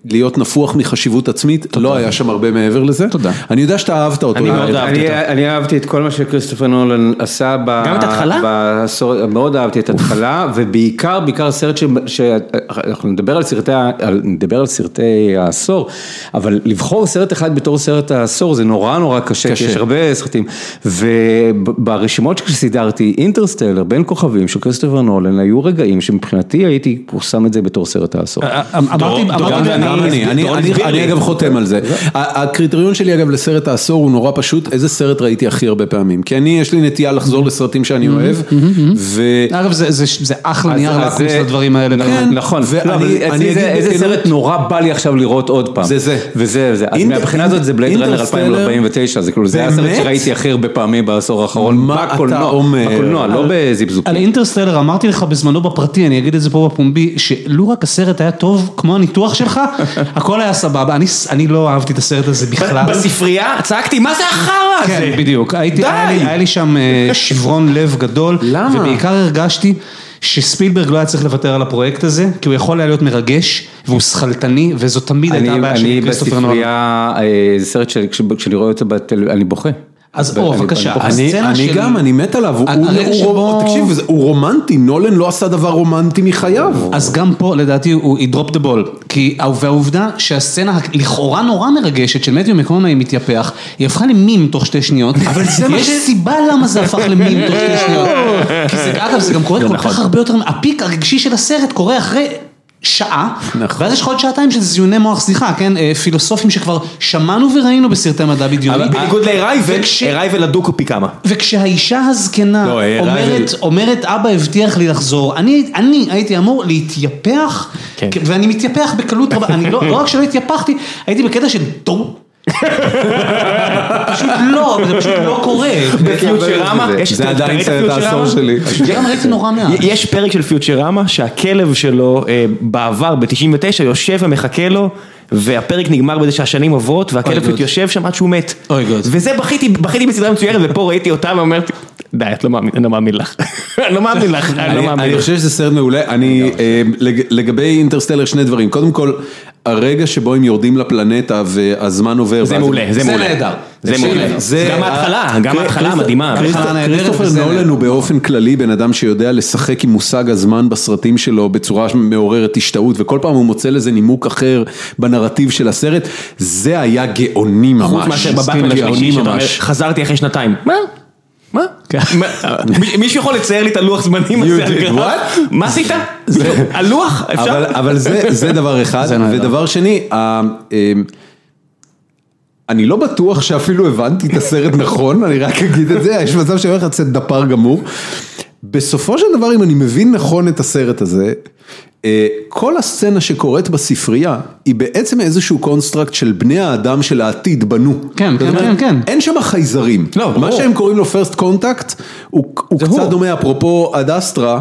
להיות נפוח מחשיבות עצמית, לא היה שם הרבה מעבר לזה. תודה. אני יודע שאתה אהבת אותו. אני מאוד אהבתי אותו. אני אהבתי את כל מה שכריסטופר נולן עשה. גם את ההתחלה? מאוד אהבתי את ההתחלה, ובעיקר, בעיקר סרט שאנחנו נדבר על סרטי, נדבר על סרטי העשור, אבל לבחור סרט אחד בתור סרט העשור זה נורא נורא קשה, כי יש הרבה סרטים. וברשימות שסידרתי, אינטרסטלר, בין כוכבים של כריסטופר נולן, היו רגעים שמבחינתי הייתי שם את זה בתור סרט העשור. אמרתי, אני אגב חותם על זה. הקריטריון שלי אגב לסרט העשור הוא נורא פשוט, איזה סרט ראיתי הכי הרבה פעמים. כי אני, יש לי נטייה לחזור לסרטים שאני אוהב. אגב, זה אחלה נייר לקוס לדברים האלה. נכון, איזה סרט נורא בא לי עכשיו לראות עוד פעם. זה זה. וזה זה. אז מהבחינה הזאת זה בלייד רנר 2049, זה הסרט שראיתי הכי הרבה פעמים בעשור האחרון. מה אתה אומר? בקולנוע, לא בזיבזוקים. על אינטרסטלר אמרתי לך בזמנו בפרטי, אני אגיד את זה פה בפומבי, שלו רק הסרט היה טוב כמו הניתוח שלך, הכל היה סבבה, אני לא אהבתי את הסרט הזה בכלל. בספרייה צעקתי, מה זה החרא הזה? כן, בדיוק, היה לי שם שברון לב גדול, ובעיקר הרגשתי שספילברג לא היה צריך לוותר על הפרויקט הזה, כי הוא יכול היה להיות מרגש, והוא שכלתני, וזו תמיד הייתה הבעיה של כריסטופר נולן. אני בספרייה, זה סרט שכשאני רואה אותו אני בוכה. אז או, בבקשה, אני גם, אני מת עליו, תקשיב, הוא רומנטי, נולן לא עשה דבר רומנטי מחייו. אז גם פה לדעתי הוא drop the ball, כי והעובדה שהסצנה לכאורה נורא מרגשת של מתיו מקומי מתייפח, היא הפכה למים תוך שתי שניות, [laughs] אבל יש סיבה למה זה הפך למים תוך שתי שניות, [laughs] כי אגב זה גם קורה כל כך הרבה יותר, הפיק הרגשי של הסרט קורה אחרי... שעה, נכון. ואז יש לך עוד שעתיים של זיוני מוח, סליחה, כן, פילוסופים שכבר שמענו וראינו בסרטי מדע בדיוני. בניגוד לארייבל, ארייבל הדוקו פי כמה. וכשהאישה הזקנה לא, אומרת, אומרת, אבא הבטיח לי לחזור, אני הייתי אמור להתייפח, כן. ואני מתייפח בקלות רבה, אני לא, לא רק שלא התייפחתי, הייתי בקטע של טוב. פשוט לא, זה פשוט לא קורה. [laughs] בפיוטרמה, זה עדיין סרט העשור שלי. גם ראיתי נורא מעט. [laughs] יש פרק של פיוטרמה שהכלב שלו בעבר, ב-99, יושב ומחכה לו. והפרק נגמר בזה שהשנים עוברות והכלב פשוט יושב שם עד שהוא מת. וזה בכיתי, בכיתי בסדרה מצוירת ופה ראיתי אותה ואומרתי, די, את לא מאמין, אני לא מאמין לך. [laughs] אני לא מאמין לך, אני לא מאמין. אני חושב שזה סרט מעולה. אני, לגבי אינטרסטלר שני דברים. קודם כל, הרגע שבו הם יורדים לפלנטה והזמן עובר. זה מעולה, זה מעולה. זה נהדר. זה מעולה. גם ההתחלה, גם ההתחלה מדהימה. כריסטופר נולן הוא באופן כללי בן אדם שיודע לשחק עם מושג הזמן בסרטים שלו בצורה מעוררת השתאות וכל פעם הוא מוצא לזה נימוק אחר בנרטיב של הסרט. זה היה גאוני ממש. חוץ מאשר בבטמן השלישי שאתה אומר, חזרתי אחרי שנתיים. מה? מישהו יכול לצייר לי את הלוח זמנים הזה על גרף? מה עשית? הלוח? אפשר? אבל זה דבר אחד, ודבר שני, אני לא בטוח שאפילו הבנתי את הסרט נכון, אני רק אגיד את זה, יש מצב שאני הולך לצאת דפר גמור. בסופו של דבר, אם אני מבין נכון את הסרט הזה, כל הסצנה שקורית בספרייה היא בעצם איזשהו construct של בני האדם של העתיד בנו. כן, כן, כן, כן. אין שם חייזרים. לא, מה שהם קוראים לו first contact, הוא קצת דומה, אפרופו אד אסטרה.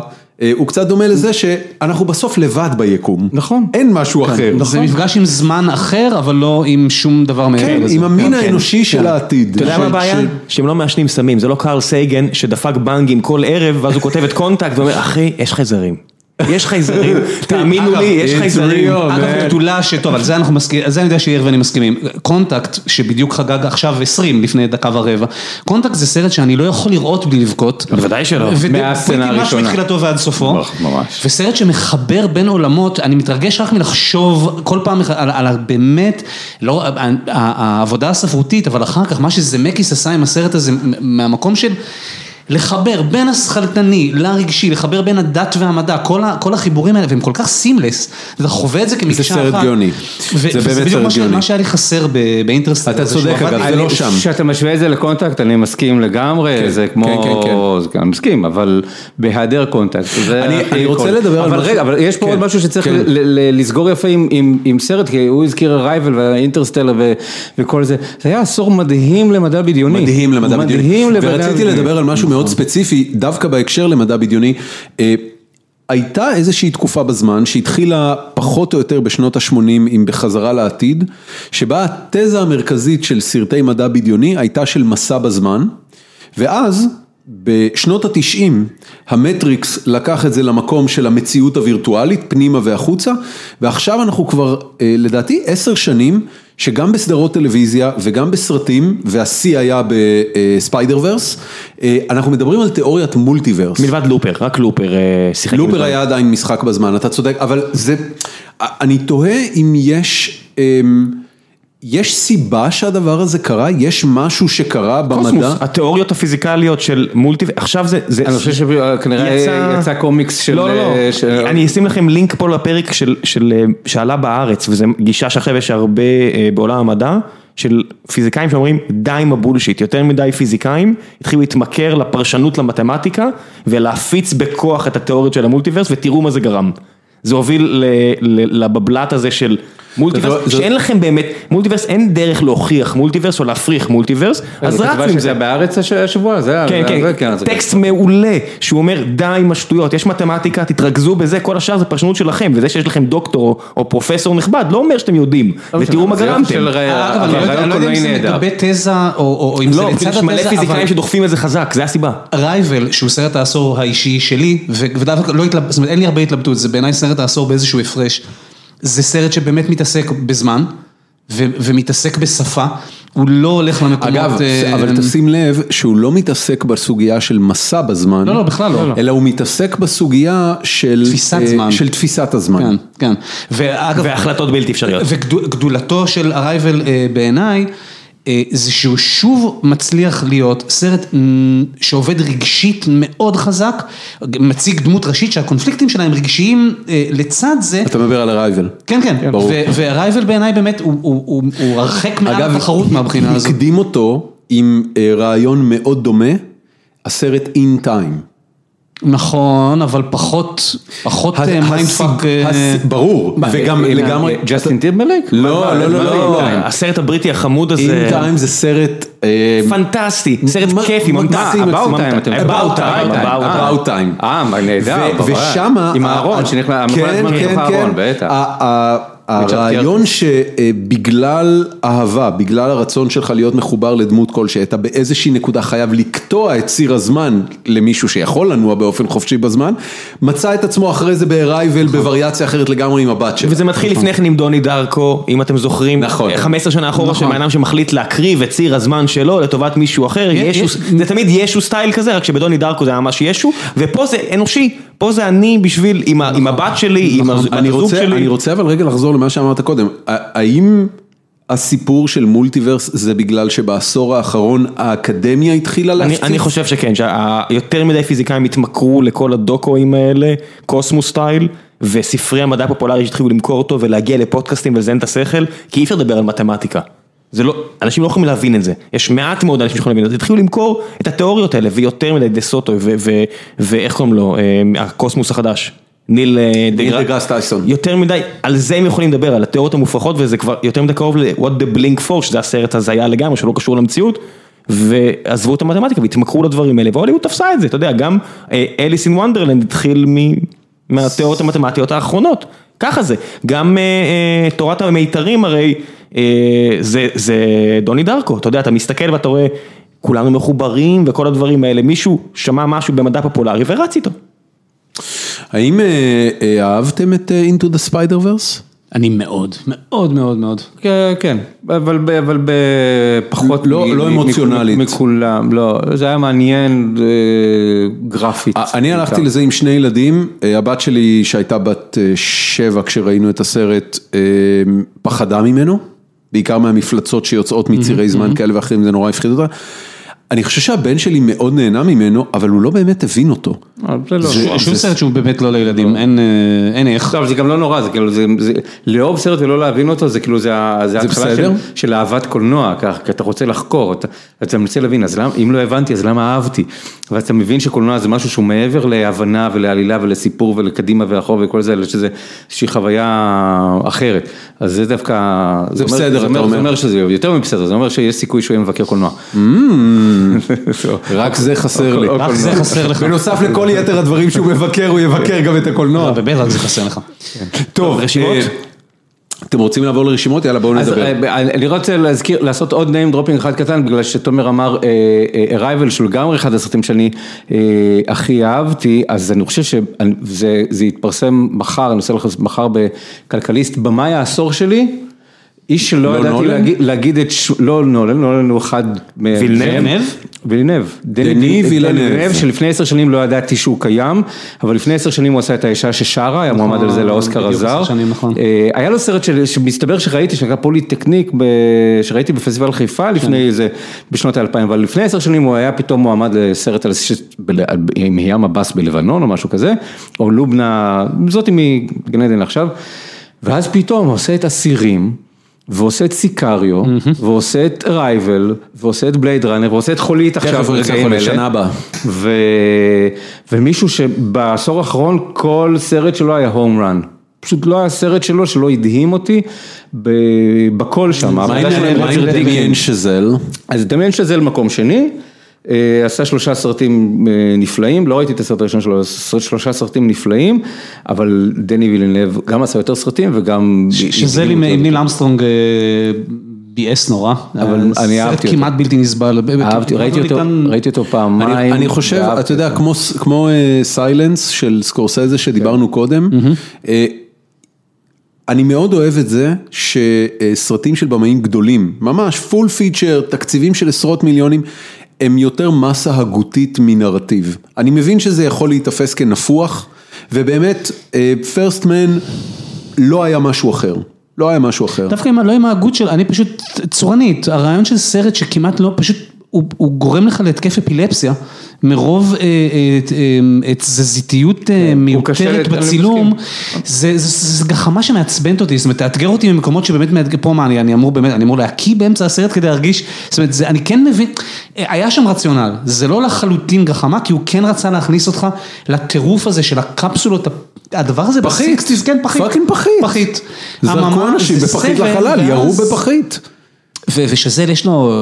הוא קצת דומה לזה שאנחנו בסוף לבד ביקום. נכון. אין משהו אחר. זה מפגש עם זמן אחר, אבל לא עם שום דבר מעבר לזה. כן, עם המין האנושי של העתיד. אתה יודע מה הבעיה? שהם לא מעשנים סמים, זה לא קארל סייגן שדפק בנגים כל ערב, ואז הוא כותב את קונטקט ואומר, אחי, יש חייזרים. יש חייזרים, [laughs] תאמינו לי, יש חייזרים. אגב, גדולה שטוב, על זה אנחנו מסכימים, על זה אני יודע שיאיר ואני מסכימים. קונטקט, שבדיוק חגג עכשיו 20 לפני דקה ורבע, קונטקט זה סרט שאני לא יכול לראות בלי לבכות. בוודאי שלא. מהסצנה הראשונה. ממש מתחילתו ועד סופו. ממש. וסרט שמחבר בין עולמות, אני מתרגש רק מלחשוב כל פעם על הבאמת, לא, העבודה הספרותית, אבל אחר כך מה שזמקיס עשה עם הסרט הזה, מהמקום של... לחבר בין השכלתני לרגשי, לחבר בין הדת והמדע, כל החיבורים האלה, והם כל כך seamless, אתה חווה את זה כמקשה אחת. זה סרט גאוני, זה באמת סרט גאוני. וזה בדיוק מה שהיה לי חסר ב Interstellar. אתה צודק, אגב, זה לא שם. כשאתה משווה את זה לקונטקט, אני מסכים לגמרי, זה כמו, אני מסכים, אבל בהיעדר קונטקט, אני רוצה לדבר על... אבל רגע, אבל יש פה עוד משהו שצריך לסגור יפה עם סרט, כי הוא הזכיר Arrival וה Interstellar וכל זה, זה היה עשור מדהים למדע בדיוני. מדהים למדע בדיוני. ורציתי לדבר על משהו מאוד ספציפי, דווקא בהקשר למדע בדיוני. הייתה איזושהי תקופה בזמן שהתחילה פחות או יותר בשנות ה-80 עם בחזרה לעתיד, שבה התזה המרכזית של סרטי מדע בדיוני הייתה של מסע בזמן, ואז בשנות התשעים המטריקס לקח את זה למקום של המציאות הווירטואלית, פנימה והחוצה, ועכשיו אנחנו כבר לדעתי עשר שנים שגם בסדרות טלוויזיה וגם בסרטים, והשיא היה ב Spider-Verse, אנחנו מדברים על תיאוריית multiverse. מלבד Looper, רק Looper שיחק. Looper היה עדיין משחק בזמן, אתה צודק, אבל זה, אני תוהה אם יש... יש סיבה שהדבר הזה קרה? יש משהו שקרה במדע? קוסמוס, התיאוריות הפיזיקליות של מולטיברס, עכשיו זה... אני חושב שכנראה יצא קומיקס של... לא, לא, לא, אני אשים לכם לינק פה לפרק שעלה בארץ, וזו גישה שעכשיו יש הרבה בעולם המדע, של פיזיקאים שאומרים די עם הבולשיט, יותר מדי פיזיקאים התחילו להתמכר לפרשנות למתמטיקה ולהפיץ בכוח את התיאוריות של המולטיברס ותראו מה זה גרם. זה הוביל לבבלת הזה של מולטיברס, שאין לכם באמת, מולטיברס אין דרך להוכיח מולטיברס או להפריך מולטיברס, אז רצנו עם זה. זה בארץ השבוע, זה כן, כן, טקסט מעולה, שהוא אומר די עם השטויות, יש מתמטיקה, תתרכזו בזה, כל השאר זה פרשנות שלכם, וזה שיש לכם דוקטור או פרופסור נכבד, לא אומר שאתם יודעים, ותראו מה גרמתם. אגב, אני לא יודע אם זה מגבה תזה, או אם זה לצד התזה, אבל... מלא פיזיקאים שדוחפים את זה חזק, זה הסיבה. רייבל, שהוא סרט העשור האישי שלי, ודווקא לא התלבטות, זאת אומרת אין לי הרבה התלבטות, זה בעיניי סרט העשור באיזשהו הפרש. זה סרט שבאמת מתעסק בזמן, ומתעסק בשפה, הוא לא הולך למקומות... אגב, אבל תשים לב שהוא לא מתעסק בסוגיה של מסע בזמן, לא, לא, בכלל לא, אלא הוא מתעסק בסוגיה של תפיסת זמן, של תפיסת הזמן. כן, כן. ואגב, והחלטות בלתי אפשריות. וגדולתו של ארייבל בעיניי, זה שהוא שוב מצליח להיות סרט שעובד רגשית מאוד חזק, מציג דמות ראשית שהקונפליקטים שלה הם רגשיים לצד זה. אתה מדבר על Arrival. כן, כן, ו Arrival בעיניי באמת הוא הרחק מעל התחרות מהבחינה הזאת. אגב, הקדים אותו עם רעיון מאוד דומה, הסרט In Time. נכון, אבל פחות, פחות mindfuck. ברור, וגם לגמרי. ג'סטין טימברלייק? לא, לא, לא. הסרט הבריטי החמוד הזה. In Time זה סרט... פנטסטי, סרט כיפי, ממתסי. About Time. About Time. About Time. אה, נהדר. ושמה... עם הארון, שנכנס, כן, כן, כן. הרעיון שבגלל אהבה, בגלל הרצון שלך להיות מחובר לדמות כלשהי, אתה באיזושהי נקודה חייב לקטוע את ציר הזמן למישהו שיכול לנוע באופן חופשי בזמן, מצא את עצמו אחרי זה בהרייבל בווריאציה אחרת לגמרי עם הבת שלו. וזה מתחיל לפני כן עם דוני דרקו, אם אתם זוכרים, 15 שנה אחורה של בן אדם שמחליט להקריב את ציר הזמן שלו לטובת מישהו אחר, זה תמיד ישו סטייל כזה, רק שבדוני דרקו זה היה ממש ישו, ופה זה אנושי. פה זה אני בשביל, עם הבת שלי, עם הזוג שלי. אני רוצה אבל רגע לחזור למה שאמרת קודם, האם הסיפור של מולטיברס זה בגלל שבעשור האחרון האקדמיה התחילה להפציץ? אני חושב שכן, שיותר מדי פיזיקאים התמכרו לכל הדוקואים האלה, קוסמוס style. וספרי המדע הפופולרי שהתחילו למכור אותו ולהגיע לפודקאסטים ולזיין את השכל, כי אי אפשר לדבר על מתמטיקה. זה לא, אנשים לא יכולים להבין את זה, יש מעט מאוד אנשים שיכולים להבין את זה, התחילו למכור את התיאוריות האלה ויותר מדי דה סוטוי ואיך קוראים לו, הקוסמוס החדש, ניל דגראס טייסון, יותר מדי, על זה הם יכולים לדבר, על התיאוריות המופרכות וזה כבר יותר מדי קרוב ל-What the Blink for, שזה הסרט הזיה לגמרי שלא קשור למציאות. ועזבו את המתמטיקה והתמכרו לדברים האלה והוליווד תפסה את זה, אתה יודע, גם אליס אין וונדרלנד התחיל מהתיאוריות המתמטיות האחרונות, ככה זה, גם תורת המיתרים הרי זה דוני דרקו, אתה יודע, אתה מסתכל ואתה רואה, כולנו מחוברים וכל הדברים האלה, מישהו שמע משהו במדע פופולרי ורץ איתו. האם אהבתם את Into the Spider-Verse? אני מאוד, מאוד מאוד מאוד. כן, אבל בפחות... לא אמוציונלית. מכולם, לא, זה היה מעניין גרפית. אני הלכתי לזה עם שני ילדים, הבת שלי שהייתה בת שבע כשראינו את הסרט, פחדה ממנו, בעיקר מהמפלצות שיוצאות מצירי זמן כאלה ואחרים, זה נורא הפחיד אותה. אני חושב שהבן שלי מאוד נהנה ממנו, אבל הוא לא באמת הבין אותו. זה שום סרט שהוא באמת לא לילדים, אין איך. זה גם לא נורא, זה כאילו, לאהוב סרט ולא להבין אותו, זה כאילו, זה ההתחלה של אהבת קולנוע, כי אתה רוצה לחקור, אתה מנסה להבין, אז אם לא הבנתי, אז למה אהבתי? ואתה מבין שקולנוע זה משהו שהוא מעבר להבנה ולעלילה ולסיפור ולקדימה ואחור וכל זה, אלא שזה איזושהי חוויה אחרת. אז זה דווקא, זה בסדר, אתה אומר שזה יותר מבסדר, זה אומר שיש סיכוי שהוא יהיה מבקר קולנוע. רק זה חסר לי. רק זה חסר לך. בנוסף לכל יתר הדברים שהוא מבקר, הוא יבקר גם את הקולנוע. באמת רק זה חסר לך. טוב, רשימות? אתם רוצים לעבור לרשימות? יאללה בואו נדבר. אה, אני רוצה להזכיר, לעשות עוד name dropping אחד קטן, בגלל שתומר אמר אה, Arrival שהוא לגמרי אחד הסרטים שאני אה, הכי אהבתי, אז אני חושב שזה יתפרסם מחר, אני עושה לך מחר בכלכליסט, במאי העשור שלי. איש שלא לא ידעתי? להגיד, את, ש... לא נולן, נולן הוא אחד מהם. וילנב? וילנב. דני וילנב. שלפני עשר שנים לא ידעתי שהוא קיים, אבל לפני עשר שנים הוא עשה את האישה ששרה, היה מועמד על זה לאוסקר הזר. נכון. אה, היה לו סרט שמסתבר שראיתי, שנקרא פוליטקניק, שראיתי בפסטיבל חיפה לפני כן. איזה, בשנות האלפיים, אבל לפני עשר שנים הוא היה פתאום מועמד לסרט עם ים הבאס בלבנון או משהו כזה, או לובנה, זאתי מגן עדן עכשיו, ואז פתאום הוא עושה את אסירים. ועושה את סיקריו, ועושה את רייבל, ועושה את בלייד ראנר, ועושה את חולית עכשיו ברגעים אלה. שנה הבאה. ו... ומישהו שבעשור האחרון כל סרט שלו היה הום רן. פשוט לא היה סרט שלו שלא הדהים אותי ב... בכל שם. מה עם דמיין. שזל? אז דמיין שזל מקום שני, עשה שלושה סרטים אה, נפלאים, לא ראיתי את הסרט הראשון שלו, שלושה סרטים נפלאים, אבל דני וילנב גם עשה יותר סרטים וגם... שזה עם עם ניל אמסטרונג אה, ביאס נורא. אבל אה, אני אהבתי סרט אותו. כמעט בלתי נסבל. אהבתי, ראיתי אותו, ראיתי אותו פעמיים. אני, חושב, אתה יודע. כמו, כמו Silence של סקורסזה שדיברנו קודם, אה, אני מאוד אוהב את זה שסרטים של במאים גדולים, ממש full feature, תקציבים של עשרות מיליונים, הם יותר מסה הגותית מנרטיב. אני מבין שזה יכול להיתפס כנפוח, ובאמת, First Man לא היה משהו אחר, לא היה משהו אחר. דווקא לא עם ההגות של, אני פשוט צורנית, הרעיון של סרט שכמעט לא, פשוט, הוא, הוא גורם לך להתקף אפילפסיה, מרוב אה, אה, אה, תזזיתיות אה, קשה מיותרת בצילום, זה, זה, זה, זה גחמה שמעצבנת אותי, זאת אומרת, תאתגר אותי במקומות שבאמת מאתגר, פה מה, אני, אני אמור באמת, אני אמור להקיא באמצע הסרט כדי להרגיש, זאת אומרת, זה, אני כן מבין, אה, היה שם רציונל, זה לא לחלוטין גחמה, כי הוא כן רצה להכניס אותך לטירוף הזה של הקפסולות, הדבר הזה פחית. ב sixties, כן, פחית, fucking פחית. פחית, זרקו אנשים בפחית לחלל, ירו בפחית. ושזל יש לו,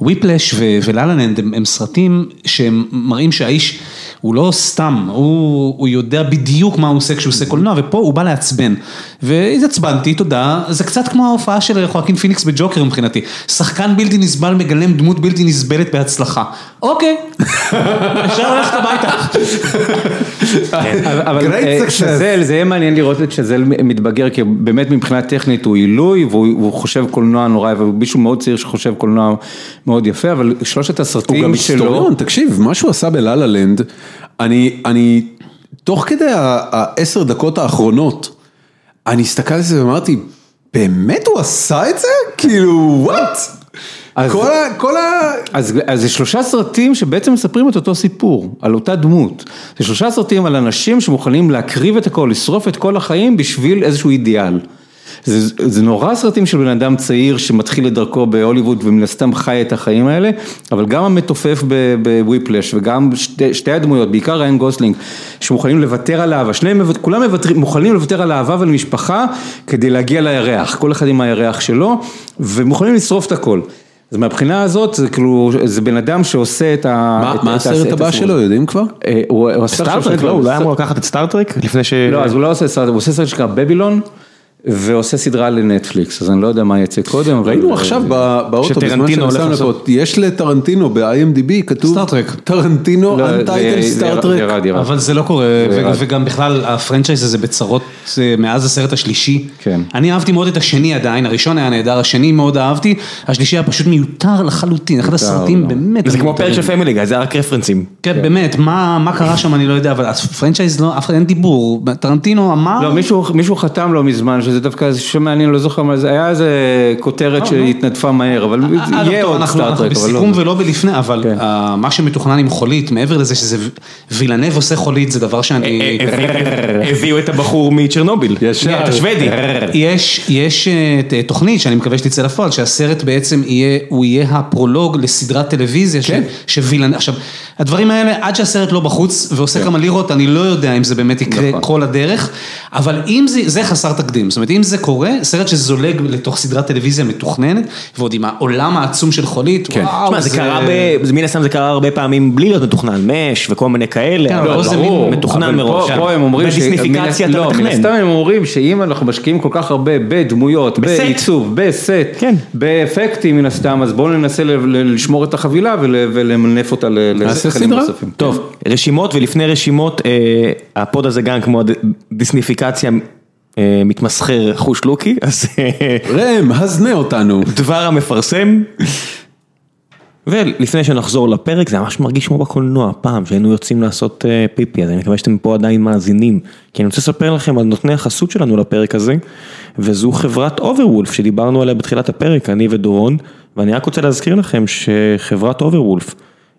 Whiplash ו La La Land הם, הם סרטים שהם מראים שהאיש הוא לא סתם, הוא, הוא יודע בדיוק מה הוא עושה כשהוא עושה קולנוע ופה הוא בא לעצבן. והתעצבנתי, תודה, זה קצת כמו ההופעה של חואקין פיניקס בג'וקר מבחינתי. שחקן בלתי נסבל מגלם דמות בלתי נסבלת בהצלחה. אוקיי, [laughs] אפשר ללכת הביתה. אבל- [laughs] אבל אה. שזל, זה יהיה מעניין לראות את שזל מתבגר, כי באמת מבחינה טכנית הוא עילוי, והוא חושב קולנוע נורא, והוא מישהו מאוד צעיר שחושב קולנוע מאוד יפה, אבל שלושת הוא הסרטים גם שלו, היסטוריון, תקשיב, מה שהוא עשה בלה לה לנד, אני, אני, תוך כדי העשר דקות האחרונות, אני הסתכלתי על זה ואמרתי, באמת הוא עשה את זה? כאילו, וואט? אז- כל ה... כל ה... אז, אז זה שלושה סרטים שבעצם מספרים את אותו סיפור, על אותה דמות. זה שלושה סרטים על אנשים שמוכנים להקריב את הכל, לשרוף את כל החיים בשביל איזשהו אידיאל. זה, זה נורא סרטים של בן אדם צעיר שמתחיל את דרכו בהוליווד ומן הסתם חי את החיים האלה, אבל גם המתופף ב- ב Whiplash וגם שתי, שתי הדמויות, בעיקר ריאן גוסלינג, שמוכנים לוותר על אהבה, שניהם, מוות- כולם מוותרים, מוכנים לוותר על אהבה ועל משפחה כדי להגיע לירח, כל אחד עם הירח שלו, ומוכנים לשרוף את הכל. אז מהבחינה הזאת זה כאילו, זה בן אדם שעושה את ה... מה, את- מה את הסרט את הבא שלו. יודעים כבר? אה, הוא הוא עשה Star Trek, שני לא? הוא לא היה. אמור לקחת את Star Trek? לפני ש... לא, אז הוא לא עושה סרט, הוא עושה סרט שנקרא Babylon, ועושה סדרה לנטפליקס, אז אני לא יודע מה יצא קודם. ראינו עכשיו ב- באוטו, בזמן שנסענו. לפה, יש לטרנטינו ב-IMDb, כתוב Star Trek. טרנטינו, לא, untitled זה Star Trek. ירד, ירד. אבל זה לא קורה. וגם בכלל ה franchise הזה בצרות אה, מאז הסרט השלישי. כן. אני אהבתי מאוד את השני עדיין, הראשון היה נהדר, השני מאוד אהבתי, השלישי היה פשוט מיותר לחלוטין, אחד הסרטים לא. באמת זה כמו. פרק של Family Guy, זה רק רפרנסים. כן, באמת, מה מה קרה שם אני לא יודע, אבל ה franchise לא, אף אחד אין דיבור, טרנטינו אמר, לא, מישהו, מישהו חתם לא מזמן, שזה דווקא איזה שם מעניין, לא זוכר מה זה, היה איזה כותרת שהתנדפה מהר, אבל אה, יהיה עוד אנחנו אנחנו לא. בסיכום ולא בלפני, אבל כן. אה, מה שמתוכנן עם חולית, מעבר לזה שזה וילנב עושה חולית, זה דבר אה, שאני... הביאו את הבחור מצ'רנוביל. ישר. את השוודי. יש, אה, תוכנית שאני מקווה שתצא לפועל, שהסרט בעצם יהיה, הוא יהיה הפרולוג לסדרת טלוויזיה, כן. ש, שווילן, עכשיו, הדברים האלה, עד שהסרט לא בחוץ ועושה כמה לירות, אני לא יודע אם זה באמת יקרה נכון. כל הדרך, אבל אם זה, זה חסר תקדים, זאת אומרת, אם זה קורה, סרט שזולג לתוך סדרת טלוויזיה מתוכננת, ועוד עם העולם העצום של חולית, כן. וואו, זה... קרה, ב... מן הסתם זה קרה הרבה פעמים בלי להיות מתוכנן, מש וכל מיני כאלה, כן, אבל זה מין מתוכנן מראש. פה הם אומרים, בדיסניפיקציה אתה מתכנן. לא, מן הסתם הם אומרים שאם אנחנו משקיעים כל כך הרבה בדמויות, בעיצוב, בסט, באפקטים מן הסתם, אז בואו ננסה לשמור את החבילה ולמנף אותה לשחקנים נוספים. טוב, רשימות ולפני רשימות, אה, הפוד הזה גם כמו דיסניפיקציה. אה, מתמסחר חוש לוקי, אז... ראם, הזנת אותנו. דבר המפרסם. ולפני שנחזור לפרק, זה ממש מרגיש כמו בקולנוע, פעם שהיינו יוצאים לעשות אה, פיפי, אז אני מקווה שאתם פה עדיין מאזינים. כי אני רוצה לספר לכם על נותני החסות שלנו לפרק הזה, וזו חברת אוברוולף שדיברנו עליה בתחילת הפרק, אני ודורון, ואני רק רוצה להזכיר לכם שחברת אוברוולף,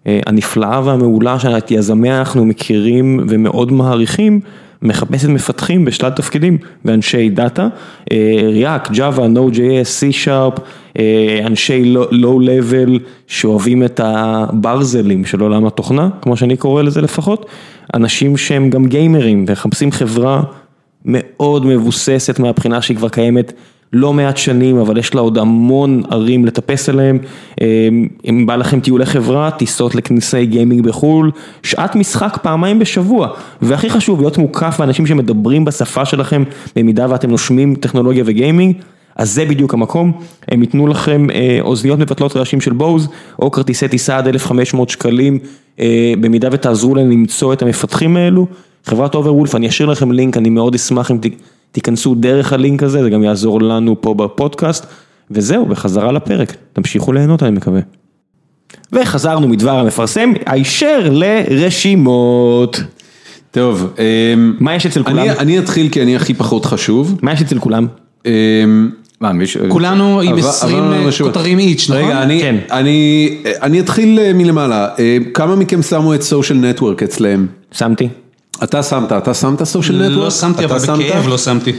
הנפלאה והמעולה שאת יזמיה אנחנו מכירים ומאוד מעריכים, מחפשת מפתחים בשלל תפקידים ואנשי דאטה, React, Java, Node.js, C-Sharp, אנשי Low-Level שאוהבים את הברזלים של עולם התוכנה, כמו שאני קורא לזה לפחות, אנשים שהם גם גיימרים ומחפשים חברה מאוד מבוססת מהבחינה שהיא כבר קיימת. לא מעט שנים, אבל יש לה עוד המון ערים לטפס עליהם, אם בא לכם טיולי חברה, טיסות לכניסי גיימינג בחו"ל, שעת משחק פעמיים בשבוע, והכי חשוב, להיות מוקף באנשים שמדברים בשפה שלכם, במידה ואתם נושמים טכנולוגיה וגיימינג, אז זה בדיוק המקום, הם ייתנו לכם אוזניות מבטלות רעשים של Bose, או כרטיסי טיסה עד 1,500 שקלים, במידה ותעזרו להם למצוא את המפתחים האלו, חברת אוברוולף, אני אשאיר לכם לינק, אני מאוד אשמח אם תיכנסו דרך הלינק הזה, זה גם יעזור לנו פה בפודקאסט, וזהו, בחזרה לפרק, תמשיכו ליהנות אני מקווה. וחזרנו מדבר המפרסם, הישר לרשימות. טוב, מה יש אצל כולם? אני אתחיל כי אני הכי פחות חשוב. מה יש אצל כולם? מה, מישהו... כולנו עם 20 כותרים איץ', נכון? רגע, אני אתחיל מלמעלה, כמה מכם שמו את סושיאל נטוורק אצלם? שמתי. אתה שמת, אתה שמת סושיאל נטוורק? לא שמתי, אבל בכאב לא שמתי.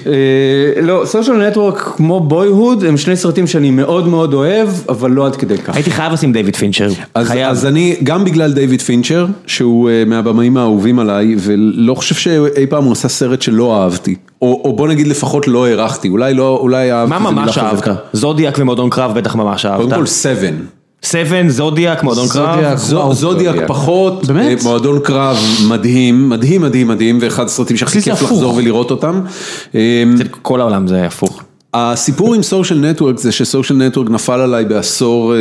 לא, סושיאל נטוורק כמו בויהוד הם שני סרטים שאני מאוד מאוד אוהב, אבל לא עד כדי כך. הייתי חייב לשים דיוויד פינצ'ר. אז אני, גם בגלל דיוויד פינצ'ר, שהוא מהבמאים האהובים עליי, ולא חושב שאי פעם הוא עשה סרט שלא אהבתי. או בוא נגיד לפחות לא הערכתי, אולי לא, אולי אהבתי. מה ממש אהבת? זודיאק ומועדון קרב בטח ממש אהבת. קודם כל סבן. סבן, זודיאק, מועדון קרב. זודיאק פחות, מועדון קרב מדהים, מדהים מדהים מדהים, ואחד הסרטים שהכי כיף לחזור ולראות אותם. כל העולם זה הפוך. הסיפור עם סושיאל נטוורק זה שסושיאל נטוורק נפל עליי בעשור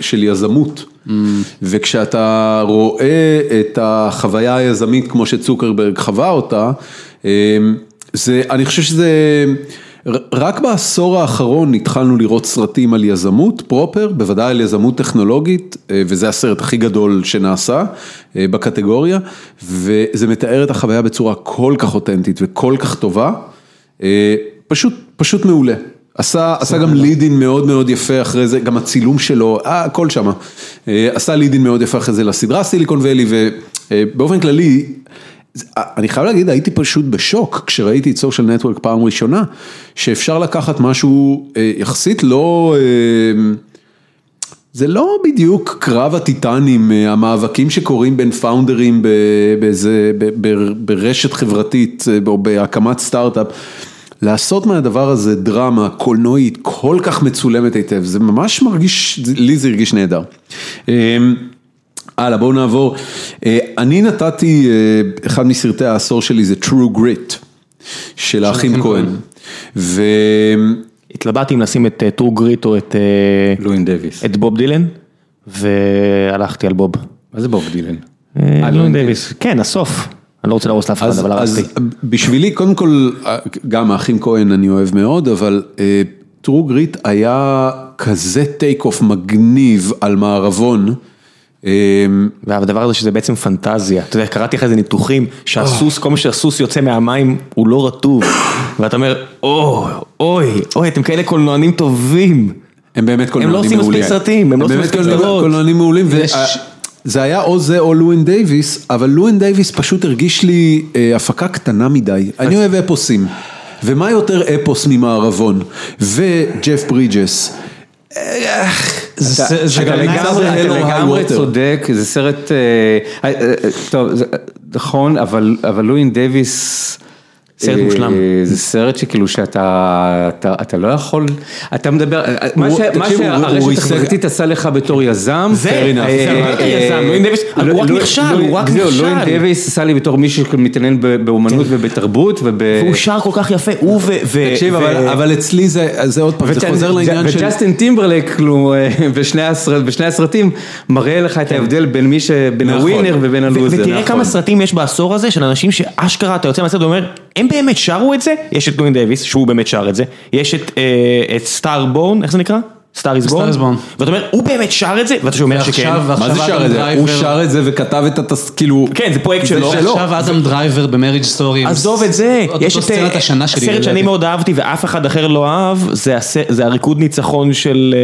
של יזמות. וכשאתה רואה את החוויה היזמית כמו שצוקרברג חווה אותה, זה, אני חושב שזה... רק בעשור האחרון התחלנו לראות סרטים על יזמות פרופר, בוודאי על יזמות טכנולוגית, וזה הסרט הכי גדול שנעשה בקטגוריה, וזה מתאר את החוויה בצורה כל כך אותנטית וכל כך טובה, פשוט, פשוט מעולה. עשה, עשה גם לידין מאוד מאוד יפה אחרי זה, גם הצילום שלו, הכל שמה. עשה לידין מאוד יפה אחרי זה לסדרה סיליקון ואלי, ובאופן כללי, אני חייב להגיד, הייתי פשוט בשוק כשראיתי את סושיאל נטוורק פעם ראשונה, שאפשר לקחת משהו יחסית לא, זה לא בדיוק קרב הטיטנים, המאבקים שקורים בין פאונדרים באיזה, ברשת חברתית או בהקמת סטארט-אפ, לעשות מהדבר הזה דרמה קולנועית כל כך מצולמת היטב, זה ממש מרגיש, לי זה הרגיש נהדר. הלאה, בואו נעבור. אני נתתי, אחד מסרטי העשור שלי זה True Grit, של האחים כהן. התלבטתי אם לשים את True Grit או את לואין דייוויס. את בוב דילן, והלכתי על בוב. מה זה בוב דילן? לואין דייוויס, כן, הסוף. אני לא רוצה להרוס לאף אחד, אבל הרסתי. בשבילי, קודם כל, גם האחים כהן אני אוהב מאוד, אבל True Grit היה כזה take off מגניב על מערבון. והדבר הזה שזה בעצם פנטזיה, אתה יודע, קראתי אחרי זה ניתוחים, שהסוס, כל מה שהסוס יוצא מהמים הוא לא רטוב, ואתה אומר, אוי, אוי, אוי, אתם כאלה קולנוענים טובים. הם באמת קולנוענים מעולים. הם לא עושים מספיק סרטים, הם לא עושים מספיק סדרות. הם קולנוענים מעולים, זה היה או זה או לואין דייוויס, אבל לואין דייוויס פשוט הרגיש לי הפקה קטנה מדי, אני אוהב אפוסים, ומה יותר אפוס ממערבון, וג'ף ברידג'ס. אתה לגמרי צודק, זה סרט, טוב, נכון, אבל לואין דייוויס, סרט מושלם. זה סרט שכאילו שאתה לא יכול, אתה מדבר, מה שהרשת החברתית עשה לך בתור יזם, זה לא יזם, לואין דייוויס, הוא רק נכשל, הוא רק נכשל. לואין דייוויס עשה לי בתור מישהו שמתעניין באומנות ובתרבות. והוא שר כל כך יפה, הוא ו... תקשיב, אבל אצלי זה עוד פעם, זה חוזר לעניין של... וג'סטין טימברלק, בשני הסרטים, מראה לך את ההבדל בין מי ש... בין ה winner ובין הלוזר. ותראה כמה סרטים יש בעשור הזה של אנשים שאשכרה, אתה יוצא מהסרט ואומר, הם באמת שרו את זה? יש את לואין דייוויס, שהוא באמת שר את זה, יש את Star Born, איך זה נקרא? Star Is Born, ואתה אומר, הוא באמת שר את זה? ואתה שומע שכן. מה זה שר את זה? הוא שר את זה וכתב את התס... כאילו... כן, זה פרויקט שלו. עכשיו אדם דרייבר במריג' סטורי. עזוב את זה. יש את הסרט שאני מאוד אהבתי ואף אחד אחר לא אהב, זה הריקוד ניצחון של...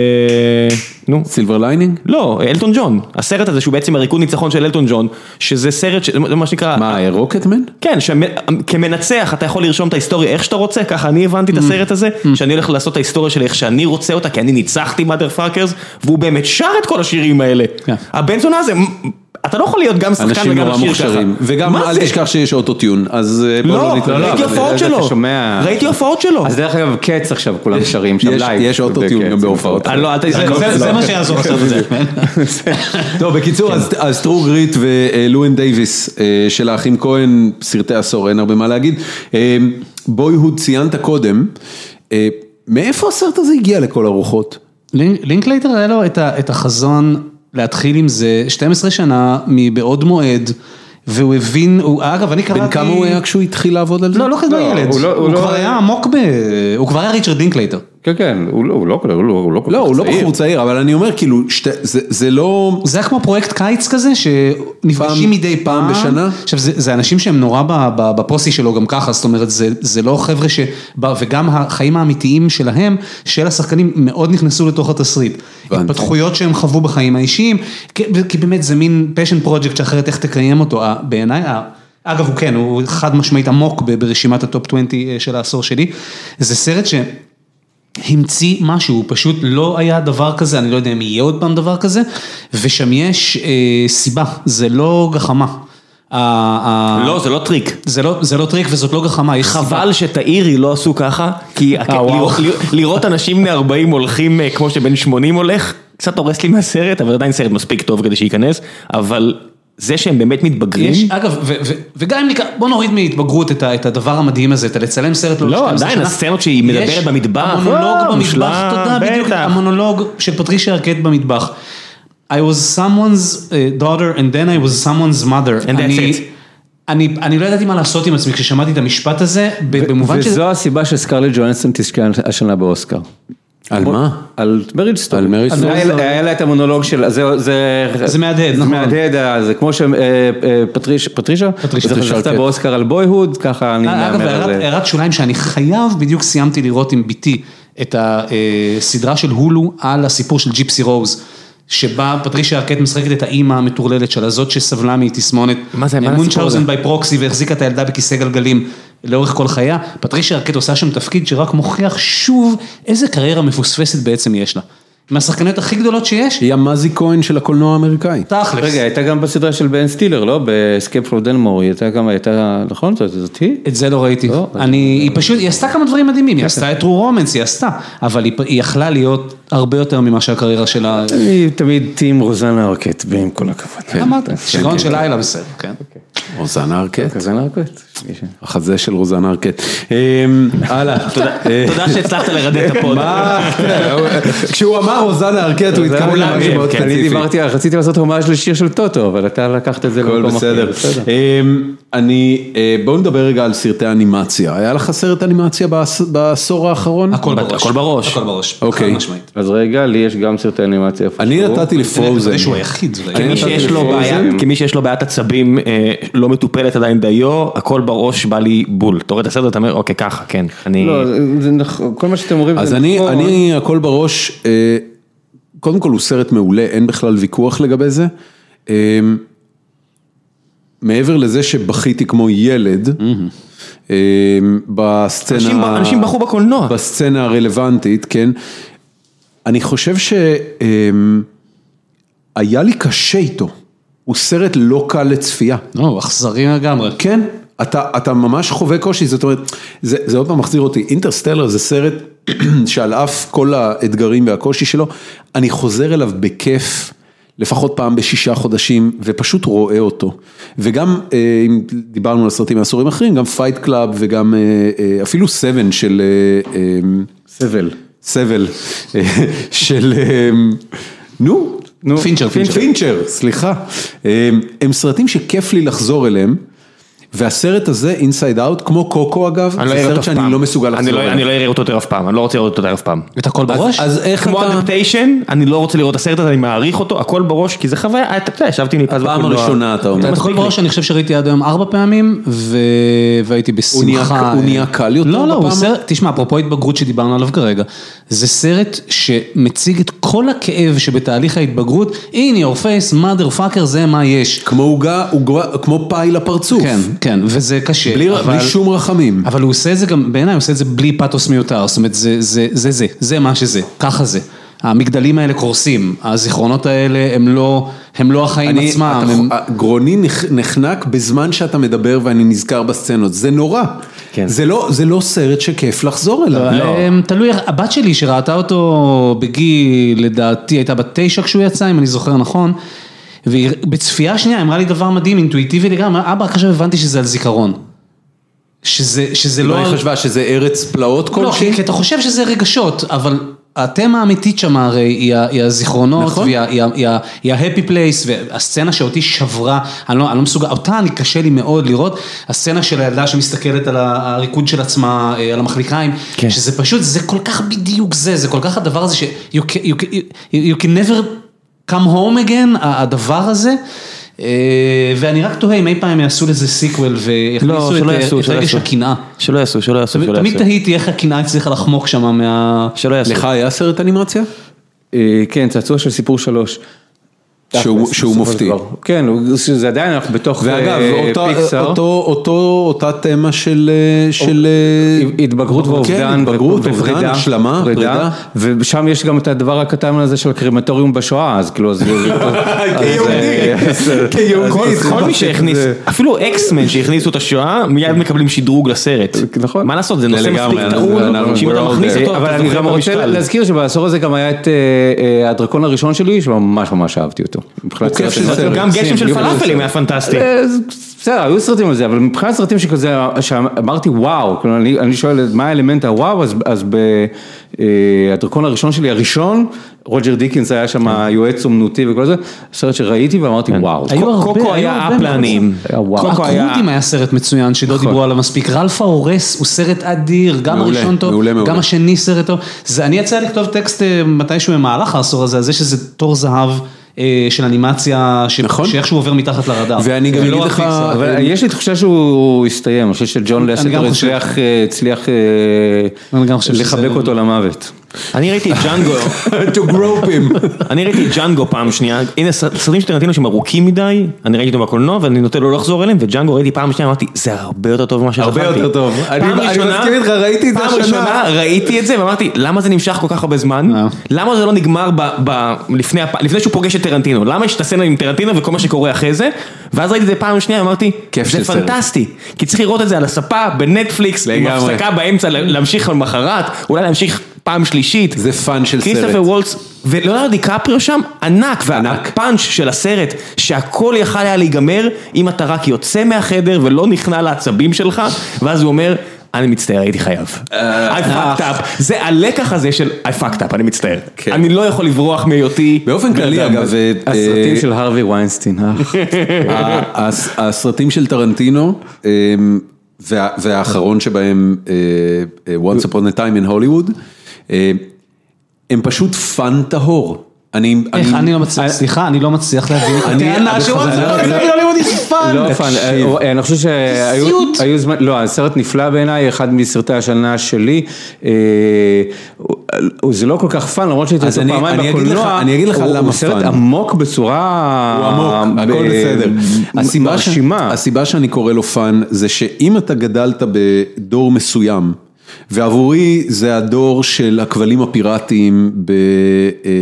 נו. Silver Lining? לא, אלטון ג'ון. הסרט הזה שהוא בעצם הריקוד ניצחון של אלטון ג'ון, שזה סרט, מה שנקרא... מה, Rocketman? כן, כמנצח אתה יכול לרשום את ההיסטוריה איך שאתה רוצה, ככה אני הבנתי את הסרט הזה, שאני הולך לעשות את ההיסטוריה שלי איך שאני רוצה אותה, כי אני ניצחתי mother fuckers, והוא באמת שר את כל השירים האלה. הבן זונה הזה... אתה לא יכול להיות גם שחקן וגם לשיר ככה. וגם אל תשכח שיש אוטוטוטיון, אז בוא לא נתראה. לא, ראיתי הופעות שלו, ראיתי הופעות שלו. אז דרך אגב, קאטס עכשיו כולם שרים שם live. יש אוטוטיון גם בהופעות. זה מה שיעזור לעשות את זה. טוב, [laughs] בקיצור, אז True Grit ולואין דייוויס של האחים כהן, סרטי עשור, אין הרבה מה להגיד. Boyhood ציינת קודם, מאיפה הסרט הזה הגיע לכל הרוחות? לינקלייטר היה לו את החזון להתחיל עם זה 12 שנה מבעוד מועד. והוא הבין, אגב אני קראתי... בן כמה הוא היה כשהוא התחיל לעבוד על זה? לא, לא כזה ילד, הוא כבר היה עמוק ב... הוא כבר היה ריצ'רד לינקלייטר. כן, כן, הוא לא, הוא לא, הוא לא, הוא לא כל לא, הוא לא בחור צעיר, אבל אני אומר, כאילו, זה זה לא... זה היה כמו פרויקט קיץ כזה, שנפגשים מדי פעם. פעם בשנה? עכשיו, זה זה אנשים שהם נורא בפוסי שלו גם ככה, זאת אומרת, זה זה לא חבר'ה ש... וגם החיים האמיתיים שלהם, של השחקנים, מאוד נכנסו לתוך התסריט. התפתחויות שהם חוו בחיים האישיים, כי באמת זה מין passion project שאחרת איך תקיים אותו, בעיניי. אגב, הוא כן, הוא חד משמעית עמוק ברשימת ה top 20 של העשור שלי. זה סרט ש... המציא משהו, פשוט לא היה דבר כזה, אני לא יודע אם יהיה עוד פעם דבר כזה, ושם יש אה, סיבה, זה לא גחמה. לא, זה לא טריק. זה לא זה לא טריק וזאת לא גחמה. חבל שתאירי לא עשו ככה, כי לראות אנשים בני 40 הולכים כמו שבן 80 הולך, קצת הורס לי מהסרט, אבל עדיין סרט מספיק טוב כדי שייכנס, אבל... זה שהם באמת מתבגרים. יש, אגב, ו, ו, וגם אם ניקח, בוא נוריד מהתבגרות את את הדבר המדהים הזה, את לצלם סרט לא לא, עדיין, הסצנות שהיא מדברת במטבח. המונולוג במטבח, תודה, בדיוק, המונולוג של פטרישיה ארקט במטבח. I was someone's daughter and then I was someone's mother. And that's it. אני אני לא ידעתי מה לעשות עם עצמי כששמעתי את המשפט הזה, במובן ש... וזו הסיבה שסקרלט ג'ואנסון תזכה השנה באוסקר. על מה? על Marriage Story. על Marriage Story. היה לה את המונולוג של, זה, זה, זה מהדהד, נכון. מהדהד, זה כמו שפטרישה, פטרישה, זה זכתה באוסקר על Boyhood, ככה אני מהמר על... אגב, הערת שוליים שאני חייב, בדיוק סיימתי לראות עם בתי את הסדרה של הולו על הסיפור של ג'יפסי רוז. שבה פטרישיה ארקט משחקת את האימא המטורללת שלה, זאת שסבלה מתסמונת. מה זה, מה הסיפור הזה? Munchausen by proxy והחזיקה את הילדה בכיסא גלגלים לאורך כל חייה. פטרישיה ארקט עושה שם תפקיד שרק מוכיח שוב איזה קריירה מפוספסת בעצם יש לה. מהשחקניות הכי גדולות שיש. היא המאזי כהן של הקולנוע האמריקאי. תכלס. רגע, הייתה גם בסדרה של בן סטילר, לא? ב Escape from Dannemora, היא הייתה גם, הייתה, נכון? זאת היא? את זה לא ראיתי. לא, אני, היא פשוט, היא עשתה כמה דברים מדהימים, היא עשתה את True Romance, היא עשתה, אבל היא יכלה להיות הרבה יותר ממה שהקריירה שלה. אני תמיד team רוזנה ארקט, ועם כל הכבוד. אמרת, שיגעון של לילה בסדר, כן. רוזנה ארקט. רוזנה ארקט. החזה של רוזנה ארקט. הלאה. [laughs] תודה שהצלחת לרדד את הפוד. כשהוא אמר רוזנה ארקט הוא התכוון למשהו מאוד ספציפי. אני דיברתי, רציתי לעשות הומאז' לשיר של טוטו, אבל אתה לקחת את זה למקום אחר. בסדר. אני, בואו נדבר רגע על סרטי אנימציה. היה לך סרט אנימציה בעשור האחרון? הכל בראש. הכל בראש. הכל בראש. אוקיי. אז רגע, לי יש גם סרטי אנימציה. אני נתתי ל Frozen. שהוא היחיד. כמי שיש לו בעיית עצבים לא מטופלת עדיין דיו, הכל בראש בא לי בול. אתה רואה את הסרט, אתה אומר, אוקיי, ככה, כן. לא, זה נכון, כל מה שאתם אומרים זה נכון. אז אני, הכל בראש, קודם כל הוא סרט מעולה, אין בכלל ויכוח לגבי זה. מעבר לזה שבכיתי כמו ילד, בסצנה, אנשים בכו בקולנוע, בסצנה הרלוונטית, כן, אני חושב שהיה לי קשה איתו, הוא סרט לא קל לצפייה. לא, אכזרי לגמרי. כן. אתה, אתה ממש חווה קושי, זאת אומרת, זה, זה עוד פעם מחזיר אותי, Interstellar זה סרט [clears throat] שעל אף כל האתגרים והקושי שלו, אני חוזר אליו בכיף. לפחות פעם בשישה חודשים, ופשוט רואה אותו. וגם, אה, אם דיברנו על סרטים מעשורים אחרים, גם Fight Club וגם אה, אה, אפילו Seven של... Seven. Seven, של... נו, נו, פינצ'ר, פינצ'ר, סליחה. הם סרטים שכיף לי לחזור אליהם. והסרט הזה, Inside Out, כמו קוקו אגב, לא זה סרט שאני לא מסוגל לחזור אליו. אני לא אראה אותו יותר אף פעם, אני לא רוצה לראות אותו יותר אף פעם. את הכל בראש? אז איך אתה... כמו Adaptation, אני לא רוצה לראות את הסרט הזה, אני מעריך אותו, הכל בראש, כי זה חוויה, אתה יודע, ישבתי לי פז בפעם הראשונה אתה אומר. את הכל בראש אני חושב שראיתי עד היום ארבע פעמים, והייתי בשמחה. הוא נהיה קל יותר בפעם? לא, לא, תשמע, אפרופו התבגרות שדיברנו עליו כרגע, זה סרט שמציג את כל הכאב שבתהליך ההתבגרות, in your face, mother fucker, זה מה יש. כמו עוגה, כמו פאי לפרצוף. כן, כן, וזה קשה. בלי, אבל, בלי שום רחמים. אבל הוא עושה את זה גם, בעיניי הוא עושה את זה בלי פתוס מיותר, זאת אומרת, זה זה, זה, זה, זה מה שזה, ככה זה. המגדלים האלה קורסים, הזיכרונות האלה הם לא, הם לא החיים אני, עצמם. אתה, הם... גרוני נחנק בזמן שאתה מדבר ואני נזכר בסצנות, זה נורא. כן. זה לא, זה לא סרט שכיף לחזור אליו. לא. לא. תלוי, הבת שלי שראתה אותו בגיל, לדעתי הייתה בת תשע כשהוא יצא, אם אני זוכר נכון. ובצפייה שנייה אמרה לי דבר מדהים, אינטואיטיבי לגמרי, אבא, עכשיו הבנתי שזה על זיכרון. שזה, שזה לא... היא חשבה שזה ארץ פלאות כלשהי? לא, כי אתה חושב שזה רגשות, אבל התמה האמיתית שם הרי היא הזיכרונות, נכון. והיא ה-happy place, והסצנה שאותי שברה, אני לא, אני לא מסוגל, אותה אני קשה לי מאוד לראות, הסצנה של הילדה שמסתכלת על הריקוד של עצמה, אה, על המחליקיים, כן. שזה פשוט, זה כל כך בדיוק זה, זה כל כך הדבר הזה ש- you can, you can, you can never come home again, הדבר הזה. אה, ואני רק תוהה אם אי פעם יעשו לזה sequel ויכניסו לא, את רגש הקנאה. שלא יעשו, שלא יעשו. תמיד תהיתי איך הקנאה הצליחה לחמוק שם מה... שלא יעשו. לך היה סרט אנימציה? אה, כן, צעצוע של סיפור שלוש. שהוא מופתי. כן, זה עדיין אנחנו בתוך פיקסאר. ואגב, אותה תמה של... אה, התבגרות כן, ואובדן. התבגרות, אובדן, השלמה, פרידה. ושם יש גם את הדבר הקטן הזה של הקרימטוריום בשואה, אז כאילו... [laughs] כיהודי. [laughs] כל מי שהכניס, אפילו אקסמן שהכניסו את השואה, מיד מקבלים שדרוג לסרט. נכון. מה לעשות, זה נושא מספיק טעון, שאם אתה מכניס אותו, אבל אני גם רוצה להזכיר שבעשור הזה גם היה את אה, הדרקון הראשון שלי, שממש ממש אהבתי אותו. גם גשם של פלאפלים היה פנטסטי. אה, בסדר, היו סרטים על זה, אבל מבחינת סרטים שכזה, שאמרתי וואו, אני שואל מה האלמנט הוואו, אז בדרקון הראשון שלי, הראשון, רוג'ר דיקינס היה שם יועץ אומנותי וכל זה, סרט שראיתי ואמרתי כן. וואו. קוקו היה אפלנים. הקרודים היה סרט מצוין שלא נכון. דיברו עליו מספיק, רלף ההורס הוא סרט אדיר, גם הראשון טוב, גם השני סרט טוב. אני יצא לכתוב טקסט אה, מתישהו במהלך העשור הזה, על זה שזה תור זהב. אה, של אנימציה, נכון. שאיכשהו עובר מתחת לרדאר. ואני גם אגיד לך, אבל יש לי תחושה שהוא הסתיים, אני חושב שג'ון לסטר הצליח לחבק אותו למוות. אני ראיתי את ג'אנגו, [laughs] to grope him, אני ראיתי את ג'אנגו פעם שנייה, הנה סרטים של טרנטינו שהם ארוכים מדי, אני ראיתי אותם בקולנוע ואני נוטה לא לחזור אליהם, וג'אנגו ראיתי פעם שנייה, אמרתי, זה הרבה יותר טוב ממה שזכרתי. הרבה יותר טוב, אני מסכים איתך, ראיתי את זה השנה. פעם ראשונה ראיתי את זה ואמרתי, למה זה נמשך כל כך הרבה זמן? אה. למה זה לא נגמר לפני שהוא פוגש את טרנטינו? למה יש את הסצנה עם טרנטינו וכל מה שקורה אחרי זה? ואז ראיתי את זה פעם שנייה, אמרתי, זה פנטסטי, כי צריך לראות את זה על הספה, בנטפליקס, עם הפסקה באמצע, להמשיך למחרת, אולי להמשיך פעם שלישית. זה fun של סרט. כריסטופר וולץ, ולאונרדו דיקפריו שם, ענק, והפאנץ' של הסרט, שהכל יכל היה להיגמר, אם אתה רק יוצא מהחדר ולא נכנע לעצבים שלך, ואז הוא אומר, אני מצטער, הייתי חייב. I fucked up, זה הלקח הזה של I fucked up, אני מצטער. כן. אני לא יכול לברוח מהיותי. באופן כללי אגב, הסרטים של הרווי ויינסטין. [laughs] הסרטים של טרנטינו, והאחרון שבהם, Once Upon a Time in Hollywood, הם פשוט fun טהור. אני, איך אני לא מצליח, סליחה, אני לא מצליח להבין את הטענה. לא fun, אני חושב שהיו זמן, לא, הסרט נפלא בעיניי, אחד מסרטי השנה שלי, זה לא כל כך fun, למרות שראיתי אותו פעמיים בקולנוע, אני אגיד לך למה fun. הוא סרט עמוק בצורה, הוא עמוק, הכל בסדר. הסיבה שאני קורא לו fun, זה שאם אתה גדלת בדור מסוים, ועבורי זה הדור של הכבלים הפיראטיים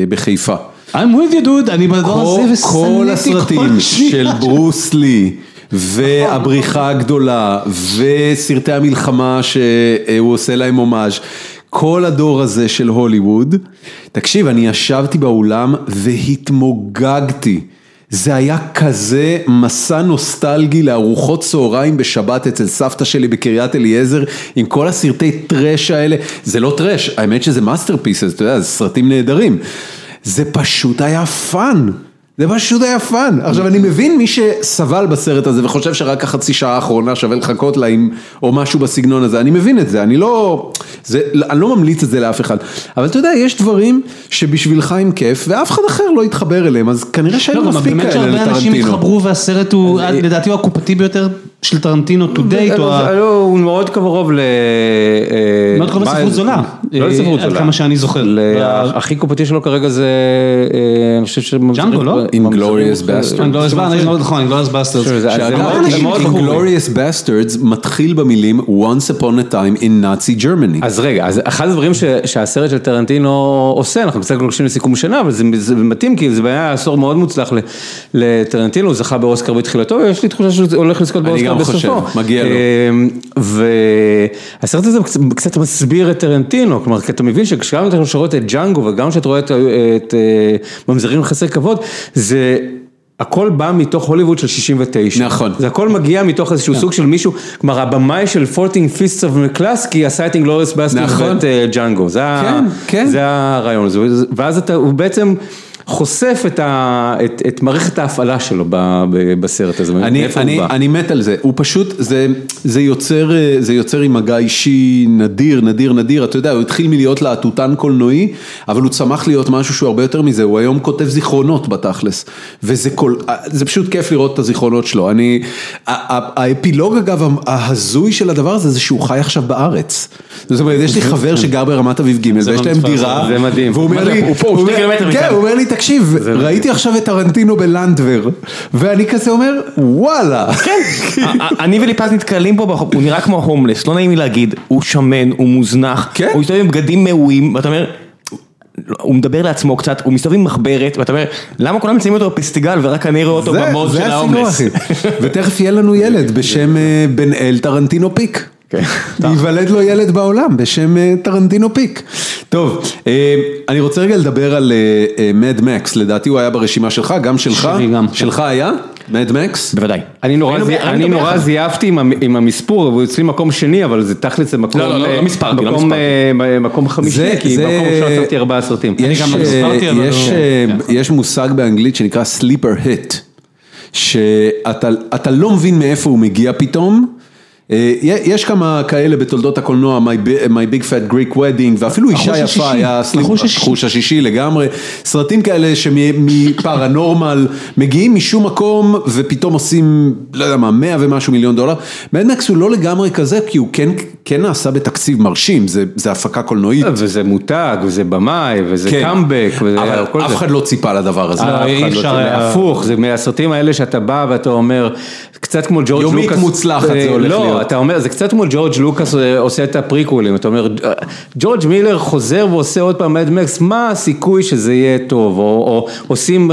בחיפה. I'm with you dude, אני בדור הזה ושנאתי כל הסרטים של ברוס לי. והבריחה הגדולה, וסרטי המלחמה שהוא עושה להם הומאז'. כל הדור הזה של הוליווד, תקשיב, אני ישבתי באולם והתמוגגתי. זה היה כזה מסע נוסטלגי לארוחות צהריים בשבת אצל סבתא שלי בקריית אליעזר עם כל הסרטי trash האלה, זה לא trash, האמת שזה masterpieces, אתה יודע, זה סרטים נהדרים, זה פשוט היה fun. זה פשוט היה fun. עכשיו אני מבין מי שסבל בסרט הזה וחושב שרק החצי שעה האחרונה שווה לחכות לה עם או משהו בסגנון הזה, אני מבין את זה, אני לא, זה, אני לא ממליץ את זה לאף אחד, אבל אתה יודע, יש דברים שבשבילך הם כיף ואף אחד אחר לא יתחבר אליהם, אז כנראה שהיו לא, מספיק כאלה לטרנטינו. באמת שהרבה אנשים התחברו והסרט הוא לדעתי הוא הקופתי ביותר של טרנטינו to date, הוא מאוד קרוב ל... מאוד קרוב לספרות זולה, לא לספרות זולה, עד כמה שאני זוכר. הכי קופתי שלו כרגע זה, אני חושב ש... ג'אנגו, לא? Inglourious Bastards. נכון, Inglourious Bastards. Inglourious Bastards מתחיל במילים once upon a time in Nazi Germany. אז רגע, אז אחד הדברים שהסרט של טרנטינו עושה, אנחנו קצת גולשים לסיכום שנה, אבל זה מתאים כי זה היה עשור מאוד מוצלח לטרנטינו, הוא זכה באוסקר בתחילתו, ויש לי תחושה שהוא הולך לזכות באוסקר גם חושב, מגיע לו. והסרט הזה קצת מסביר את טרנטינו, כלומר, כי אתה מבין שגם כשאתה רואה את ג'אנגו וגם כשאתה רואה את ממזרים חסר כבוד, זה... הכל בא מתוך הוליווד של 69. נכון. זה הכל מגיע מתוך איזשהו סוג של מישהו, כלומר הבמאי של 14 Fists of מקלסקי עשה את אינגלוריוס באסקי ואת ג'אנגו. כן, כן. זה הרעיון, ואז אתה, הוא בעצם... חושף את, ה, את, את מערכת ההפעלה שלו ב, ב, בסרט הזה, אני, אני, אני מת על זה, הוא פשוט, זה, זה, יוצר, זה יוצר עם מגע אישי נדיר, נדיר, נדיר, אתה יודע, הוא התחיל מלהיות להטוטן קולנועי, אבל הוא צמח להיות משהו שהוא הרבה יותר מזה, הוא היום כותב זיכרונות בתכלס, וזה כל, זה פשוט כיף לראות את הזיכרונות שלו, אני, האפילוג אגב ההזוי של הדבר הזה, זה שהוא חי עכשיו בארץ, זאת אומרת, יש לי חבר שגר ברמת אביב ג' ויש להם דירה, והוא אומר לי, כן, הוא אומר לי, תקשיב, ראיתי עכשיו את טרנטינו בלנדבר, ואני כזה אומר, וואלה. כן, אני וליפז נתקלים בו, הוא נראה כמו הומלס, לא נעים לי להגיד, הוא שמן, הוא מוזנח, הוא מסתובב עם בגדים מעועים, ואתה אומר... הוא מדבר לעצמו קצת, הוא מסתובב עם מחברת, ואתה אומר, למה כולם מציינים אותו בפסטיגל ורק אני רואה אותו במוד של ההומלס? ותכף יהיה לנו ילד בשם בן אל טרנטינו פיק. [laughs] ייוולד לו ילד בעולם בשם טרנטינו פיק. טוב, אני רוצה רגע לדבר על מד מקס, לדעתי הוא היה ברשימה שלך, גם שלך, שלך היה? מד מקס? בוודאי. אני נורא זייפתי עם המספור, הוא אצלי מקום שני, אבל זה תכל'ס זה מקום, לא, לא, לא מספרתי, לא מספרתי. מקום חמישי, כי מקום ראשון עשיתי ארבעה סרטים. יש מושג באנגלית שנקרא סליפר היט, שאתה לא מבין מאיפה הוא מגיע פתאום. יש כמה כאלה בתולדות הקולנוע, My Big Fat Greek Wedding, ואפילו אישה יפה היה חוש השישי לגמרי, סרטים כאלה שמפרנורמל מגיעים משום מקום ופתאום עושים, לא יודע מה, 100 ומשהו מיליון דולר, מדמקס הוא לא לגמרי כזה, כי הוא כן נעשה בתקציב מרשים, זה הפקה קולנועית. וזה מותג, וזה במאי, וזה קאמבק, אבל אף אחד לא ציפה לדבר הזה. אי אפשר, הפוך, זה מהסרטים האלה שאתה בא ואתה אומר, קצת כמו ג'ורג' לוקאס. יומית מוצלחת זה הולך להיות. אתה אומר, זה קצת כמו ג'ורג' לוקאס עושה את הפריקולים, אתה אומר, ג'ורג' מילר חוזר ועושה עוד פעם מדמקס, מה הסיכוי שזה יהיה טוב, או עושים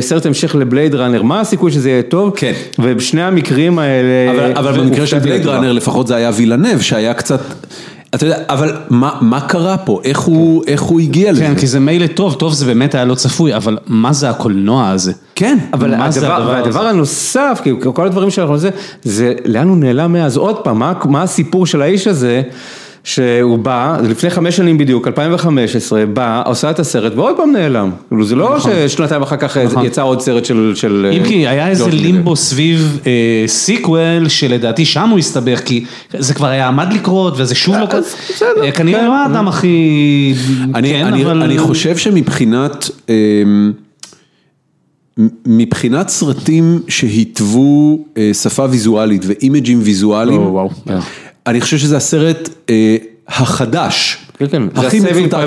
סרט המשך לבלייד ראנר, מה הסיכוי שזה יהיה טוב, כן, ובשני המקרים האלה, אבל במקרה של בלייד ראנר לפחות זה היה וילנב, שהיה קצת... אתה יודע, אבל מה קרה פה? איך הוא הגיע לזה? כן, כי זה מילא טוב, טוב זה באמת היה לא צפוי, אבל מה זה הקולנוע הזה? כן. אבל הדבר הנוסף, כי כל הדברים שאנחנו עושים, זה לאן הוא נעלם מאז, עוד פעם, מה הסיפור של האיש הזה? שהוא בא, לפני חמש שנים בדיוק, 2015, בא, עושה את הסרט ועוד פעם נעלם. זה לא ששנתיים אחר כך יצא עוד סרט של... אם כי היה איזה לימבו סביב sequel, שלדעתי שם הוא הסתבך, כי זה כבר היה עמד לקרות, וזה שוב לא כזה, כנראה לא האדם הכי... אני חושב שמבחינת... מבחינת סרטים שהיטבו שפה ויזואלית ואימג'ים ויזואליים, אני חושב שזה הסרט החדש, הכי מפותח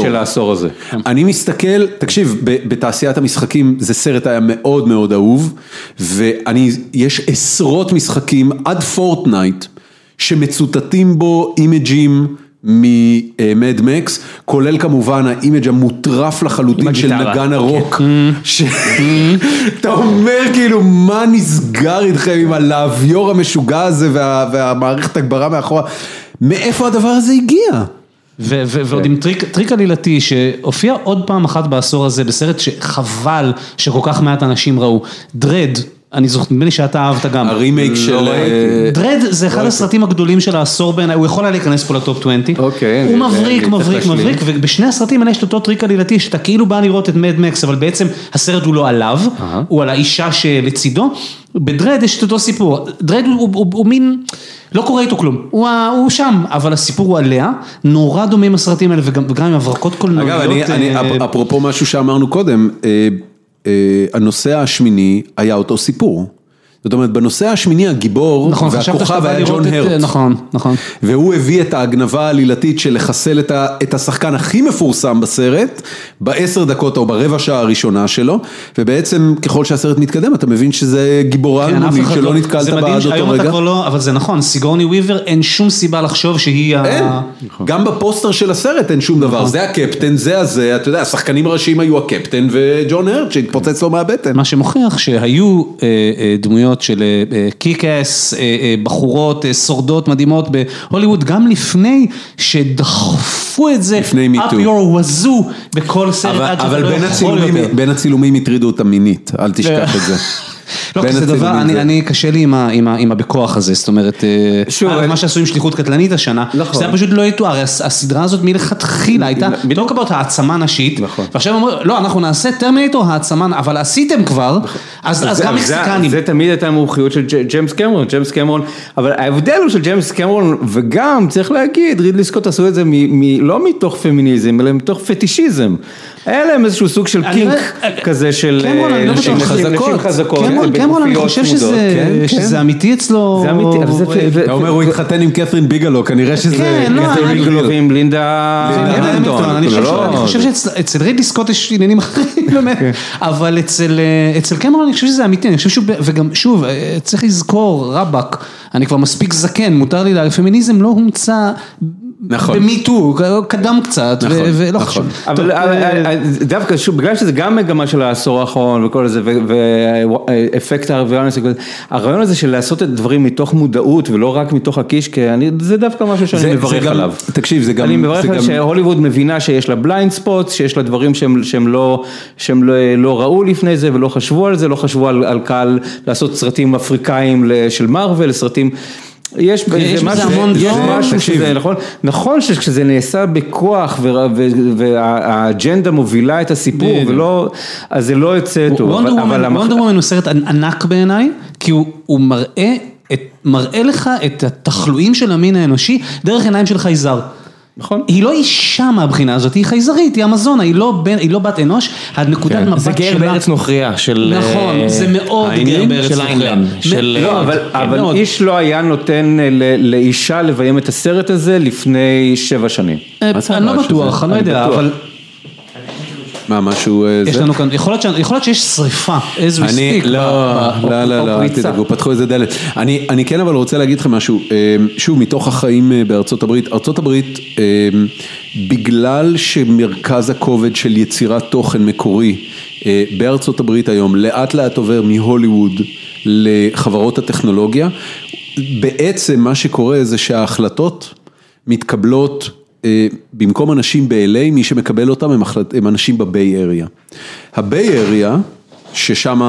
של העשור. הזה. אני מסתכל, תקשיב, בתעשיית המשחקים זה סרט היה מאוד מאוד אהוב, ויש עשרות משחקים עד פורטנייט שמצוטטים בו אימג'ים ממד מקס, כולל כמובן ה image המוטרף לחלוטין של נגן הרוק, שאתה אומר כאילו מה נסגר איתכם עם הלהביור המשוגע הזה והמערכת הגברה מאחורה, מאיפה הדבר הזה הגיע? ועוד עם טריק עלילתי שהופיע עוד פעם אחת בעשור הזה בסרט שחבל שכל כך מעט אנשים ראו, Dredd. אני זוכר, נדמה לי שאתה אהבת גם. הרימייק של... Dredd זה אחד הסרטים הגדולים של העשור בעיניי, הוא יכול היה להיכנס פה ל top 20. אוקיי. הוא מבריק, מבריק, מבריק, ובשני הסרטים האלה יש את אותו טריק עלילתי, שאתה כאילו בא לראות את מד מקס, אבל בעצם הסרט הוא לא עליו, הוא על האישה שלצידו. בדרד יש את אותו סיפור, דרד הוא מין, לא קורה איתו כלום, הוא שם, אבל הסיפור הוא עליה, נורא דומים הסרטים האלה, וגם עם הברקות קולנועיות. אגב, אפרופו משהו שאמרנו קודם, הנושא השמיני היה אותו סיפור. זאת אומרת, בנושא השמיני הגיבור נכון, והכוכב היה ג'ון הרט. נכון, נכון. והוא הביא את ההגנבה העלילתית של לחסל את השחקן הכי מפורסם בסרט, בעשר דקות או ברבע שעה הראשונה שלו, ובעצם ככל שהסרט מתקדם אתה מבין שזה גיבורה כן, אלמונית שלא נתקלת בה עד אותו רגע. לא, אבל זה נכון, סיגורני וויבר אין שום סיבה לחשוב שהיא ה... אין, גם בפוסטר של הסרט אין שום דבר, זה הקפטן, זה הזה, אתה יודע, השחקנים הראשיים היו הקפטן וג'ון הרט שהתפוצץ לו מהבטן. מה שמוכיח שהיו דמויות של kick-ass, בחורות, שורדות מדהימות בהוליווד, גם לפני שדחפו את זה, לפני up your wazoo בכל סרט עד שאתה לא יותר. אבל בין הצילומים הטרידו אותה מינית, אל תשכח את זה. [laughs] לא, כי זה דבר, אני קשה לי עם הבכוח הזה, זאת אומרת, מה שעשו עם שליחות קטלנית השנה, זה היה פשוט לא יתואר, הסדרה הזאת מלכתחילה הייתה, לא מקבלת העצמה נשית, ועכשיו הם אומרים, לא, אנחנו נעשה טרמינטור העצמה, אבל עשיתם כבר, אז גם מקסיקנים. זה תמיד הייתה המומחיות של ג'יימס קמרון, ג'יימס קמרון, אבל ההבדל הוא של ג'יימס קמרון, וגם צריך להגיד, רידלי סקוט עשו את זה לא מתוך פמיניזם, אלא מתוך פטישיזם. היה להם איזשהו סוג של קינק כזה של נשים חזקות. קמרון, אני חושב שזה אמיתי אצלו. זה אמיתי. אתה אומר הוא התחתן עם קת'רין ביגלו, כנראה שזה... קת'רין ביגלו ועם לינדה. אני חושב שאצל רידלי סקוט יש עניינים אחרים [laughs] באמת, אבל אצל קמרון אני חושב שזה אמיתי, אני חושב שהוא, וגם שוב, צריך לזכור, רבאק, אני כבר מספיק זקן, מותר לי, פמיניזם לא הומצא נכון. ב MeToo, קדם קצת, ולא חשוב. אבל דווקא שוב, בגלל שזה גם מגמה של העשור האחרון וכל זה, ואפקט ה awareness, הרעיון הזה של לעשות את הדברים מתוך מודעות ולא רק מתוך הקישקע, זה דווקא משהו שאני מברך עליו. תקשיב, זה גם... אני מברך עליו שהוליווד מבינה שיש לה blind spot, שיש לה דברים שהם לא ראו לפני זה ולא חשבו על זה, לא חשבו על קהל לעשות סרטים אפריקאים של מארוול, סרטים... יש בזה משהו שזה נכון, נכון שכשזה נעשה בכוח והאג'נדה מובילה את הסיפור ולא, אז זה לא יוצא טוב. וונדר וומן הוא סרט ענק בעיניי, כי הוא מראה, מראה לך את התחלואים של המין האנושי דרך עיניים של חייזר. נכון. היא לא אישה מהבחינה הזאת, היא חייזרית, היא אמזונה, היא לא בת אנוש, הנקודת מבט שלה... זה גר בארץ נוכריה של... נכון, זה מאוד גר בארץ נוכריה. לא, אבל איש לא היה נותן לאישה לביים את הסרט הזה לפני שבע שנים. אני לא בטוח, אני לא יודע, אבל... מה, משהו? יש לנו כאן, יכול להיות שיש שריפה, איזו הספיק. לא, לא, לא, לא, אל תדאגו, פתחו איזה דלת. אני כן אבל רוצה להגיד לכם משהו, שוב, מתוך החיים בארצות הברית, ארצות הברית, בגלל שמרכז הכובד של יצירת תוכן מקורי בארצות הברית היום, לאט לאט עובר מהוליווד לחברות הטכנולוגיה, בעצם מה שקורה זה שההחלטות מתקבלות במקום אנשים ב-LA, מי שמקבל אותם הם אנשים בביי אריה. הביי אריה, ששם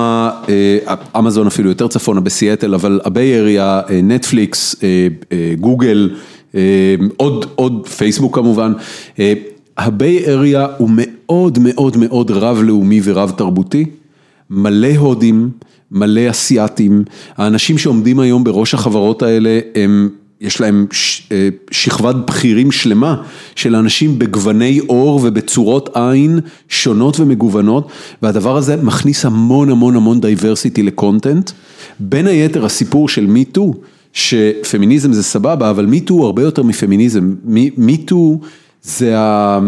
אמזון אפילו יותר צפונה בסיאטל, אבל הביי אריה, נטפליקס, גוגל, עוד פייסבוק כמובן, ה Bay Area הוא מאוד מאוד מאוד רב-לאומי ורב תרבותי, מלא הודים, מלא אסיאתים, האנשים שעומדים היום בראש החברות האלה הם יש להם שכבת בכירים שלמה של אנשים בגווני עור ובצורות עין שונות ומגוונות והדבר הזה מכניס המון המון המון diversity ל content. בין היתר הסיפור של MeToo, שפמיניזם זה סבבה, אבל MeToo הוא הרבה יותר מפמיניזם, MeToo זה ה...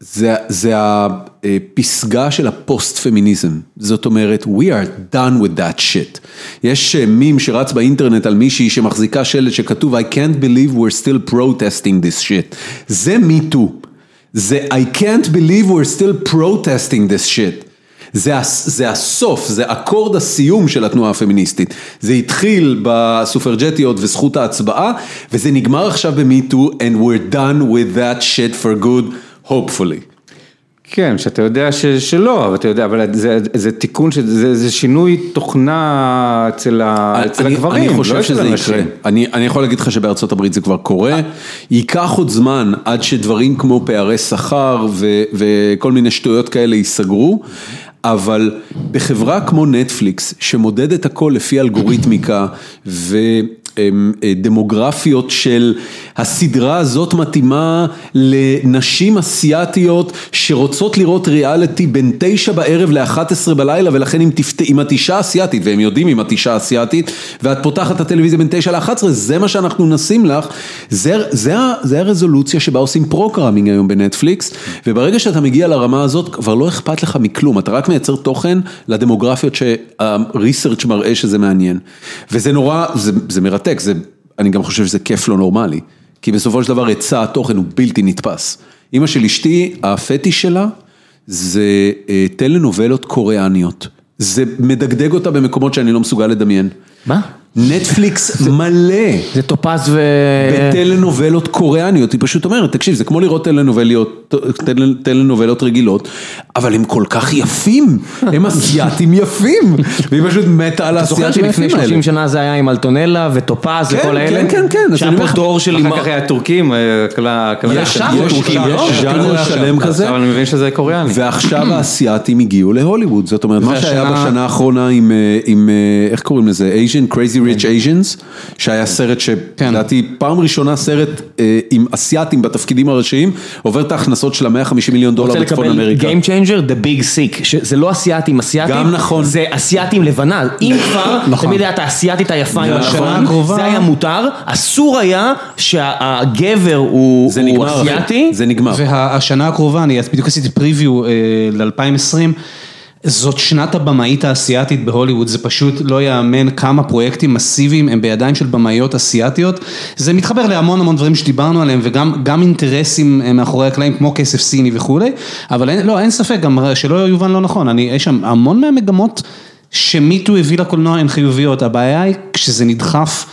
זה, זה הפסגה של הפוסט פמיניזם, זאת אומרת, we are done with that shit. יש מים שרץ באינטרנט על מישהי שמחזיקה שלט שכתוב I can't believe we're still protesting this shit. זה MeToo. זה I can't believe we're still protesting this shit. זה, זה הסוף, זה אקורד הסיום של התנועה הפמיניסטית. זה התחיל בסופרג'טיות וזכות ההצבעה, וזה נגמר עכשיו במיטו, and we're done with that shit for good, hopefully. כן, שאתה יודע ש, שלא, אבל אתה יודע, אבל זה, זה תיקון, זה, זה שינוי תוכנה אצל, ה, אצל אני, הגברים, אני חושב לא שזה יקרה. אני, אני יכול להגיד לך שבארצות הברית זה כבר קורה, ייקח עוד זמן עד שדברים כמו פערי שכר ו, וכל מיני שטויות כאלה ייסגרו. אבל בחברה כמו נטפליקס, שמודדת הכל לפי אלגוריתמיקה ודמוגרפיות של הסדרה הזאת מתאימה לנשים אסיאתיות שרוצות לראות ריאליטי בין תשע בערב ל-11 בלילה ולכן אם, תפת... את אישה אסיאתית, והם יודעים אם את אישה אסיאתית, ואת פותחת את הטלוויזיה בין תשע ל-11, זה מה שאנחנו נשים לך, זה, זה, זה הרזולוציה שבה עושים programming היום בנטפליקס, וברגע שאתה מגיע לרמה הזאת כבר לא אכפת לך מכלום, אתה רק מייצר תוכן לדמוגרפיות שה research מראה שזה מעניין. וזה נורא, זה, זה מרתק, זה, אני גם חושב שזה כיף לא נורמלי. כי בסופו של דבר היצע התוכן הוא בלתי נתפס. אימא של אשתי, הפטיש שלה זה אה, טלנובלות קוריאניות. זה מדגדג אותה במקומות שאני לא מסוגל לדמיין. מה? נטפליקס מלא. זה טופז ו... בטלנובלות קוריאניות, היא פשוט אומרת, תקשיב, זה כמו לראות טלנובלות, טלנובלות רגילות, אבל הם כל כך יפים, הם אסייתים יפים, והיא פשוט מתה על האסייתים היפים האלה. זוכר שלפני 30 שנה זה היה עם אלטונלה וטופז וכל האלה? כן, כן, כן. שהיה פה דור של... אחר כך היה טורקים, יש ז'אנר שלם כזה. אבל אני מבין שזה קוריאני. ועכשיו האסייתים הגיעו להוליווד, זאת אומרת, מה שהיה בשנה האחרונה עם, איך קוראים לזה, Asian Crazy Rich Asians, שהיה סרט שלדעתי פעם ראשונה סרט עם אסייתים בתפקידים הראשיים, עובר את ההכנסות של ה-150 מיליון דולר בצפון אמריקה. Game Changer, The Big Sick, שזה לא אסייתים אסייתים, גם נכון, זה אסייתים לבנה, אם כבר, תמיד הייתה האסייתית היפה עם השנה, זה היה מותר, אסור היה שהגבר הוא אסייתי. זה נגמר. והשנה הקרובה, אני בדיוק עשיתי פריוויו ל-2020. זאת שנת הבמאית האסייתית בהוליווד, זה פשוט לא יאמן כמה פרויקטים מסיביים הם בידיים של במאיות אסייתיות. זה מתחבר להמון המון דברים שדיברנו עליהם וגם אינטרסים מאחורי הקלעים כמו כסף סיני וכולי, אבל אין, לא, אין ספק, גם שלא יובן לא נכון, אני, יש שם המון מהמגמות שמיטו הביא לקולנוע הן חיוביות, הבעיה היא כשזה נדחף.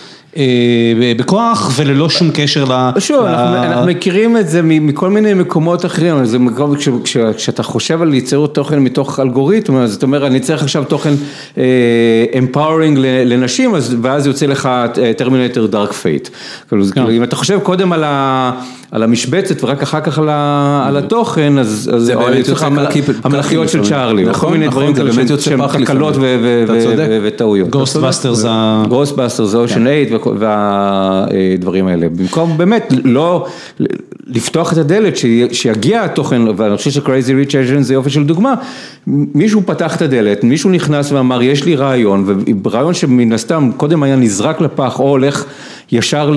בכוח וללא שום קשר ל... שוב, אנחנו מכירים את זה מכל מיני מקומות אחרים, כשאתה חושב על ליצור תוכן מתוך אלגוריתם, זאת אומרת, אני צריך עכשיו תוכן empowering לנשים, ואז יוצא לך Terminator Dark Fate. אם אתה חושב קודם על ה... על המשבצת ורק אחר כך על התוכן, אז זה באמת יוצא המלאכיות של צ'ארלי, וכל מיני דברים כאלה שהם תקלות וטעויות. Ghostbusters. Ghostbusters, Ocean's Eight והדברים האלה. במקום באמת לא לפתוח את הדלת, שיגיע התוכן, ואני חושב ש Crazy Rich Asians זה יופי של דוגמה, מישהו פתח את הדלת, מישהו נכנס ואמר יש לי רעיון, ורעיון שמן הסתם קודם היה נזרק לפח או הולך ישר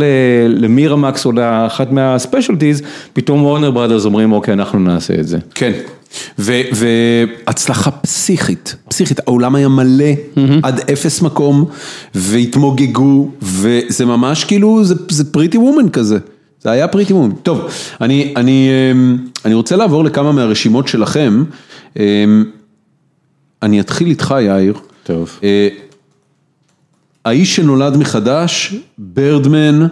למירמקס או לאחת מה specialties, פתאום וורנר בראדרס אומרים אוקיי אנחנו נעשה את זה. כן. והצלחה פסיכית, פסיכית, העולם היה מלא עד אפס מקום והתמוגגו וזה ממש כאילו זה פריטי וומן כזה, זה היה פריטי וומן. טוב, אני, אני, אני רוצה לעבור לכמה מהרשימות שלכם, אני אתחיל איתך יאיר. טוב. האיש שנולד מחדש, ברדמן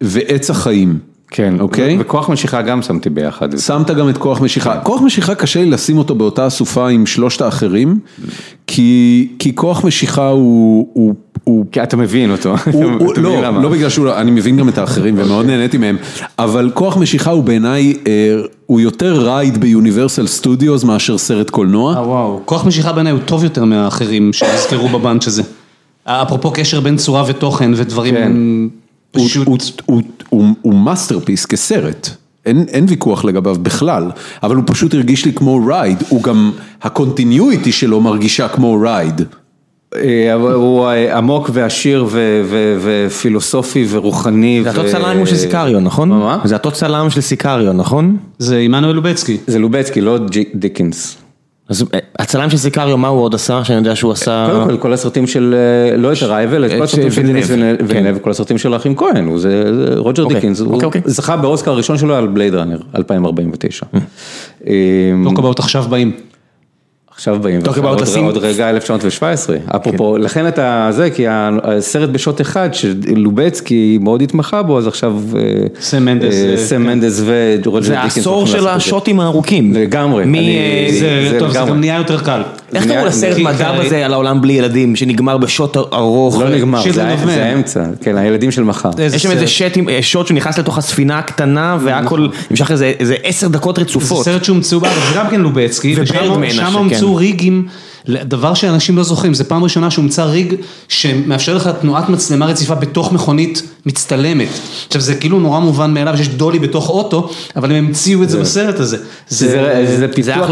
ועץ החיים. כן, אוקיי? וכוח משיכה גם שמתי ביחד. שמת גם את כוח משיכה. כוח משיכה קשה לי לשים אותו באותה אסופה עם שלושת האחרים, כי כוח משיכה הוא... כי אתה מבין אותו. [laughs] לא, לא בגלל שהוא, אני מבין גם את האחרים ומאוד נהניתי מהם, אבל כוח משיכה הוא בעיניי, הוא יותר ride ביוניברסל סטודיוס מאשר סרט קולנוע. וואו, כוח משיכה בעיניי הוא טוב יותר מהאחרים שהזכרנו ב bunch הזה. אפרופו קשר בין צורה ותוכן ודברים. פשוט... הוא masterpiece כסרט, אין ויכוח לגביו בכלל, אבל הוא פשוט הרגיש לי כמו ride, הוא גם, ה continuity שלו מרגישה כמו ride. הוא עמוק ועשיר ופילוסופי ורוחני. זה אותו צלם של סיקריו, נכון? מה? זה אותו צלם של סיקריו, נכון? זה עמנואל לובצקי. זה לובצקי, לא דיקינס. אז הצלם של סיקריו, מה הוא עוד עשה, שאני יודע שהוא עשה... קודם כל, כל הסרטים של, לא את Arrival, את כל הסרטים של דניס וילנב, כל הסרטים של האחים כהן, זה רוג'ר דיקינס, הוא זכה באוסקר הראשון שלו על Blade Runner, 2049. לא קבעות עכשיו באים. עכשיו באים, עוד רגע 1917, אפרופו, לכן אתה זה, כי הסרט בשוט אחד שלובצקי מאוד התמחה בו, אז עכשיו סם מנדס, סם מנדס ורוג'ר דיקינס. זה העשור של השוטים הארוכים. לגמרי. טוב, זה גם נהיה יותר קל. איך קראו לסרט מדע בזה על העולם בלי ילדים, שנגמר בשוט ארוך? לא נגמר, זה האמצע, כן, הילדים של מחר. יש שם איזה שוט שנכנס לתוך הספינה הקטנה, והכל נמשך איזה עשר דקות רצופות. זה סרט שהומצאו בארץ, זה גם כן לובצקי, ושם הומצאו ריגים, דבר שאנשים לא זוכרים, זה פעם ראשונה שהומצא ריג שמאפשר לך תנועת מצלמה רציפה בתוך מכונית מצטלמת. עכשיו זה כאילו נורא מובן מאליו שיש דולי בתוך אוטו, אבל הם המציאו את זה בסרט הזה. זה פיתוח,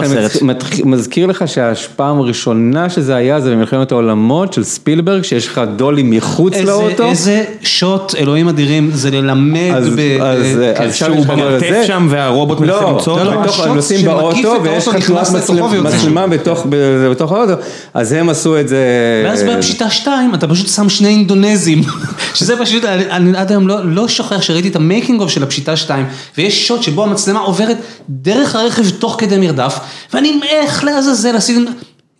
מזכיר לך שהפעם הראשונה שזה היה זה במלחמת העולמות של ספילברג, שיש לך דולי מחוץ לאוטו. איזה שוט, אלוהים אדירים, זה ללמד. אז שהוא במרתף שם והרובוט מנסה למצוא. לא, לא, הם נוסעים באוטו ויש לך תנועת מצלמה בתוך האוטו, אז הם עשו את זה. ואז בפשיטה 2 אתה פשוט שם שני אינדונזים, [laughs] שזה פשוט, אני עד היום לא שוכח שראיתי את ה making of של הפשיטה 2, ויש שוט שבו המצלמה עוברת דרך הרכב תוך כדי מרדף, ואני איך לעזאזל עשיתם...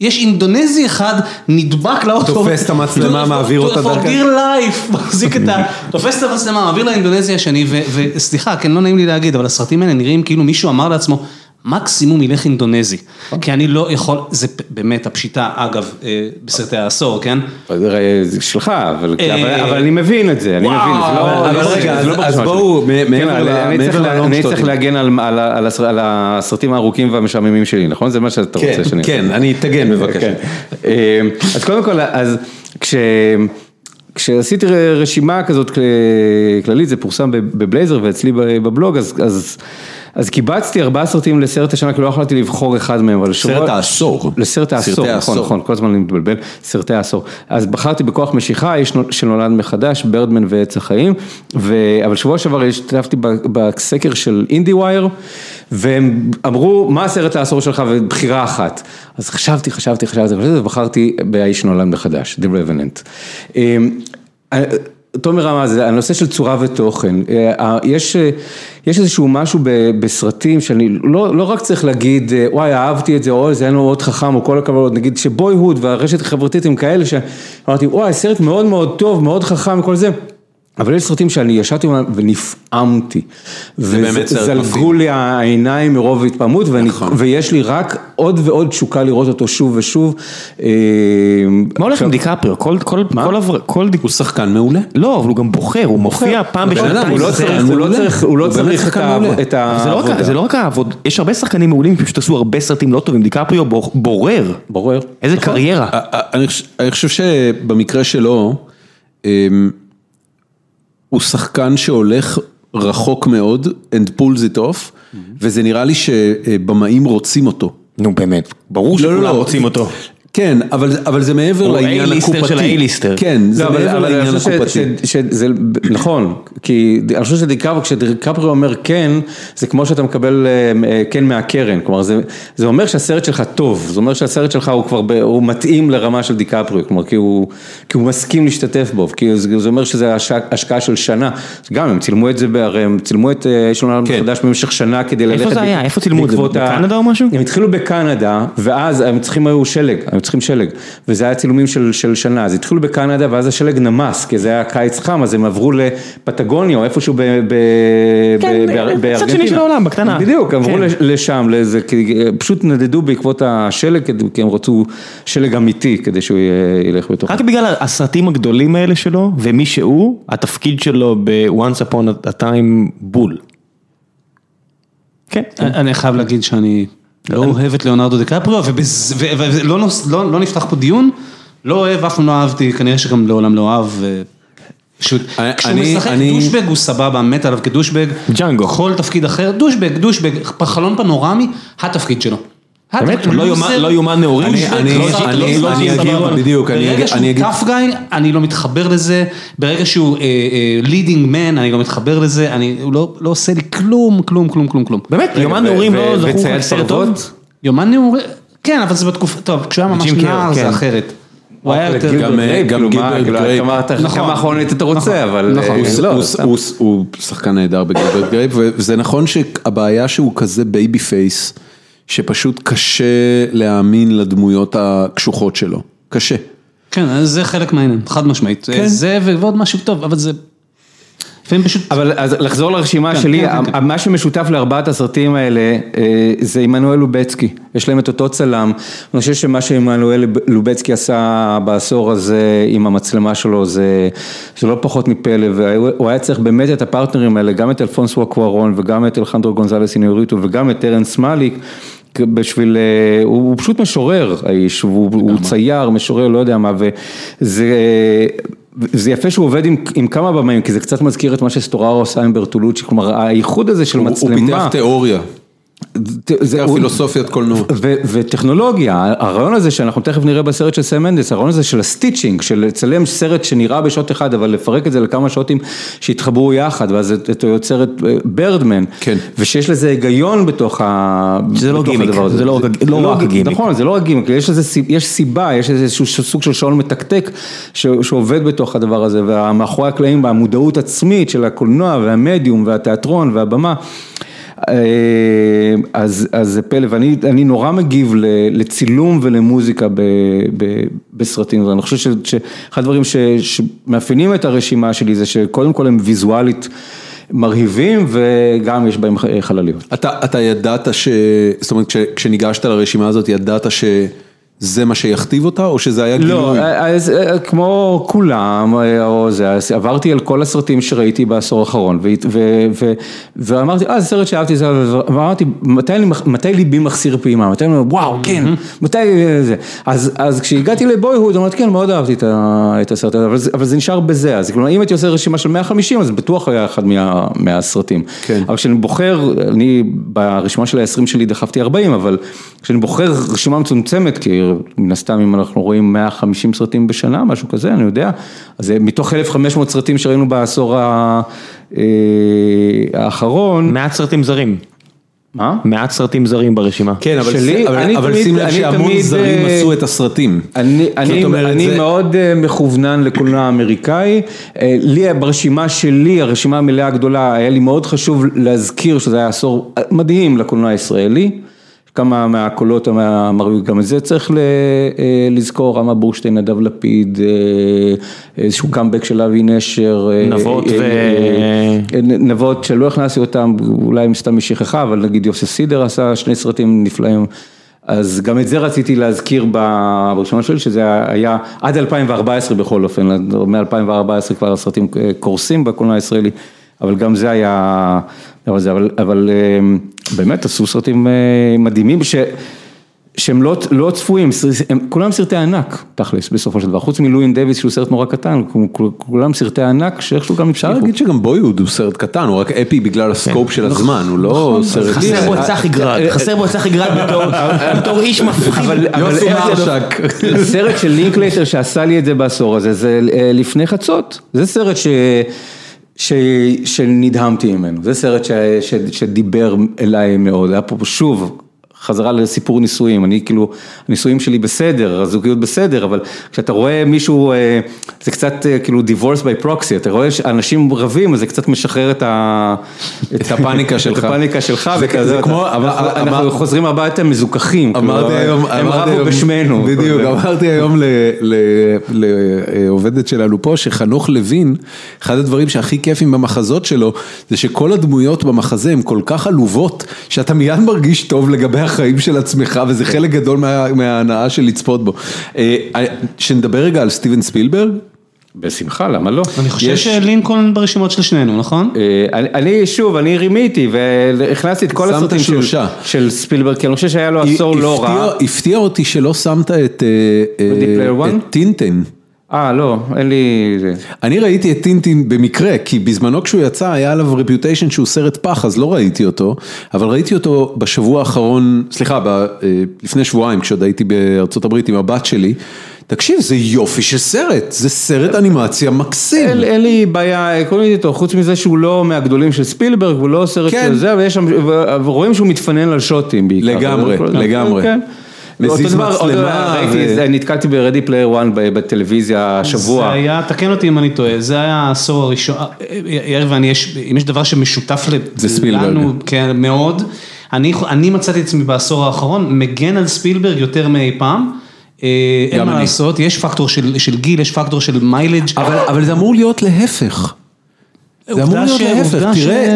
יש אינדונזי אחד נדבק לאוטו, תופס את המצלמה, מעביר אותה דרכה, for dear life, מחזיק את ה... [laughs] תופס את המצלמה, מעביר לאינדונזי השני, וסליחה, כן, לא נעים לי להגיד, אבל הסרטים האלה נראים כאילו מישהו אמר לעצמו, מקסימום ילך אינדונזי, כי אני לא יכול, זה באמת הפשיטה, אגב, בסרטי העשור, כן? זה שלך, אבל אני מבין את זה, אני מבין, אבל רגע, אז בואו, אני צריך להגן על הסרטים הארוכים והמשעממים שלי, נכון? זה מה שאתה רוצה שאני אעשה. כן, אני אתגן בבקשה. אז קודם כל, אז כש... כשעשיתי רשימה כזאת כללית, זה פורסם בבלייזר ואצלי בבלוג, אז... אז קיבצתי ארבעה סרטים לסרט השנה, כי לא יכולתי לבחור אחד מהם, אבל שבוע... סרט העשור. לסרט העשור, נכון, נכון, כל הזמן אני מתבלבל, סרטי העשור. אז בחרתי בכוח משיכה, איש שנולד מחדש, ברדמן ועץ החיים, אבל שבוע שעבר השתתפתי בסקר של אינדי ווייר, והם אמרו, מה הסרט העשור שלך ובחירה אחת. אז חשבתי, חשבתי, חשבתי, חשבתי, ובחרתי באיש שנולד מחדש, The Revenant. תומר אמר, זה הנושא של צורה ותוכן, יש, יש איזשהו משהו בסרטים שאני לא, לא רק צריך להגיד, וואי אהבתי את זה, או זה היה מאוד חכם, או כל הכבוד, נגיד שבוי הוד והרשת החברתית הם כאלה שאמרתי, וואי סרט מאוד מאוד טוב, מאוד חכם וכל זה. אבל יש סרטים שאני ישבתי ונפעמתי, וזלגו לי העיניים מרוב התפעמות, ויש לי רק עוד ועוד תשוקה לראות אותו שוב ושוב. מה הולך עם דיקפריו? הוא שחקן מעולה. לא, אבל הוא גם בוחר, הוא מופיע פעם בשנתיים. הוא לא צריך את העבודה. זה לא רק העבודה, יש הרבה שחקנים מעולים שפשוט עשו הרבה סרטים לא טובים, דיקפריו בורר. בורר. איזה קריירה. אני חושב שבמקרה שלו, הוא שחקן שהולך רחוק מאוד, and pulls it off, וזה נראה לי שבמאים רוצים אותו. נו באמת, ברור שכולם רוצים אותו. כן, אבל זה מעבר לעניין הקופתי. הוא A-ליסטר של A-ליסטר. כן, זה מעבר לעניין הקופתי. נכון, כי אני חושב שדיקפריו, כשדיקפריו אומר כן, זה כמו שאתה מקבל כן מהקרן, כלומר זה אומר שהסרט שלך טוב, זה אומר שהסרט שלך הוא כבר, הוא מתאים לרמה של דיקפריו, כלומר כי הוא מסכים להשתתף בו, כי זה אומר שזה השקעה של שנה, גם הם צילמו את זה, הרי הם צילמו את יש לנו מחדש במשך שנה כדי ללכת. איפה זה היה? איפה צילמו את זה? בקנדה או משהו? הם התחילו בקנדה, ואז הם צריכים היו שלג. צריכים שלג, וזה היה צילומים של, של שנה, אז התחילו בקנדה ואז השלג נמס, כי זה היה קיץ חם, אז הם עברו לפטגוניה או איפשהו ב, ב, כן, בארגנטינה. קצת שני של העולם, בקטנה. בדיוק, עברו כן. לשם, לזה, פשוט נדדו בעקבות השלג, כי הם רצו שלג אמיתי, כדי שהוא ילך בתוך. רק בגלל הסרטים הגדולים האלה שלו, ומי שהוא, התפקיד שלו ב-once upon a time בול. כן. אני חייב להגיד שאני... לא אוהב את ליאונרדו דקפריו, ולא נפתח פה דיון, לא אוהב, אף פעם לא אהבתי, כנראה שגם לעולם לא אהב. פשוט, כשהוא משחק דושבג הוא סבבה, מת עליו כדושבג. ג'אנגו. כל תפקיד אחר, דושבג, דושבג, חלון פנורמי, התפקיד שלו. באמת? לא יומן נעורים? אני אגיד, בדיוק, אני אגיד. ברגע שהוא tough guy, אני לא מתחבר לזה, ברגע שהוא leading man, אני לא מתחבר לזה, הוא לא עושה לי כלום, כלום, כלום, כלום, כלום. באמת? יומן נעורים לא זכור לך סרט טוב? יומן נעורים, כן, אבל זה בתקופה, טוב, כשהוא היה ממש נער זה אחרת. הוא היה יותר... גם גילברט גרייפ. כמה אחרונית אתה רוצה, אבל... הוא שחקן נהדר בגילברט גרייפ, וזה נכון שהבעיה שהוא כזה baby face. שפשוט קשה להאמין לדמויות הקשוחות שלו, קשה. כן, זה חלק מהעניין, חד משמעית. כן. זה ועוד משהו טוב, אבל זה... לפעמים פשוט... אבל אז לחזור לרשימה כן, שלי, כן, כן, מה שמשותף לארבעת הסרטים האלה אה, זה עמנואל לובצקי, יש להם את אותו צלם, אני חושב שמה שעמנואל לובצקי עשה בעשור הזה עם המצלמה שלו זה, זה לא פחות מפלא, והוא היה צריך באמת את הפרטנרים האלה, גם את אלפונסו קוארון וגם את אלחנדרו גונזלס איניאריטו וגם את טרנס מאליק. בשביל, אה, הוא פשוט משורר האיש, הוא צייר, משורר, לא יודע מה, וזה זה יפה שהוא עובד עם עם כמה במאים, כי זה קצת מזכיר את מה שסטוררו עושה עם ברטולוצ'י, כלומר הייחוד הזה של מצלמה. הוא פיתח תיאוריה. זה הפילוסופיית קולנוע. וטכנולוגיה, הרעיון הזה שאנחנו תכף נראה בסרט של סם מנדס, הרעיון הזה של ה stitching, של לצלם סרט שנראה בשעות אחד, אבל לפרק את זה לכמה שעות שהתחברו יחד, ואז אתה יוצר את ברדמן, כן. ושיש לזה היגיון בתוך הדבר הזה. זה לא גימיק, זה לא, לא רק גימיק. נכון, זה לא רק גימיק, יש סיבה, יש איזשהו סוג של שעון מתקתק שעובד בתוך הדבר הזה, ומאחורי הקלעים, במודעות עצמית של הקולנוע והמדיום והתיאטרון והבמה. אה, אז אז זה פלא, ואני נורא מגיב לצילום ולמוזיקה ב, ב, בסרטים, אני חושב שאחד הדברים שמאפיינים את הרשימה שלי זה שקודם כל הם ויזואלית. מרהיבים וגם יש בהם חלליות. אתה, אתה ידעת ש... זאת אומרת, כשניגשת לרשימה הזאת, ידעת ש... זה מה שיכתיב אותה, או שזה היה גילוי? לא, אז כמו כולם, או זה, עברתי על כל הסרטים שראיתי בעשור האחרון, ואמרתי, אה, זה סרט שאהבתי, ואמרתי, מתי ליבי מחסיר פעימה? מתי וואו, כן, מתי זה? אז כשהגעתי לבויהוד, אמרתי, כן, מאוד אהבתי את הסרט הזה, אבל זה נשאר בזה, אז כלומר, אם הייתי עושה רשימה של 150, אז בטוח היה אחד מהסרטים. כן. אבל כשאני בוחר, אני ברשימה של ה-20 שלי דחפתי 40, אבל כשאני בוחר רשימה מצומצמת, כי מן הסתם אם אנחנו רואים 150 סרטים בשנה, משהו כזה, אני יודע, אז מתוך 1,500 סרטים שראינו בעשור אה, האחרון. מעט סרטים זרים. מה? מעט סרטים זרים ברשימה. כן, אבל, שלי, אבל, אני אבל תמיד, שים לב שהמון זרים אה, עשו את הסרטים. אני, אני, אני זה... מאוד אה, מכוונן לקולנוע אמריקאי, לי ברשימה שלי, הרשימה המלאה הגדולה, היה לי מאוד חשוב להזכיר שזה היה עשור מדהים לקולנוע הישראלי. כמה מהקולות המרוויגים, גם את זה צריך אה, לזכור, רמה בורשטיין, נדב לפיד, אה, איזשהו קאמבק של אבי נשר. אה, נבות ו... נבות שלא הכנסתי אותם, אולי סתם משכחה, אבל נגיד יוסף סידר עשה שני סרטים נפלאים. אז גם את זה רציתי להזכיר בראשונה שלי, שזה היה עד 2014 בכל אופן, מ-2014 כבר הסרטים קורסים בקולנוע הישראלי, אבל גם זה היה, אבל, אבל באמת עשו סרטים אה, מדהימים ש... שהם לא, לא צפויים, הם כולם סרטי ענק, תכלס, בסופו של דבר, חוץ מלואין דוויס שהוא סרט נורא קטן, כולם סרטי ענק שאיכשהו גם אפשר להגיד שגם בויהוד הוא סרט קטן, הוא רק אפי בגלל הסקופ של הזמן, הוא לא נכון. סרט... חסר בו את צחי גרד, חסר בו את צחי גרד בתור איש מפחיד. יוסי מרשק. סרט של לינקלייטר שעשה לי את זה בעשור הזה, זה אה, לפני חצות, זה סרט ש... שנדהמתי ממנו, זה סרט ש, ש, שדיבר אליי מאוד, היה פה שוב חזרה לסיפור נישואים, אני כאילו, הנישואים שלי בסדר, הזוגיות בסדר, אבל כשאתה רואה מישהו, אה, זה קצת אה, כאילו divorce by proxy, אתה רואה שאנשים רבים, אז זה קצת משחרר את ה... את הפאניקה [laughs] שלך. את הפאניקה שלך, וכזה, זה כמו, אנחנו חוזרים הביתה מזוכחים, [laughs] אמרתי היום, הם רבו בשמנו. בדיוק, אמרתי היום לעובדת שלנו פה, שחנוך לוין, אחד הדברים שהכי כיפים במחזות שלו, זה שכל הדמויות במחזה הן כל כך עלובות, שאתה מיד מרגיש טוב לגבי החיים של עצמך, וזה חלק גדול מההנאה של לצפות בו. אה, שנדבר רגע על סטיבן ספילברג. בשמחה, למה לא? אני חושב שלינקולן ברשימות של שנינו, נכון? אה, אני, שוב, אני רימיתי והכנסתי את כל הסרטים של ספילברג, כי אני חושב שהיה לו עשור לא רע. הפתיע אותי שלא שמת את אה, טינטן. אה, לא, אין לי... אני ראיתי את טינטין במקרה, כי בזמנו כשהוא יצא היה עליו רפיוטיישן שהוא סרט פח, אז לא ראיתי אותו, אבל ראיתי אותו בשבוע האחרון, סליחה, ב, אה, לפני שבועיים כשעוד הייתי בארצות הברית עם הבת שלי. תקשיב, זה יופי של סרט, זה סרט אנימציה מקסים. אין, אין לי בעיה עקרונית איתו, חוץ מזה שהוא לא מהגדולים של ספילברג, הוא לא סרט כן. של זה, ויש שם, ורואים שהוא מתפנן על שוטים בעיקר. לגמרי, לגמרי. כן. מזיז מצלמה. ראיתי, נתקלתי ב-Ready Player One בטלוויזיה השבוע. זה היה, תקן אותי אם אני טועה, זה היה העשור הראשון, יאיר ואני, אם יש דבר שמשותף לנו, כן, מאוד, אני מצאתי את עצמי בעשור האחרון, מגן על ספילברג יותר מאי פעם. אה, אין מה לעשות, יש פקטור של גיל, יש פקטור של מיילג'. אבל זה אמור להיות להפך. זה אמור להיות להפך,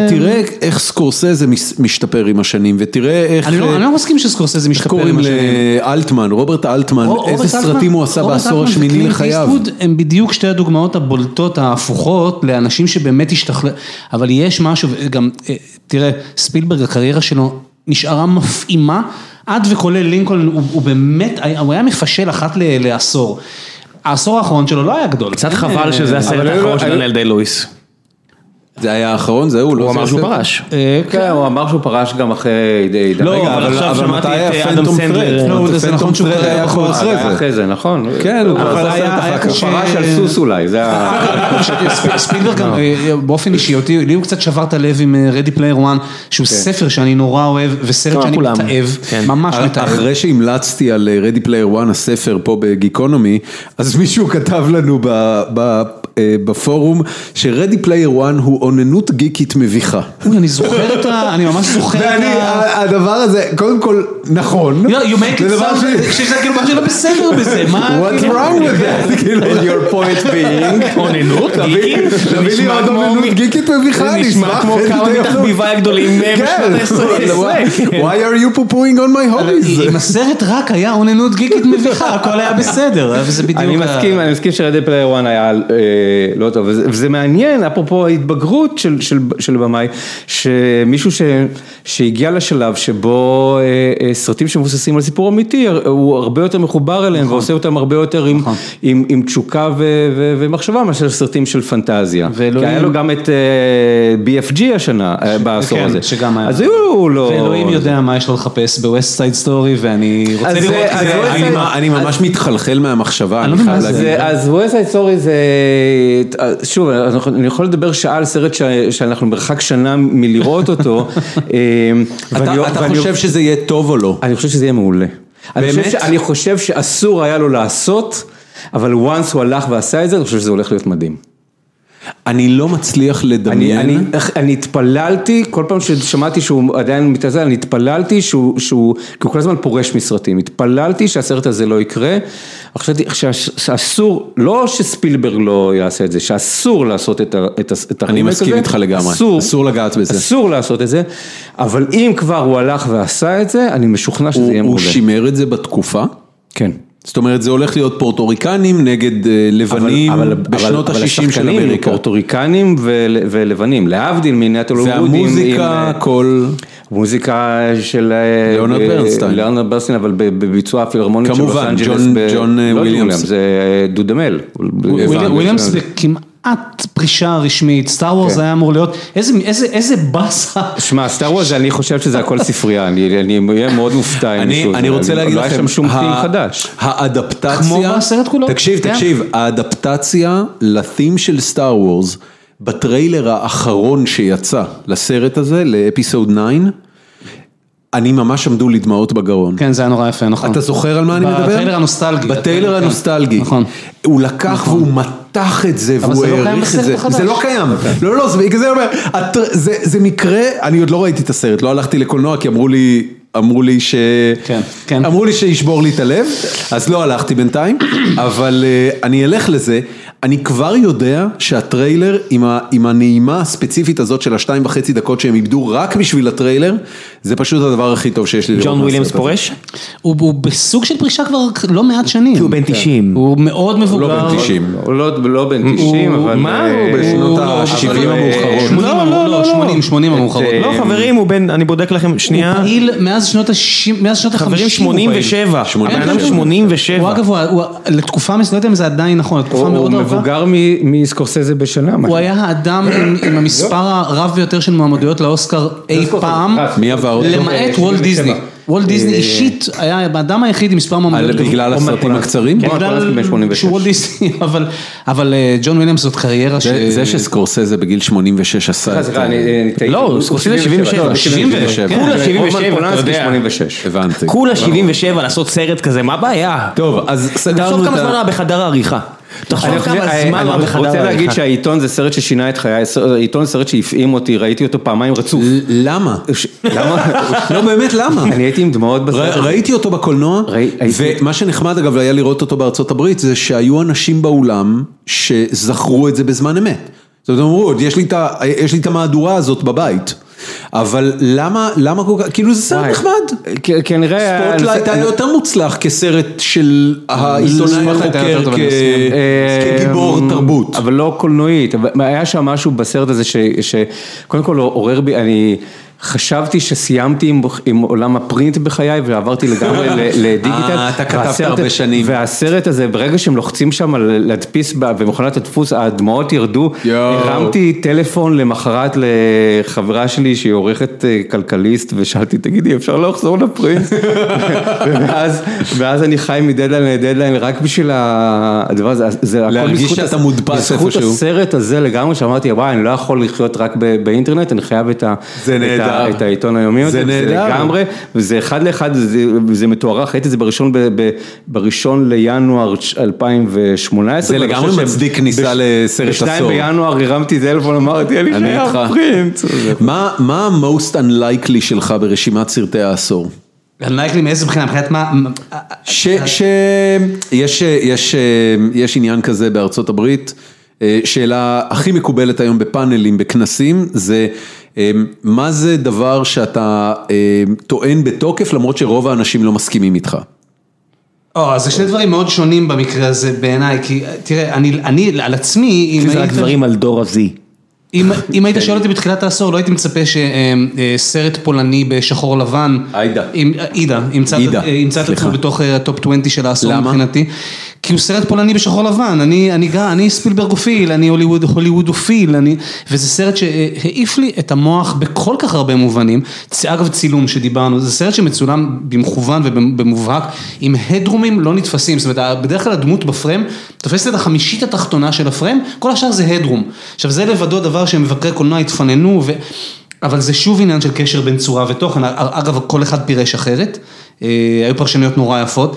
תראה איך סקורסזה משתפר עם השנים ותראה איך... אני לא, לא מסכים שסקורסזה משתפר עם השנים. איך קוראים לאלטמן, רוברט אלטמן, איזה סרטים הוא עשה בעשור השמיני לחייו. רוברט אלטמן הם בדיוק שתי הדוגמאות הבולטות ההפוכות לאנשים שבאמת השתכלו, אבל יש משהו, גם, אה, תראה, ספילברג הקריירה שלו נשארה מפעימה, עד וכולל לינקולן, הוא באמת, הוא היה מפשל אחת לעשור. העשור האחרון שלו לא היה גדול. קצת חבל שזה הסרט האחרון של דניאל דיי לואיס. זה היה האחרון, זהו, לא הוא אמר שהוא פרש. אה, כן, הוא אמר שהוא פרש גם אחרי די... לא, אבל עכשיו שמעתי את אדם סנדלר. לא, זה נכון שהוא היה כבר אחרי זה. אחרי זה, נכון. כן, הוא פרש על סוס אולי, זה ה... ספילברג גם אה, באופן אישי, אותי, לי הוא קצת שבר את הלב עם אה, Ready Player One, שהוא כן. ספר שאני נורא אוהב, וסרט שאני מתעב, כן. ממש מתעב. אחרי שהמלצתי על Ready Player One, הספר פה בגיקונומי, אז מישהו כתב לנו בפורום, ש-Ready Player One הוא אוננות גיקית מביכה. אני זוכר את ה... אני ממש זוכר את ה... ואני, הדבר הזה, קודם כל, נכון. You make it sound, שזה כאילו משהו לא בסדר [laughs] בזה, מה? What's wrong with that? And [laughs] your point being, [laughs] אוננות גיקית? תביא לי עוד אוננות גיקית מביכה, זה נשמע כמו כמה מתחביבי הגדולים בשנות ה-20. Why are you pooing on my hobbies? אם הסרט רק היה אוננות גיקית מביכה, הכל היה בסדר, וזה בדיוק... אני מסכים, אני מסכים שרדי פלייר 1 היה לא טוב, וזה מעניין, אפרופו ההתבגרות של... של, של במאי, שמישהו ש, שהגיע לשלב שבו אה, אה, סרטים שמבוססים על סיפור אמיתי, הוא הרבה יותר מחובר אליהם נכון. ועושה אותם הרבה יותר עם, נכון. עם, עם תשוקה ו, ו, ומחשבה מאשר סרטים של פנטזיה. ואלוהים... כי היה לו גם את uh, BFG השנה, uh, בעשור כן, הזה. שגם היה. אז הוא לא... ואלוהים יודע מה יש לו לחפש בווסט סייד סטורי ואני רוצה לראות את זה. אני ממש מתחלחל מהמחשבה, אני חייב להגיד. אז ווסט סייד סטורי זה, שוב, אני יכול לדבר שעה על סרט שאנחנו מרחק שנה מלראות אותו. [laughs] אמ, אתה חושב שזה יהיה טוב או לא? אני חושב שזה יהיה מעולה. באמת? אני חושב שאסור היה לו לעשות, אבל once הוא הלך ועשה את זה, אני חושב שזה הולך להיות מדהים. אני לא מצליח לדמיין. אני, אני, אני התפללתי, כל פעם ששמעתי שהוא עדיין מתעזר, אני התפללתי שהוא, שהוא, כי הוא כל הזמן פורש מסרטים, התפללתי שהסרט הזה לא יקרה, חשבתי שאסור, לא שספילברג לא יעשה את זה, שאסור לעשות את, את, את אני מסכים איתך לגמרי, אסור, אסור לגעת בזה. אסור לעשות את זה, אבל אם כבר הוא הלך ועשה את זה, אני משוכנע שזה יהיה מעולה. הוא שימר את זה בתקופה? כן. זאת אומרת זה הולך להיות פורטוריקנים נגד אה, לבנים אבל, אבל, בשנות ה-60 של אמריקה. פורטוריקנים ולבנים, להבדיל מעניינת הולוודים. והמוזיקה, כל... מוזיקה של... אה, ליאונרד ברנסטיין. ליאונרד ברנסטיין, אבל בביצוע הפילהרמונית של לוס אנג'לס. כמובן, ג'ון לא וויליאמס. זה דודמל. וויליאמס זה כמעט... כמעט פרישה רשמית, סטאר וורס כן. היה אמור להיות, איזה, איזה, איזה באסה. שמע, סטאר וורס, אני חושב שזה הכל ספרייה, אני אהיה מאוד מופתע אם מישהו. אני רוצה להגיד לכם, לא היה שם שום פיל חדש. האדפטציה, כמו בסרט כולו. תקשיב, כן. תקשיב, האדפטציה ל theme של סטאר וורס, בטריילר האחרון שיצא לסרט הזה, לאפיסוד 9, אני ממש עמדו לי דמעות בגרון. כן, זה היה נורא יפה, נכון. אתה זוכר על מה אני מדבר? בטריילר הנוסטלגי. בטריילר כן. הנוסטלגי. נכון. הוא לקח והוא מתח את זה, והוא לא העריך את זה. זה לא קיים. לא, לא, אומר, זה מקרה, אני עוד לא ראיתי את הסרט, לא הלכתי לקולנוע כי אמרו לי... אמרו לי ש... כן, כן. אמרו לי שישבור לי את הלב, אז לא הלכתי בינתיים, אבל uh, אני אלך לזה. אני כבר יודע שהטריילר עם, ה, עם הנעימה הספציפית הזאת של השתיים וחצי דקות שהם איבדו רק בשביל הטריילר, זה פשוט הדבר הכי טוב שיש לי לראות. ג'ון וויליאמס פורש? הוא, הוא בסוג של פרישה כבר לא מעט שנים. כי הוא בן 90. כן. הוא מאוד מבוגר. הוא לא בן 90. הוא לא, לא בן 90, אבל... מה? הוא בשנות ה-70 המאוחרות. לא, לא, לא, 80, 80 המאוחרות. לא חברים, הוא בן, אני בודק לכם שנייה. הוא פעיל מאז מאז שנות ה-60, מאז שנות ה-50. חברים 87, הבן אדם 87. הוא אגב, לתקופה מסוימת זה עדיין נכון, לתקופה מאוד ארוכה. הוא מבוגר מסקורסזה בשנה. הוא היה האדם עם המספר הרב ביותר של מועמדויות לאוסקר אי פעם. מי עבר אותו? למעט וולט דיסני. וולט דיסני אישית היה האדם היחיד עם מספר מועמדויות. בגלל הסרטים הקצרים? כן, בגלל שהוא וולט דיסני, [laughs] אבל ג'ון וויליאמס זאת קריירה ש... זה שסקורסזה בגיל 86 עשה את זה. לא, סקורסזה 77. 77. כולה 77, אתה יודע. הבנתי. כולה 77 לעשות סרט כזה, מה הבעיה? טוב, אז סגרנו את ה... תחשוב כמה זמן היה בחדר העריכה. תחשוב כמה זמן היה בחדר העריכה. אני רוצה להגיד שהעיתון זה סרט ששינה את חיי, העיתון זה סרט שהפעים אותי, ראיתי אותו פעמיים רצוף. למה? למה? [laughs] לא באמת למה? אני הייתי עם דמעות בסרט. ראיתי אותו בקולנוע, ומה שנחמד אגב היה לראות אותו בארצות הברית, זה שהיו אנשים באולם שזכרו את זה בזמן אמת. זאת אומרת, אמרו, יש לי את המהדורה הזאת בבית. אבל למה, למה כל כך, כאילו זה סרט נחמד. כנראה... ספוטלייט היה יותר מוצלח כסרט של העיתונאי החוקר כגיבור תרבות. אבל לא קולנועית, היה שם משהו בסרט הזה שקודם כל עורר בי, אני... חשבתי שסיימתי עם, עם עולם הפרינט בחיי ועברתי לגמרי [laughs] לדיגיטל. אתה כתבת הרבה שנים. והסרט הזה, ברגע שהם לוחצים שם להדפיס במכונת הדפוס, הדמעות ירדו. הרמתי טלפון למחרת לחברה שלי שהיא עורכת כלכליסט ושאלתי, תגידי, אפשר לחזור לפרינט? [laughs] ואז, ואז אני חי מדדליין לדדליין רק בשביל הדבר הזה. זה להרגיש שאתה מודפס איפשהו. בזכות הסרט הזה לגמרי, שאמרתי, וואי, אני לא יכול לחיות רק באינטרנט, אני חייב את ה... זה נהדר. את העיתון היומי הזה, זה נהדר, לגמרי, וזה אחד לאחד, וזה מתוארך, ראיתי את זה בראשון, בראשון לינואר 2018. זה לגמרי מצדיק כניסה לסרט עשור. בשתיים בינואר הרמתי טלפון, אמרתי, אני חייב פרינט. מה ה-most unlikely שלך ברשימת סרטי העשור? unlikely מאיזה בחינה, מבחינת מה? שיש עניין כזה בארצות הברית, שאלה הכי מקובלת היום בפאנלים, בכנסים, זה מה זה דבר שאתה טוען בתוקף למרות שרוב האנשים לא מסכימים איתך? או, זה שני דברים מאוד שונים במקרה הזה בעיניי, כי תראה, אני על עצמי, כי זה רק דברים על דור ה-Z. אם היית שואל אותי בתחילת העשור, לא הייתי מצפה שסרט פולני בשחור לבן, עאידה, עידה, ימצא את עצמו בתוך הטופ 20 של העשור מבחינתי. כי הוא סרט פולני בשחור לבן, אני ספילברגופיל, אני הוליוודופיל, וזה סרט שהעיף לי את המוח בכל כך הרבה מובנים, אגב צילום שדיברנו, זה סרט שמצולם במכוון ובמובהק, עם הדרומים לא נתפסים, זאת אומרת בדרך כלל הדמות בפריים תופסת את החמישית התחתונה של הפריים, כל השאר זה הדרום, עכשיו זה לבדו דבר שמבקרי קולנוע התפננו, אבל זה שוב עניין של קשר בין צורה ותוכן, אגב כל אחד פירש אחרת, היו פרשנויות נורא יפות.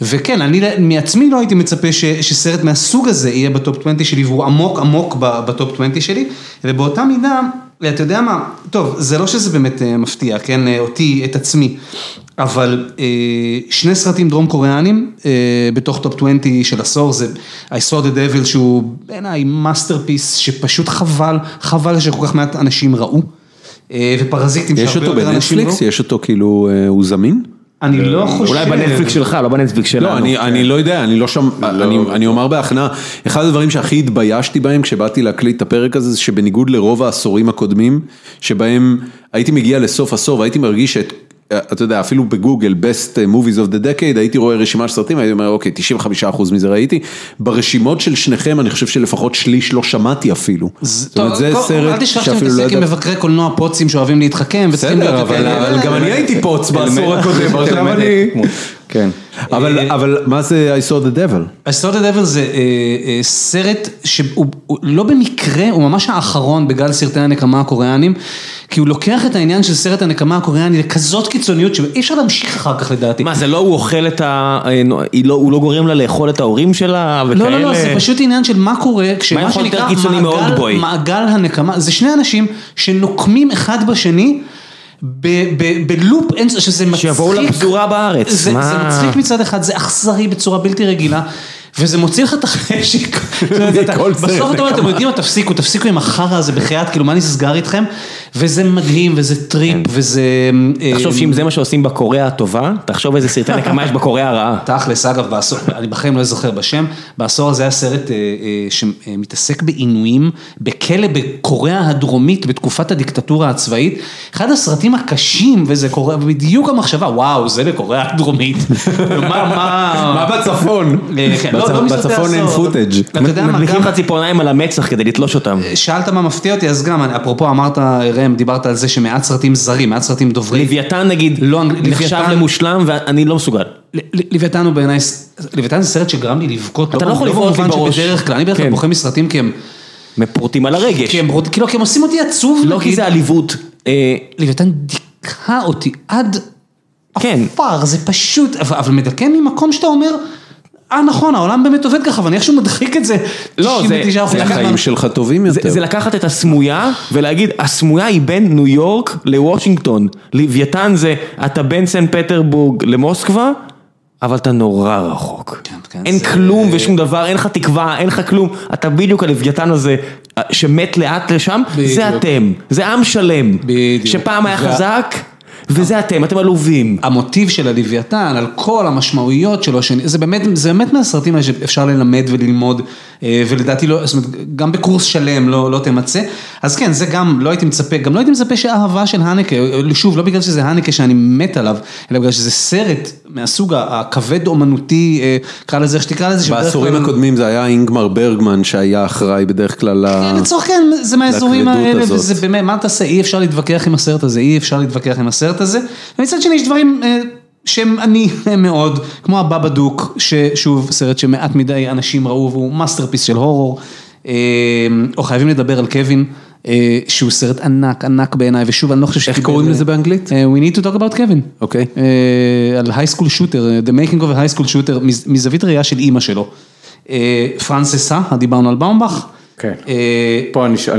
וכן, אני מעצמי לא הייתי מצפה ש, שסרט מהסוג הזה יהיה בטופ 20 שלי, והוא עמוק עמוק בטופ 20 שלי, ובאותה מידה, אתה יודע מה, טוב, זה לא שזה באמת מפתיע, כן, אותי, את עצמי, אבל שני סרטים דרום קוריאנים בתוך טופ 20 של עשור, זה I saw the devil שהוא בעיניי masterpiece שפשוט חבל, חבל שכל כך מעט אנשים ראו, ופרזיטים שהרבה יותר אנשים ראו. יש אותו בנטפליקס? יש אותו כאילו, הוא זמין? אני לא חושב. אולי בנטפליקס שלך, לא בנטפליקס שלנו. לא, אני לא יודע, אני לא שם, אני אומר בהכנעה, אחד הדברים שהכי התביישתי בהם כשבאתי להקליט את הפרק הזה, זה שבניגוד לרוב העשורים הקודמים, שבהם הייתי מגיע לסוף עשור והייתי מרגיש. אתה יודע, אפילו בגוגל, best movies of the decade, הייתי רואה רשימה של סרטים, הייתי אומר, אוקיי, 95% מזה ראיתי. ברשימות של שניכם, אני חושב שלפחות שליש לא שמעתי אפילו. זאת אומרת, זה סרט שאפילו לא. אל תשכח שאתה מתעסק עם מבקרי קולנוע פוצים שאוהבים להתחכם. בסדר, אבל גם אני הייתי פוץ בעשור הקודם, עכשיו אני... כן. אבל מה זה I saw the devil? I saw the devil זה סרט שהוא לא במקרה, הוא ממש האחרון בגל סרטי הנקמה הקוריאנים, כי הוא לוקח את העניין של סרט הנקמה הקוריאני לכזאת קיצוניות שאי אפשר להמשיך אחר כך לדעתי. מה זה לא הוא אוכל את ה... הוא לא גורם לה לאכול את ההורים שלה וכאלה? לא, לא, לא, זה פשוט עניין של מה קורה כשמה שנקרא מעגל הנקמה, זה שני אנשים שנוקמים אחד בשני. בלופ, שזה מצחיק, שיבואו לפזורה בארץ, זה מצחיק מצד אחד, זה אכזרי בצורה בלתי רגילה, וזה מוציא לך את החשק, [laughs] בסוף אתה אומר, אתם יודעים מה, תפסיקו, תפסיקו עם החרא הזה בחייאת, כאילו מה נסגר איתכם, וזה מדהים, וזה טריפ, כן. וזה... תחשוב שאם זה מה שעושים בקוריאה הטובה, תחשוב איזה סרטי נקמה יש בקוריאה הרעה. [laughs] תכלס, אגב, בעשור, אני בחיים לא זוכר בשם, בעשור הזה היה סרט אה, אה, שמתעסק בעינויים, בכלא בקוריאה הדרומית, בתקופת הדיקטטורה הצבאית, אחד הסרטים הקשים, וזה קורה, בדיוק המחשבה, וואו, זה בקוריאה הדרומית. [laughs] מה בצפון? כן, לא, לא בצפון אין פוטאג'. מדליקים לך ציפורניים על המצח כדי לתלוש אותם. שאלת מה מפתיע אותי, אז גם, אפרופו אמרת, ראם, דיברת על זה שמעט סרטים זרים, מעט סרטים דוברים. לוויתן נגיד, לא, נחשב למושלם ואני לא מסוגל. לוויתן הוא בעיניי, לוויתן זה סרט שגרם לי לבכות, אתה לא יכול לבכות לי בראש. כלל, אני בדרך כלל כן. בוכה מסרטים כי הם... מפורטים על הרגש. כאילו, כי הם עושים אותי עצוב. לא כי זה עליבות. אה, לוויתן דיכא אותי עד כן. עפר, זה פשוט, אבל מדכא ממקום שאתה אומר... אה נכון, העולם באמת עובד ככה, ואני איכשהו מדחיק את זה. לא, זה החיים שלך טובים יותר. זה לקחת את הסמויה ולהגיד, הסמויה היא בין ניו יורק לוושינגטון. לוויתן זה, אתה בין סן פטרבורג למוסקבה, אבל אתה נורא רחוק. כן, כן, אין כלום ושום דבר, אין לך תקווה, אין לך כלום. אתה בדיוק הלוויתן הזה שמת לאט לשם, זה אתם, זה עם שלם. בדיוק. שפעם היה חזק. וזה אתם, אתם עלובים. המוטיב של הלוויתן, על כל המשמעויות שלו, זה באמת, זה באמת מהסרטים האלה שאפשר ללמד וללמוד, אה, ולדעתי לא, זאת אומרת, גם בקורס שלם לא, לא תמצא. אז כן, זה גם, לא הייתי מצפה, גם לא הייתי מצפה שאהבה של הנקה, שוב, לא בגלל שזה הנקה שאני מת עליו, אלא בגלל שזה סרט מהסוג הכבד אומנותי, אה, קרא לזה איך שתקרא לזה. בעשורים הקודמים זה היה אינגמר ברגמן שהיה אחראי בדרך כלל כן, לצורך כן, זה מהאזורים האלה, וזה באמת, מה תעשה, אי אפשר להתווכח עם הסרט הזה, אי אפשר להתווכח עם הסרט הזה. ומצד שני יש דברים אה, שהם עני מאוד, כמו ה Babadook, ששוב, סרט שמעט מדי אנשים ראו והוא masterpiece של horror, אה, או חייבים לדבר על קווין. אה, שהוא סרט ענק, ענק בעיניי, ושוב, אני לא חושב ש... איך קוראים לזה באנגלית? We need to talk about Kevin. אוקיי. על הייסקול שוטר, The making of a high school shooter, מזווית ראייה של אימא שלו. פרנססה, דיברנו על באומבך. כן, אה,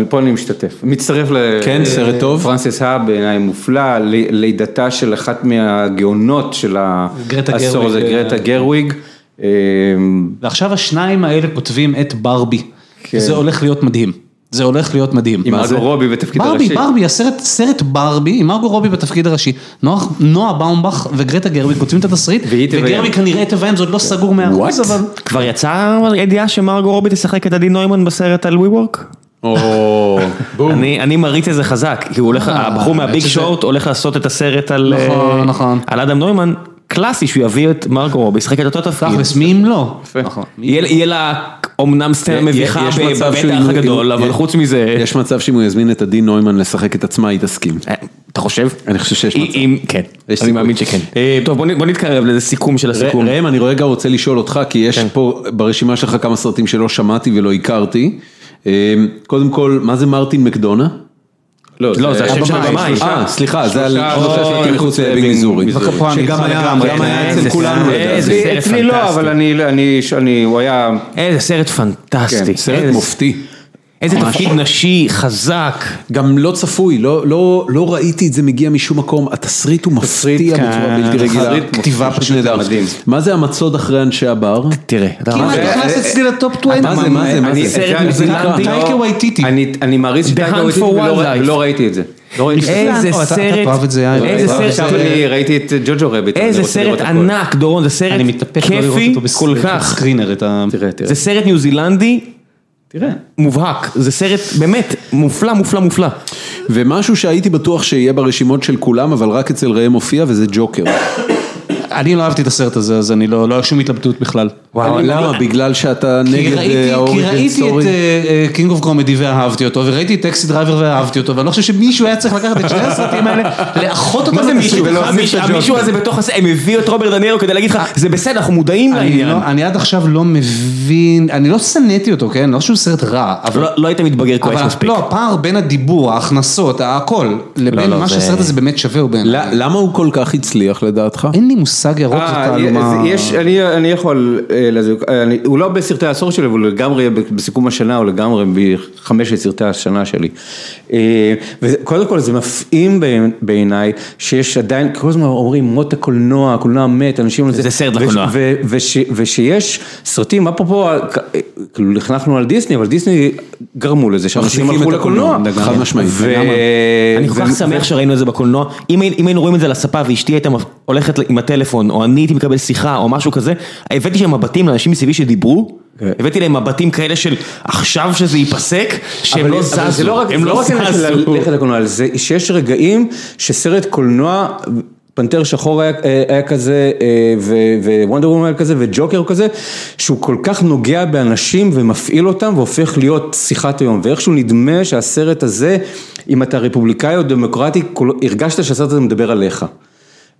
פה אני משתתף, מצטרף לפרנסיס האב בעיניי מופלא, לידתה של אחת מהגאונות של העשור הזה, גרטה גרוויג. אה, ועכשיו השניים האלה כותבים את ברבי, כן. זה הולך להיות מדהים. זה הולך להיות מדהים. עם מרגו רובי בתפקיד הראשי. ברבי, ברבי, הסרט, סרט ברבי עם מרגו רובי בתפקיד הראשי. נועה באומבך וגרטה גרבי כותבים את התסריט, וגרבי כנראה תביים, זה עוד לא סגור מאה אחוז, אבל... כבר יצאה ידיעה שמרגו רובי תשחק את עדי נוימן בסרט על ווי וורק? אני מריץ את זה חזק, כי אה, הבחור מהביג שורט הולך לעשות את הסרט על נכון, נכון. אדם נוימן. קלאסי שהוא יביא את מרקו רובי, ישחק את אותו תפקיד. תכלס, מי אם לא? נכון. יהיה לה אומנם סצנה מביכה בבית האח הגדול, אבל חוץ מזה... יש מצב שאם הוא יזמין את עדי נוימן לשחק את עצמה, היא תסכים. אה, אתה חושב? אני חושב שיש מצב. כן, אני מאמין שכן. אה, טוב, בוא נתקרב לאיזה סיכום של הסיכום. ראם, אני רגע רוצה לשאול אותך, כי יש כן. פה ברשימה שלך כמה סרטים שלא שמעתי ולא הכרתי. אה, קודם כל, מה זה מרטין מקדונה? לא, לא, זה השם של הבמאי. אה, סליחה, זה על שלושה שלטים מחוץ לאבינג מיזורי. שגם היה אצל כולנו. אצלי לא, אבל אני, הוא היה... איזה סרט פנטסטי. כן, סרט מופתי. איזה תפקיד נשי, חזק. גם לא צפוי, לא לא, לא ראיתי את זה מגיע משום מקום, התסריט הוא מפתיע בצורה בלתי רגילה. כתיבה פשוט מדהים. מה זה המצוד אחרי אנשי הבר? תראה. כמעט נכנס אצלי לטופ 20. מה זה, מה זה, מה זה? טייקה וייטיטי. אני מעריץ את טייקה וייטיטי ולא ראיתי את זה. איזה סרט, איזה סרט, עכשיו אני ראיתי את ג'וג'ו רביט, איזה סרט ענק דורון, זה סרט כיפי כל כך, זה סרט ניו זילנדי תראה, מובהק, זה סרט באמת מופלא, מופלא, מופלא. ומשהו שהייתי בטוח שיהיה ברשימות של כולם, אבל רק אצל ראם מופיע, וזה ג'וקר. אני לא אהבתי את הסרט הזה, אז אני לא, לא היה שום התלבטות בכלל. וואו, למה? בגלל שאתה נגד ה origin story? כי ראיתי את קינג אוף קומדי ואהבתי אותו, וראיתי את טקסי דרייבר ואהבתי אותו, ואני לא חושב שמישהו היה צריך לקחת את שני הסרטים האלה, לאחות אותם. מה זה מישהו? המישהו הזה בתוך הסרט, הם הביאו את רוברט דה נירו כדי להגיד לך, זה בסדר, אנחנו מודעים לעניין. לא- אני עד עכשיו לא מבין, אני לא שנאתי אותו, כן? לא שהוא סרט רע. לא-, לא היית מתבגר כועס מספיק. לא, הפער בין הדיבור, ההכנסות, הכל, לבין מה שהסרט הזה באמת שווה הוא בעיניי. למה הוא כל כך הצליח לדעתך? אין לי מושג ירוק אה, אני יכול, אה, הוא לא בסרטי העשור שלי, אבל לגמרי בסיכום השנה, הוא לגמרי בחמשת סרטי השנה שלי. אה, וקודם כל זה מפעים בעיניי, שיש עדיין, כל הזמן אומרים מות הקולנוע, הקולנוע מת, אנשים... זה סרט לקולנוע. ושיש סרטים, אפרופו כאילו נחנכנו על דיסני, אבל דיסני גרמו לזה שאנשים הלכו לקולנוע. חד משמעית. אני כל כך שמח שראינו את זה בקולנוע, אם היינו רואים את זה על הספה ואשתי הייתה הולכת עם הטלפון, או אני הייתי מקבל שיחה או משהו כזה, הבאתי שם מבטים לאנשים מסביבי שדיברו, הבאתי להם מבטים כאלה של עכשיו שזה ייפסק, שהם לא זזו, זה לא רק ללכת לקולנוע, זה שיש רגעים שסרט קולנוע פנתר שחור היה, היה כזה, ווונדר וומן היה כזה, וג'וקר כזה, שהוא כל כך נוגע באנשים ומפעיל אותם והופך להיות שיחת היום, ואיכשהו נדמה שהסרט הזה, אם אתה רפובליקאי או דמוקרטי, הרגשת שהסרט הזה מדבר עליך.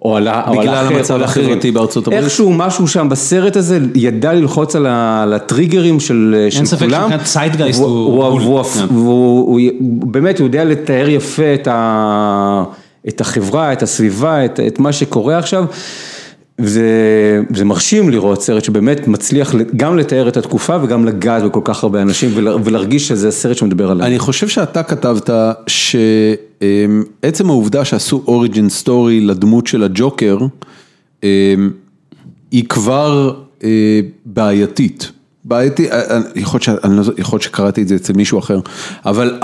או על בגלל המצב החברתי בארצות הברית. איכשהו משהו שם בסרט הזה ידע ללחוץ על הטריגרים של כולם. אין ספק שמבחינת ציידגייסט הוא באמת, הוא יודע לתאר יפה את החברה, את הסביבה, את מה שקורה עכשיו. זה מרשים לראות סרט שבאמת מצליח גם לתאר את התקופה וגם לגעת בכל כך הרבה אנשים ולהרגיש שזה סרט שמדבר עליהם. אני חושב שאתה כתבת שעצם העובדה שעשו origin story לדמות של הג'וקר, היא כבר בעייתית. בעייתי, יכול להיות שקראתי את זה אצל מישהו אחר, אבל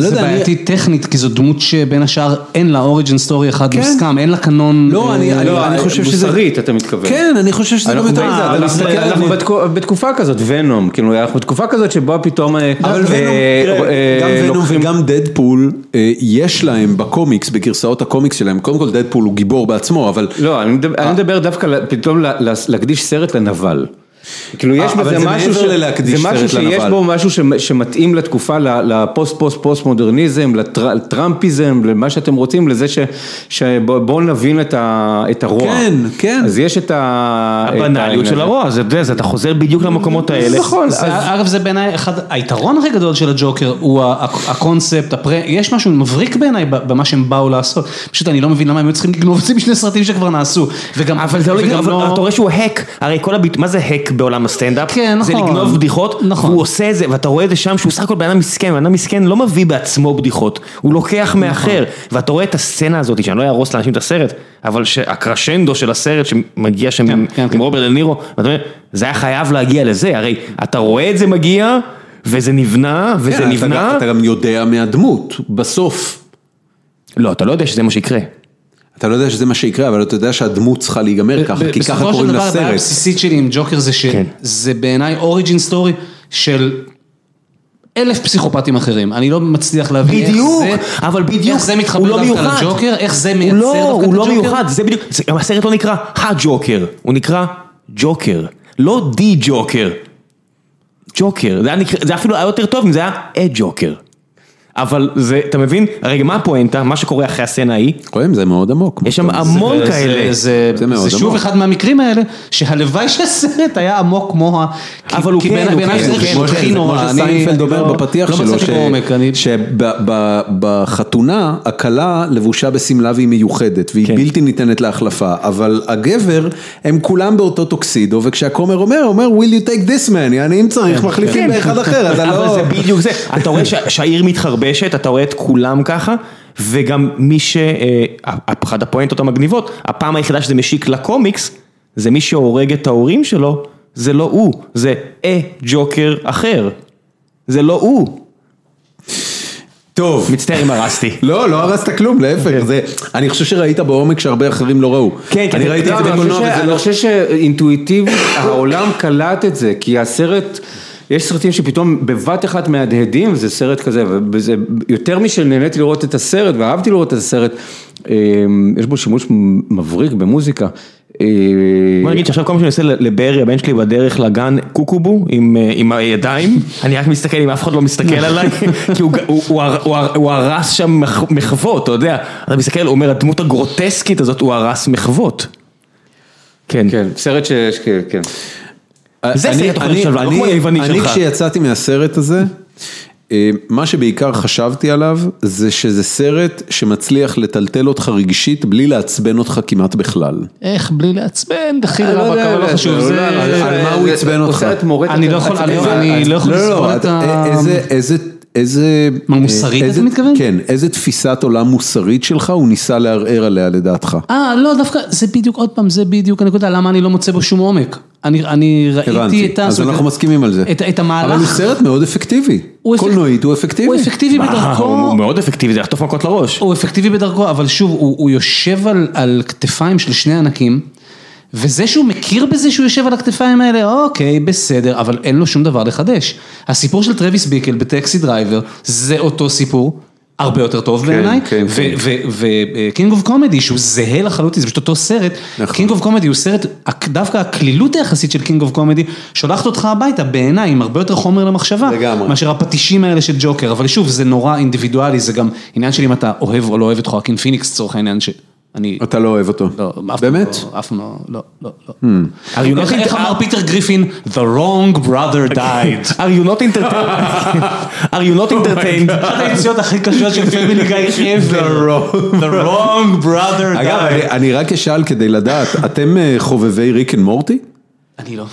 זה בעייתי טכנית, כי זו דמות שבין השאר אין לה origin story אחד מוסכם, אין לה קנון. לא, אני חושב שזה... מוסרית, אתה מתכוון. כן, אני חושב שזה גם יותר מזה. אנחנו בתקופה כזאת, ונום, כאילו, אנחנו בתקופה כזאת שבה פתאום... אבל ונום וגם דדפול, יש להם בקומיקס, בגרסאות הקומיקס שלהם, קודם כל דדפול הוא גיבור בעצמו, אבל... לא, אני מדבר דווקא פתאום להקדיש סרט לנבל. כאילו יש בזה משהו, זה משהו שיש בו משהו שמתאים לתקופה, לפוסט פוסט פוסט מודרניזם, לטראמפיזם, למה שאתם רוצים, לזה שבואו נבין את הרוע. כן, כן. אז יש את ה... הבנאליות של הרוע, אתה חוזר בדיוק למקומות האלה. נכון. אגב זה בעיניי אחד, היתרון הכי גדול של הג'וקר הוא הקונספט, יש משהו מבריק בעיניי במה שהם באו לעשות. פשוט אני לא מבין למה הם צריכים לגנוב את זה משני סרטים שכבר נעשו. אבל זה לא, אתה רואה שהוא האק, הרי כל הביט, מה זה האק? בעולם הסטנדאפ, כן, זה נכון, לגנוב בדיחות, נכון. והוא עושה את זה, ואתה רואה את זה שם שהוא סך הכל בן אדם מסכן, בן אדם מסכן לא מביא בעצמו בדיחות, הוא לוקח נכון. מאחר, ואתה רואה את הסצנה הזאת, שאני לא אהרוס לאנשים את הסרט, אבל הקרשנדו של הסרט שמגיע שם כן, עם, כן, עם כן. רוברט דנירו, ואתה אומר, זה היה חייב להגיע לזה, הרי אתה רואה את זה מגיע, וזה נבנה, וזה כן, נבנה. אתה, אתה גם יודע מהדמות, בסוף. לא, אתה לא יודע שזה מה שיקרה. אתה לא יודע שזה מה שיקרה, אבל אתה יודע שהדמות צריכה להיגמר ככה, כי ככה קוראים לסרט. בסופו של דבר, הבעיה הבסיסית שלי עם ג'וקר זה שזה בעיניי אוריג'ין סטורי של אלף פסיכופטים אחרים, אני לא מצליח להבין איך זה, בדיוק, אבל בדיוק, איך זה מתחבר לא דווקא לג'וקר, איך זה מייצר לא, דווקא את הג'וקר. הוא לא מיוחד, זה בדיוק, הסרט לא נקרא הג'וקר, הוא נקרא ג'וקר, לא די ג'וקר, ג'וקר, זה אפילו היה יותר טוב אם זה היה אה ג'וקר. אבל זה, אתה מבין? הרי מה הפואנטה, מה שקורה אחרי הסצנה ההיא? רואים, זה מאוד עמוק. יש שם המון כאלה. זה שוב אחד מהמקרים האלה, שהלוואי שהסרט היה עמוק כמו ה... אבל הוא כן, הוא כן, כמו שסיינפלד אומר בפתיח שלו, שבחתונה, הכלה לבושה בשמלה והיא מיוחדת, והיא בלתי ניתנת להחלפה, אבל הגבר, הם כולם באותו טוקסידו, וכשהכומר אומר, הוא אומר, will you take this man, יעני אם צריך מחליפים באחד אחר, אתה לא... אבל זה בדיוק זה, אתה רואה שהעיר מתחרבנת. ביבשת, אתה רואה את כולם ככה, וגם מי ש... אחת הפואנטות המגניבות, הפעם היחידה שזה משיק לקומיקס, זה מי שהורג את ההורים שלו, זה לא הוא, זה אה ג'וקר אחר, זה לא הוא. טוב. מצטער אם הרסתי. [laughs] לא, לא הרסת כלום, להפך, זה, אני חושב שראית בעומק שהרבה אחרים לא ראו. כן, אני ראיתי את זה בקולנוע וזה לא... אני חושב שאינטואיטיבית [coughs] העולם קלט את זה, כי הסרט... יש סרטים שפתאום בבת אחת מהדהדים, זה סרט כזה, וזה יותר משנהניתי לראות את הסרט ואהבתי לראות את הסרט, יש בו שימוש מבריק במוזיקה. בוא נגיד שעכשיו כל מה שאני עושה לברי, הבן שלי בדרך לגן קוקובו עם הידיים, [laughs] אני רק מסתכל אם אף אחד לא מסתכל עליי, [laughs] כי הוא הרס שם מחוות, אתה יודע, אתה מסתכל, הוא אומר, הדמות הגרוטסקית הזאת, הוא הרס מחוות. כן. כן, סרט ש... כן. זה סרט תוכנית שלווה, לא כמו היווני שלך. אני כשיצאתי מהסרט הזה, אה, מה שבעיקר חשבתי עליו, זה שזה סרט שמצליח לטלטל אותך רגשית בלי לעצבן אותך כמעט בכלל. איך בלי לעצבן? דחיל רבק, אבל לא חשוב. על מה הוא עצבן אותך? אני לא יכול, אני לא יכול לסבול את ה... איזה... מה, מוסרית אתה מתכוון? כן, איזה תפיסת עולם מוסרית שלך הוא ניסה לערער עליה לדעתך? אה, לא, דווקא, זה בדיוק, עוד פעם, זה בדיוק הנקודה, למה אני לא מוצא בו שום עומק. אני, אני ראיתי הבנתי, את ה... אז אנחנו מסכימים על זה. את, את המהלך. אבל הוא סרט מאוד אפקטיבי. קולנועית הוא אפקטיבי. הוא אפקטיבי בדרכו. הוא מאוד אפקטיבי, זה יחטוף מכות לראש. הוא אפקטיבי בדרכו, אבל שוב, הוא, הוא יושב על, על כתפיים של שני ענקים, וזה שהוא מכיר בזה שהוא יושב על הכתפיים האלה, אוקיי, בסדר, אבל אין לו שום דבר לחדש. הסיפור של טרוויס ביקל בטקסי דרייבר, זה אותו סיפור. הרבה יותר טוב בעיניי, כן, כן. וקינג אוף קומדי שהוא זהה לחלוטין, זה פשוט אותו סרט. קינג אוף קומדי הוא סרט, דווקא הקלילות היחסית של קינג אוף קומדי, שולחת אותך הביתה בעיניי עם הרבה יותר חומר למחשבה, לגמרי. מאשר הפטישים האלה של ג'וקר, אבל שוב זה נורא אינדיבידואלי, זה גם עניין של אם אתה אוהב או לא אוהב את חואקין פיניקס לצורך העניין שאני, אתה לא אוהב אותו. לא, אף פעם באמת? לא, אף פעם לא, לא, לא, לא. Are you not איך- אמר פיטר גריפין, the wrong brother died. [laughs] Are you not entertained? [laughs] Are you not entertained? אחת היציאות הכי קשות של פמילי גיא ever. The wrong brother אגב, died. אני- אני רק אשאל כדי לדעת, אתם אה, חובבי ריק אנד מורטי? אני לא.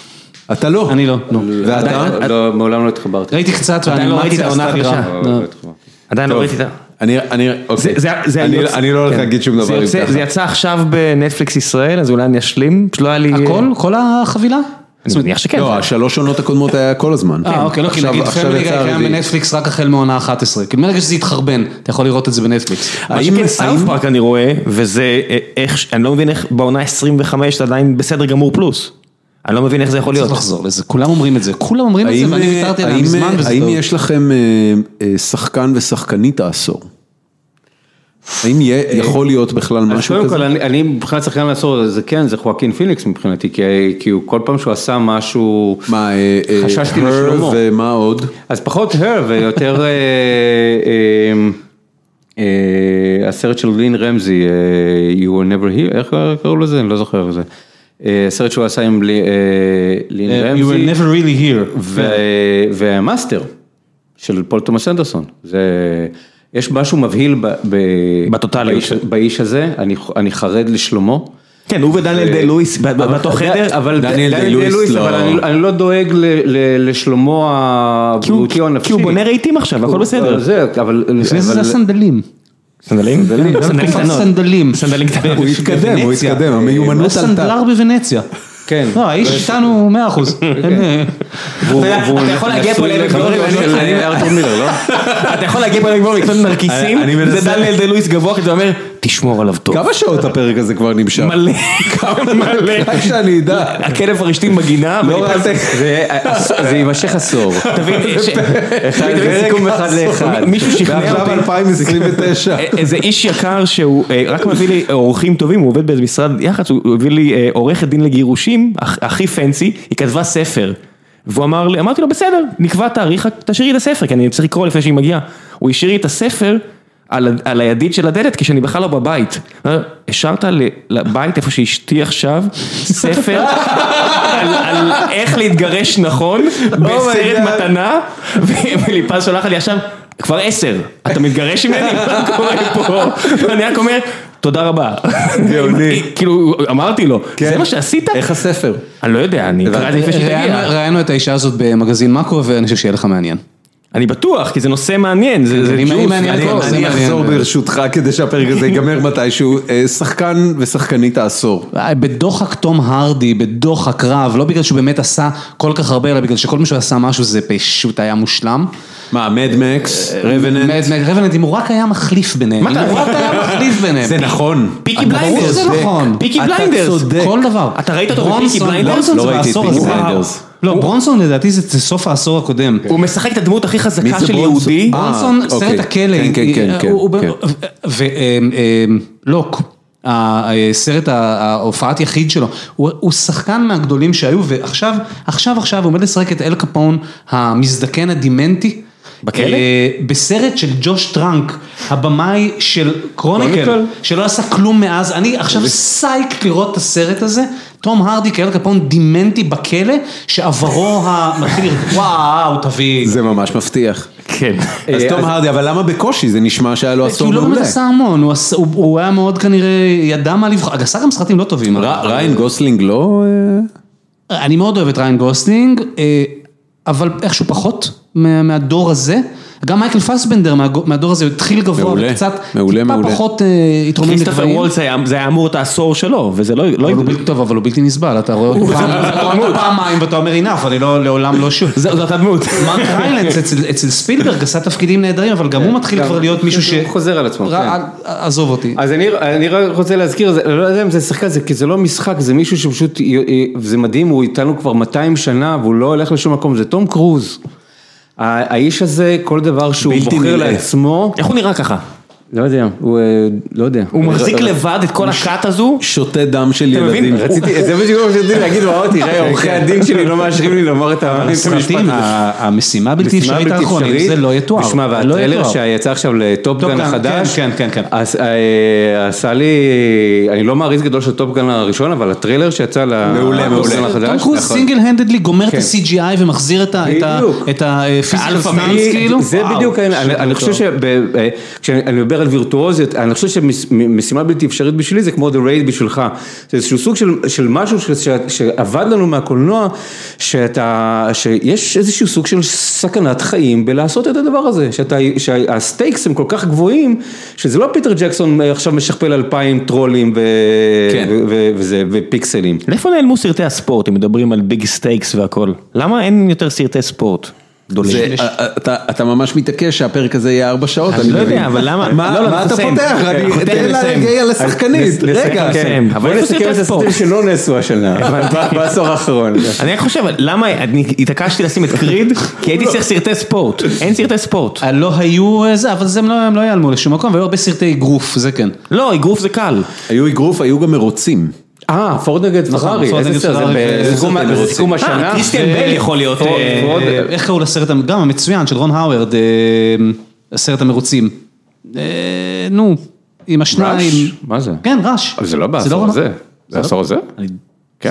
אתה לא. אני לא, נו. ואתה? לא, מעולם לא התחברתי. ראיתי קצת עדיין לא ראיתי את העונה. לא. לא התחברתי. עדיין לא ראיתי את ה... אני, אני, אוקיי. זה- זה אני- יוצא- אני לא הולך כן. להגיד שום זה דבר אם יוצא-. זה יצא עכשיו בנטפליקס ישראל, אז אולי אני אשלים, פשוט לא היה לי... הכל? כל החבילה? אני מניח שכן. לא, השלוש עונות הקודמות היה כל הזמן. אה, אוקיי, לא, כי נגיד עכשיו פמילי גיא יצא קיים הרביעי. בנטפליקס רק החל מעונה 11. כאילו מרגע שזה התחרבן, אתה יכול לראות את זה בנטפליקס. מה האם- שכן סאוף האם- פארק אני רואה, וזה אה, איך, אני לא מבין איך בעונה 25 זה עדיין בסדר גמור פלוס. אני לא מבין איך זה יכול להיות. צריך לחזור לזה, כולם אומרים את זה, כולם אומרים את זה האם, ואני אה, ויתרתי עליה האם, מזמן אה, וזה האם טוב. יש לכם אה, אה, שחקן ושחקנית העשור? האם יכול להיות בכלל משהו קודם כזה? כל, אני, מבחינת שחקן לעשור, זה כן, זה חואקין פיניקס מבחינתי, כי, כי הוא כל פעם שהוא עשה משהו, מה, אה, אה, חששתי Her לשלומו. ומה עוד? אז פחות הר ויותר אה, הסרט של לין רמזי, You were never here, איך קראו לזה? אני לא זוכר איך זה. הסרט שהוא עשה עם לי- לין רמזי. You were never really here. ו- והמאסטר של פול תומאס אנדרסון, זה, יש משהו מבהיל ב, ב, בטוטליות. באיש, באיש הזה, אני, אני חרד לשלומו. כן, הוא ודניאל די לואיס ב- ב- באותו חדר. אבל דניאל די-לואיס די-לואיס, לא- אבל אני, אני לא דואג לשלומו הוא- הבריאותי או הנפשי. כי הוא בונה רהיטים עכשיו, הכל בסדר. זה, אבל... לפני זה זה הסנדלים. סנדלים? סנדלים קטנות. סנדלים. הוא התקדם, הוא. התקדם, הוא המיומנות היה עלתה. סנדלר בוונציה. כן. לא, האיש איתנו 100 אחוז. והוא- אתה יכול להגיע פה לעמק של ארתור מילר, לא? אתה יכול להגיע פה לעמק דבורי ולקנות נרקיסים, זה דניאל די לואיס גבוה, כי אתה אומר, תשמור עליו טוב. כמה שעות הפרק הזה כבר נמשך? מלא, [laughs] מלא. רק שאני אדע. הכלב הרשתים בגינה, לא. זה יימשך עשור. תבין, אחד סיכום אחד לאחד. מישהו שכנע ועכשיו אותי. 2029. איזה איש יקר שהוא אה, רק מביא לי אורחים טובים, הוא עובד באיזה משרד יח"צ, הוא הביא לי אה, עורכת דין לגירושים, הכ- הכי פנסי, היא כתבה ספר. והוא אמר לי, אמרתי לו בסדר, נקבע תאריך, תשאירי את הספר, כי אני צריך לקרוא לפני שהיא מגיעה. הוא השאיר לי את הספר על, על הידית של הדלת כשאני בכלל לא בבית. השארת לבית איפה שאשתי עכשיו, ספר על, על איך להתגרש נכון, בסרט God. מתנה, וליפז שולחת לי עכשיו, כבר עשר, אתה מתגרש ממני? [laughs] מה קורה פה? ואני רק אומר, תודה רבה. גאוני. כאילו, אמרתי לו, זה מה שעשית? איך הספר? אני לא יודע, אני אקרא את זה לפני שתגיע. ראיינו את האישה הזאת במגזין מאקו ואני חושב שיהיה לך מעניין. אני בטוח, כי זה נושא מעניין, זה זה ג'וס. אני- זה. אחזור ברשותך כדי שהפרק הזה ייגמר מתישהו. אה, שחקן ושחקנית העשור. בדוחק תום הרדי, בדוחק רב, לא בגלל שהוא באמת עשה כל כך הרבה, אלא בגלל שכל מי שהוא עשה משהו זה פשוט היה מושלם. מה, מדמקס, רבננט? רבננט, אם הוא רק היה מחליף ביניהם, מה אם אתה- הוא רק היה מחליף ביניהם. זה נכון. פיקי ברור בליינדרס. שזה נכון. פיקי אתה בליינדרס. צודק. כל דבר. אתה ראית אותו בפיקי בליינדרס? לא זה ראיתי את פיקי. בליינדרס. לא, ברונסון לדעתי זה זה סוף העשור הקודם. הוא משחק את הדמות הכי חזקה של ברונסון? יהודי. אה, ברונסון, אוקיי. סרט הכלא, כן, כן, כן, כן, הוא- הוא- כן. ולוק, הסרט, ההופעת יחיד שלו, הוא הוא שחקן מהגדולים שהיו, ועכשיו, עכשיו עכשיו הוא עומד לשחק את אל קפון המזדקן הדימנטי. בכלא? אה, בסרט של ג'וש טראנק, הבמאי של קרוניקל? שלא עשה כלום מאז, אני עכשיו סייק לראות את הסרט הזה, תום הרדי כאל קפון דימנטי בכלא, שעברו המתחיל, [laughs] וואו, תביא. זה ממש מבטיח. כן. אז תום הרדי, אבל למה בקושי? זה נשמע שהיה לו כי עשור הוא לא מעולה. עשה המון, הוא עשה- הוא- הוא היה מאוד כנראה, ידע מה לבחור, עשה גם סרטים לא טובים. ריין גוסלינג לא... אה, אני מאוד אוהב את ריין גוסלינג, אה, אבל איכשהו פחות מה- מהדור הזה, גם מייקל פסבנדר מהדור הזה, הוא התחיל גבוה, וקצת, טיפה פחות התרומם לגבהים. כריסטוף וולץ זה היה אמור את העשור שלו, וזה לא... טוב, אבל הוא בלתי נסבל, אתה רואה אותו פעמיים ואתה אומר אינף, אני לעולם לא שוב. זאת הדמות. מרק ריילנדס אצל ספילברג עשה תפקידים נהדרים, אבל גם הוא מתחיל כבר להיות מישהו ש... חוזר על עצמו, כן. עזוב אותי. אז אני רק רוצה להזכיר, לא יודע אם זה שחקן, כי זה לא משחק, זה מישהו שפשוט, זה מדהים, הוא איתנו כבר 200 שנה והוא לא הולך לשום מקום, זה תום קרוז. האיש הזה, כל דבר שהוא בוחר לעצמו. איך הוא נראה ככה? לא יודע, הוא לא יודע. הוא מחזיק לבד את כל הכת הזו. שותה דם של ילדים. זה בדיוק מה שרציתי להגיד, וואו, תראה, עורכי הדין שלי לא מאשרים לי לומר את המשפט. המשימה בלתי אפשרית האחרונים, זה לא יתואר. תשמע, והטריילר שיצא עכשיו לטופגן החדש, כן, כן, כן. עשה לי, אני לא מעריץ גדול של טופגן הראשון, אבל הטריילר שיצא לטופגן החדש. טום קרוז סינגל הנדדלי גומר את ה-CGI ומחזיר את ה physical stunts, כאילו. זה בדיוק, אני חושב כשאני מדבר על וירטואוזיות, אני חושב שמשימה בלתי אפשרית בשבילי זה כמו The Raid בשבילך, זה איזשהו סוג של, של משהו ש, ש, שעבד לנו מהקולנוע, שאתה, שיש איזשהו סוג של סכנת חיים בלעשות את הדבר הזה, שאתה, שה stakes הם כל כך גבוהים, שזה לא פיטר ג'קסון עכשיו משכפל אלפיים טרולים ו, כן. ו, ו, וזה, ופיקסלים. לאיפה נעלמו סרטי הספורט, אם מדברים על big stakes והכל? למה אין יותר סרטי ספורט? גדולים. אתה ממש מתעקש שהפרק הזה יהיה ארבע שעות, אני לא יודע, אבל למה? מה לא, לא, אתה פותח? אני אתן לה להגיע לשחקנית, רגע. בוא נסכם את הסרטים שלא נעשו השנה, בעשור האחרון. אני רק חושב, למה התעקשתי לשים את קריד? כי הייתי צריך סרטי ספורט, אין סרטי ספורט. לא היו זה, אבל הם לא ייעלמו לשום מקום, והיו הרבה סרטי אגרוף, זה כן. לא, אגרוף זה קל. היו אגרוף, היו גם מרוצים. אה, פורד נגד פרארי, איזה סרט זה בסיכום השנה. קריסטיאן בל יכול להיות. איך קראו לסרט, גם המצוין של רון האוורד, הסרט המרוצים. נו, עם השניים. מה זה? כן, ראש. אבל זה לא בעשור הזה. זה העשור הזה?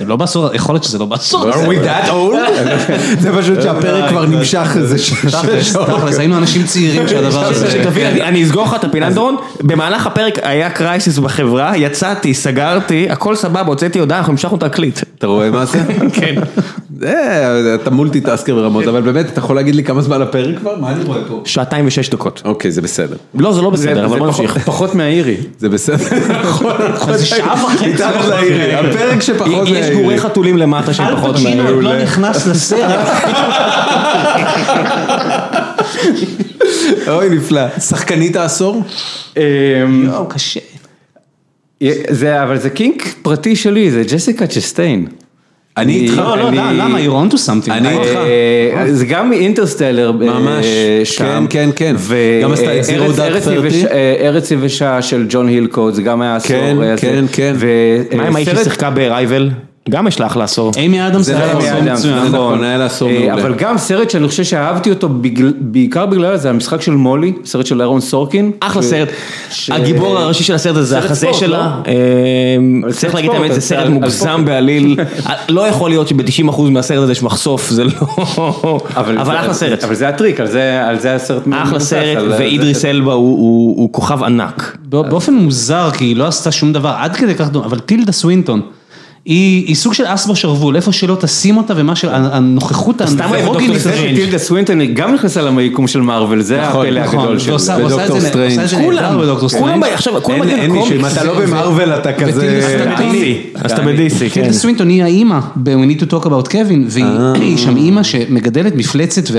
זה לא בעשור, יכול להיות שזה לא בעשור. [laughs] זה פשוט שהפרק כבר נמשך איזה שש שעות. אז היינו אנשים צעירים כשהדבר הזה. [laughs] אני אסגור לך את הפינת דורון, במהלך הפרק היה קרייסיס בחברה, יצאתי, סגרתי, הכל סבבה, הוצאתי הודעה, אנחנו המשכנו את הקליט. אתה רואה מה זה? [laughs] כן. אתה multitasker ברמות, אבל באמת, אתה יכול להגיד לי כמה זמן הפרק כבר? מה אני רואה פה? שעתיים ושש דקות. אוקיי, זה בסדר. לא, זה לא בסדר, אבל בוא נמשיך. פחות מהאירי. זה בסדר. זה שעה וחצי. הפרק שפחות יש גורי חתולים למטה שהם פחות מהאירי. אל פצ'ינו לא נכנס לסרט. [laughs] אוי, נפלא. שחקנית העשור? יואו, קשה. אבל זה kink פרטי שלי, זה ג'סיקה צ'סטיין. אני איתך, לא, לא, למה, you're on to something. אני איתך. זה גם Interstellar. ממש, כן, כן, כן. גם עשתה את Zero Dark Thirty. ארץ יבשה של ג'ון הילקוט, זה גם היה עשור. כן, כן, כן. מה עם האישה ששיחקה ב Arrival? גם יש לך לעשור. אימי אדמס היה לעשור מצוין. נכון, היה לעשור מעולה. אבל גם סרט שאני חושב שאהבתי אותו בעיקר בגלל זה המשחק של מולי, סרט של אהרון סורקין. אחלה סרט. הגיבור הראשי של הסרט הזה זה החזה שלה. צריך להגיד האמת, זה סרט מוגזם בעליל. [laughs] לא יכול להיות שב-90% מהסרט הזה יש מחשוף, זה לא... אבל אחלה סרט. אבל זה הטריק, על זה הסרט. אחלה סרט, ואידריס אלבה הוא כוכב ענק. באופן מוזר, כי היא לא עשתה שום דבר עד כדי כך, אבל טילדה סווינטון. היא סוג של אס בשרוול, איפה שלא תשים אותה ומה שהנוכחות האנדרוגית. טילדה סווינטון היא גם נכנסה ליקום של מארוול, זה הפלא הגדול של ודוקטור סטרנג'. כולם, עכשיו, כולם אין מישהו, אם אתה לא במארוול אתה כזה. אז אתה בדיסי, כן. טילדה סווינטון היא האימא ב-We need to talk about Kevin, והיא [clears throat] שם אימא שמגדלת מפלצת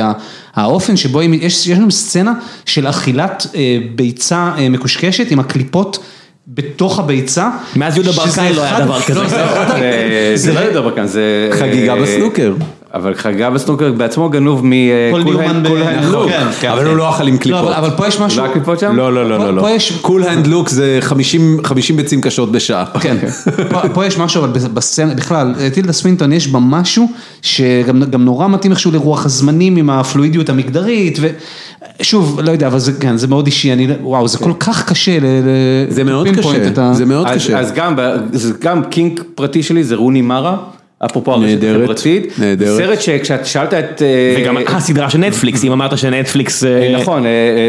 והאופן שבו יש לנו סצנה של אכילת ביצה מקושקשת עם הקליפות. בתוך הביצה. מאז יהודה ברקאי לא היה דבר כזה. זה לא יהודה ברקאי, זה... חגיגה בסנוקר. אבל חגה בסנוקר בעצמו גנוב מקול-הנד לוק. אבל הוא לא אכל עם קליפות. אבל פה יש משהו. לא היה קליפות שם? לא, לא, לא, לא. Cool Hand Luke זה 50 ביצים קשות בשעה. כן. פה יש משהו, אבל בסצנה, בכלל, טילדה סווינטון יש בה משהו שגם נורא מתאים איכשהו לרוח הזמנים עם הפלואידיות המגדרית. שוב, לא יודע, אבל זה, כן, זה מאוד אישי, אני, וואו, זה כל כך קשה. זה מאוד קשה, זה מאוד קשה. אז גם kink פרטי שלי זה רוני מרה. אפרופו הרשת החברתית, סרט שכשאת שאלת את... וגם הסדרה של נטפליקס, אם אמרת שנטפליקס... נכון,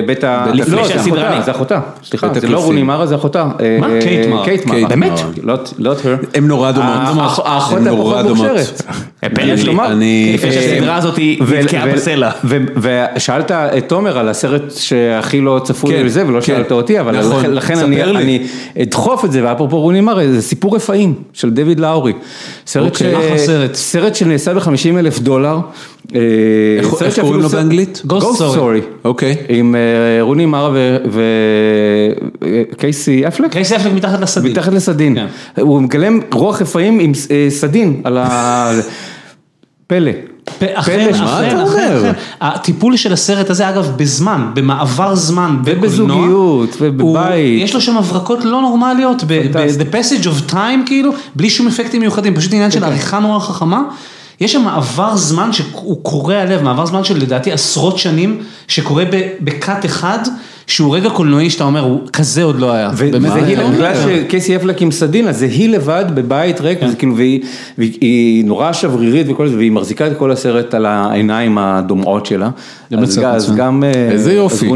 בית ה... לפני שהסדרה... זה אחותה, סליחה, זה לא רוני מרה, זה אחותה. מה? קייט מרה. קייט מרה. באמת? לא את. הן נורא דומות. האחות הפחות מוכשרת. יש לומר, לפני שהסדרה הזאת נתקעה בסלע. ושאלת את תומר על הסרט שהכי לא צפוי לזה, ולא שאלת אותי, אבל לכן אני אדחוף את זה, ואפרופו רוני מראה, זה סיפור רפאים של דויד לאורי. סרט שנעשה ב-50 אלף דולר. איך קוראים לו באנגלית? Ghost Story. אוקיי. עם רוני מרה וקייסי אפלק. קייסי אפלק מתחת לסדין. מתחת לסדין. הוא מגלם רוח רפאים עם סדין על ה... [laughs] פלא. אחר, אחר, הטיפול של הסרט הזה אגב בזמן, במעבר זמן, ובזוגיות, ובבית, יש לו שם הברקות לא נורמליות, ב-the passage of time כאילו, בלי שום אפקטים מיוחדים, פשוט עניין של עריכה נורא חכמה. יש שם מעבר זמן שהוא קורע לב, מעבר זמן של לדעתי עשרות שנים, שקורה בקאט אחד. שהוא רגע קולנועי שאתה אומר, הוא כזה עוד לא היה. בגלל שקייסי אפלק עם סדין, אז זה היא לבד בבית ריק, כאילו, והיא נורא שברירית וכל זה, והיא מחזיקה את כל הסרט על העיניים הדומעות שלה. אז גם, איזה יופי,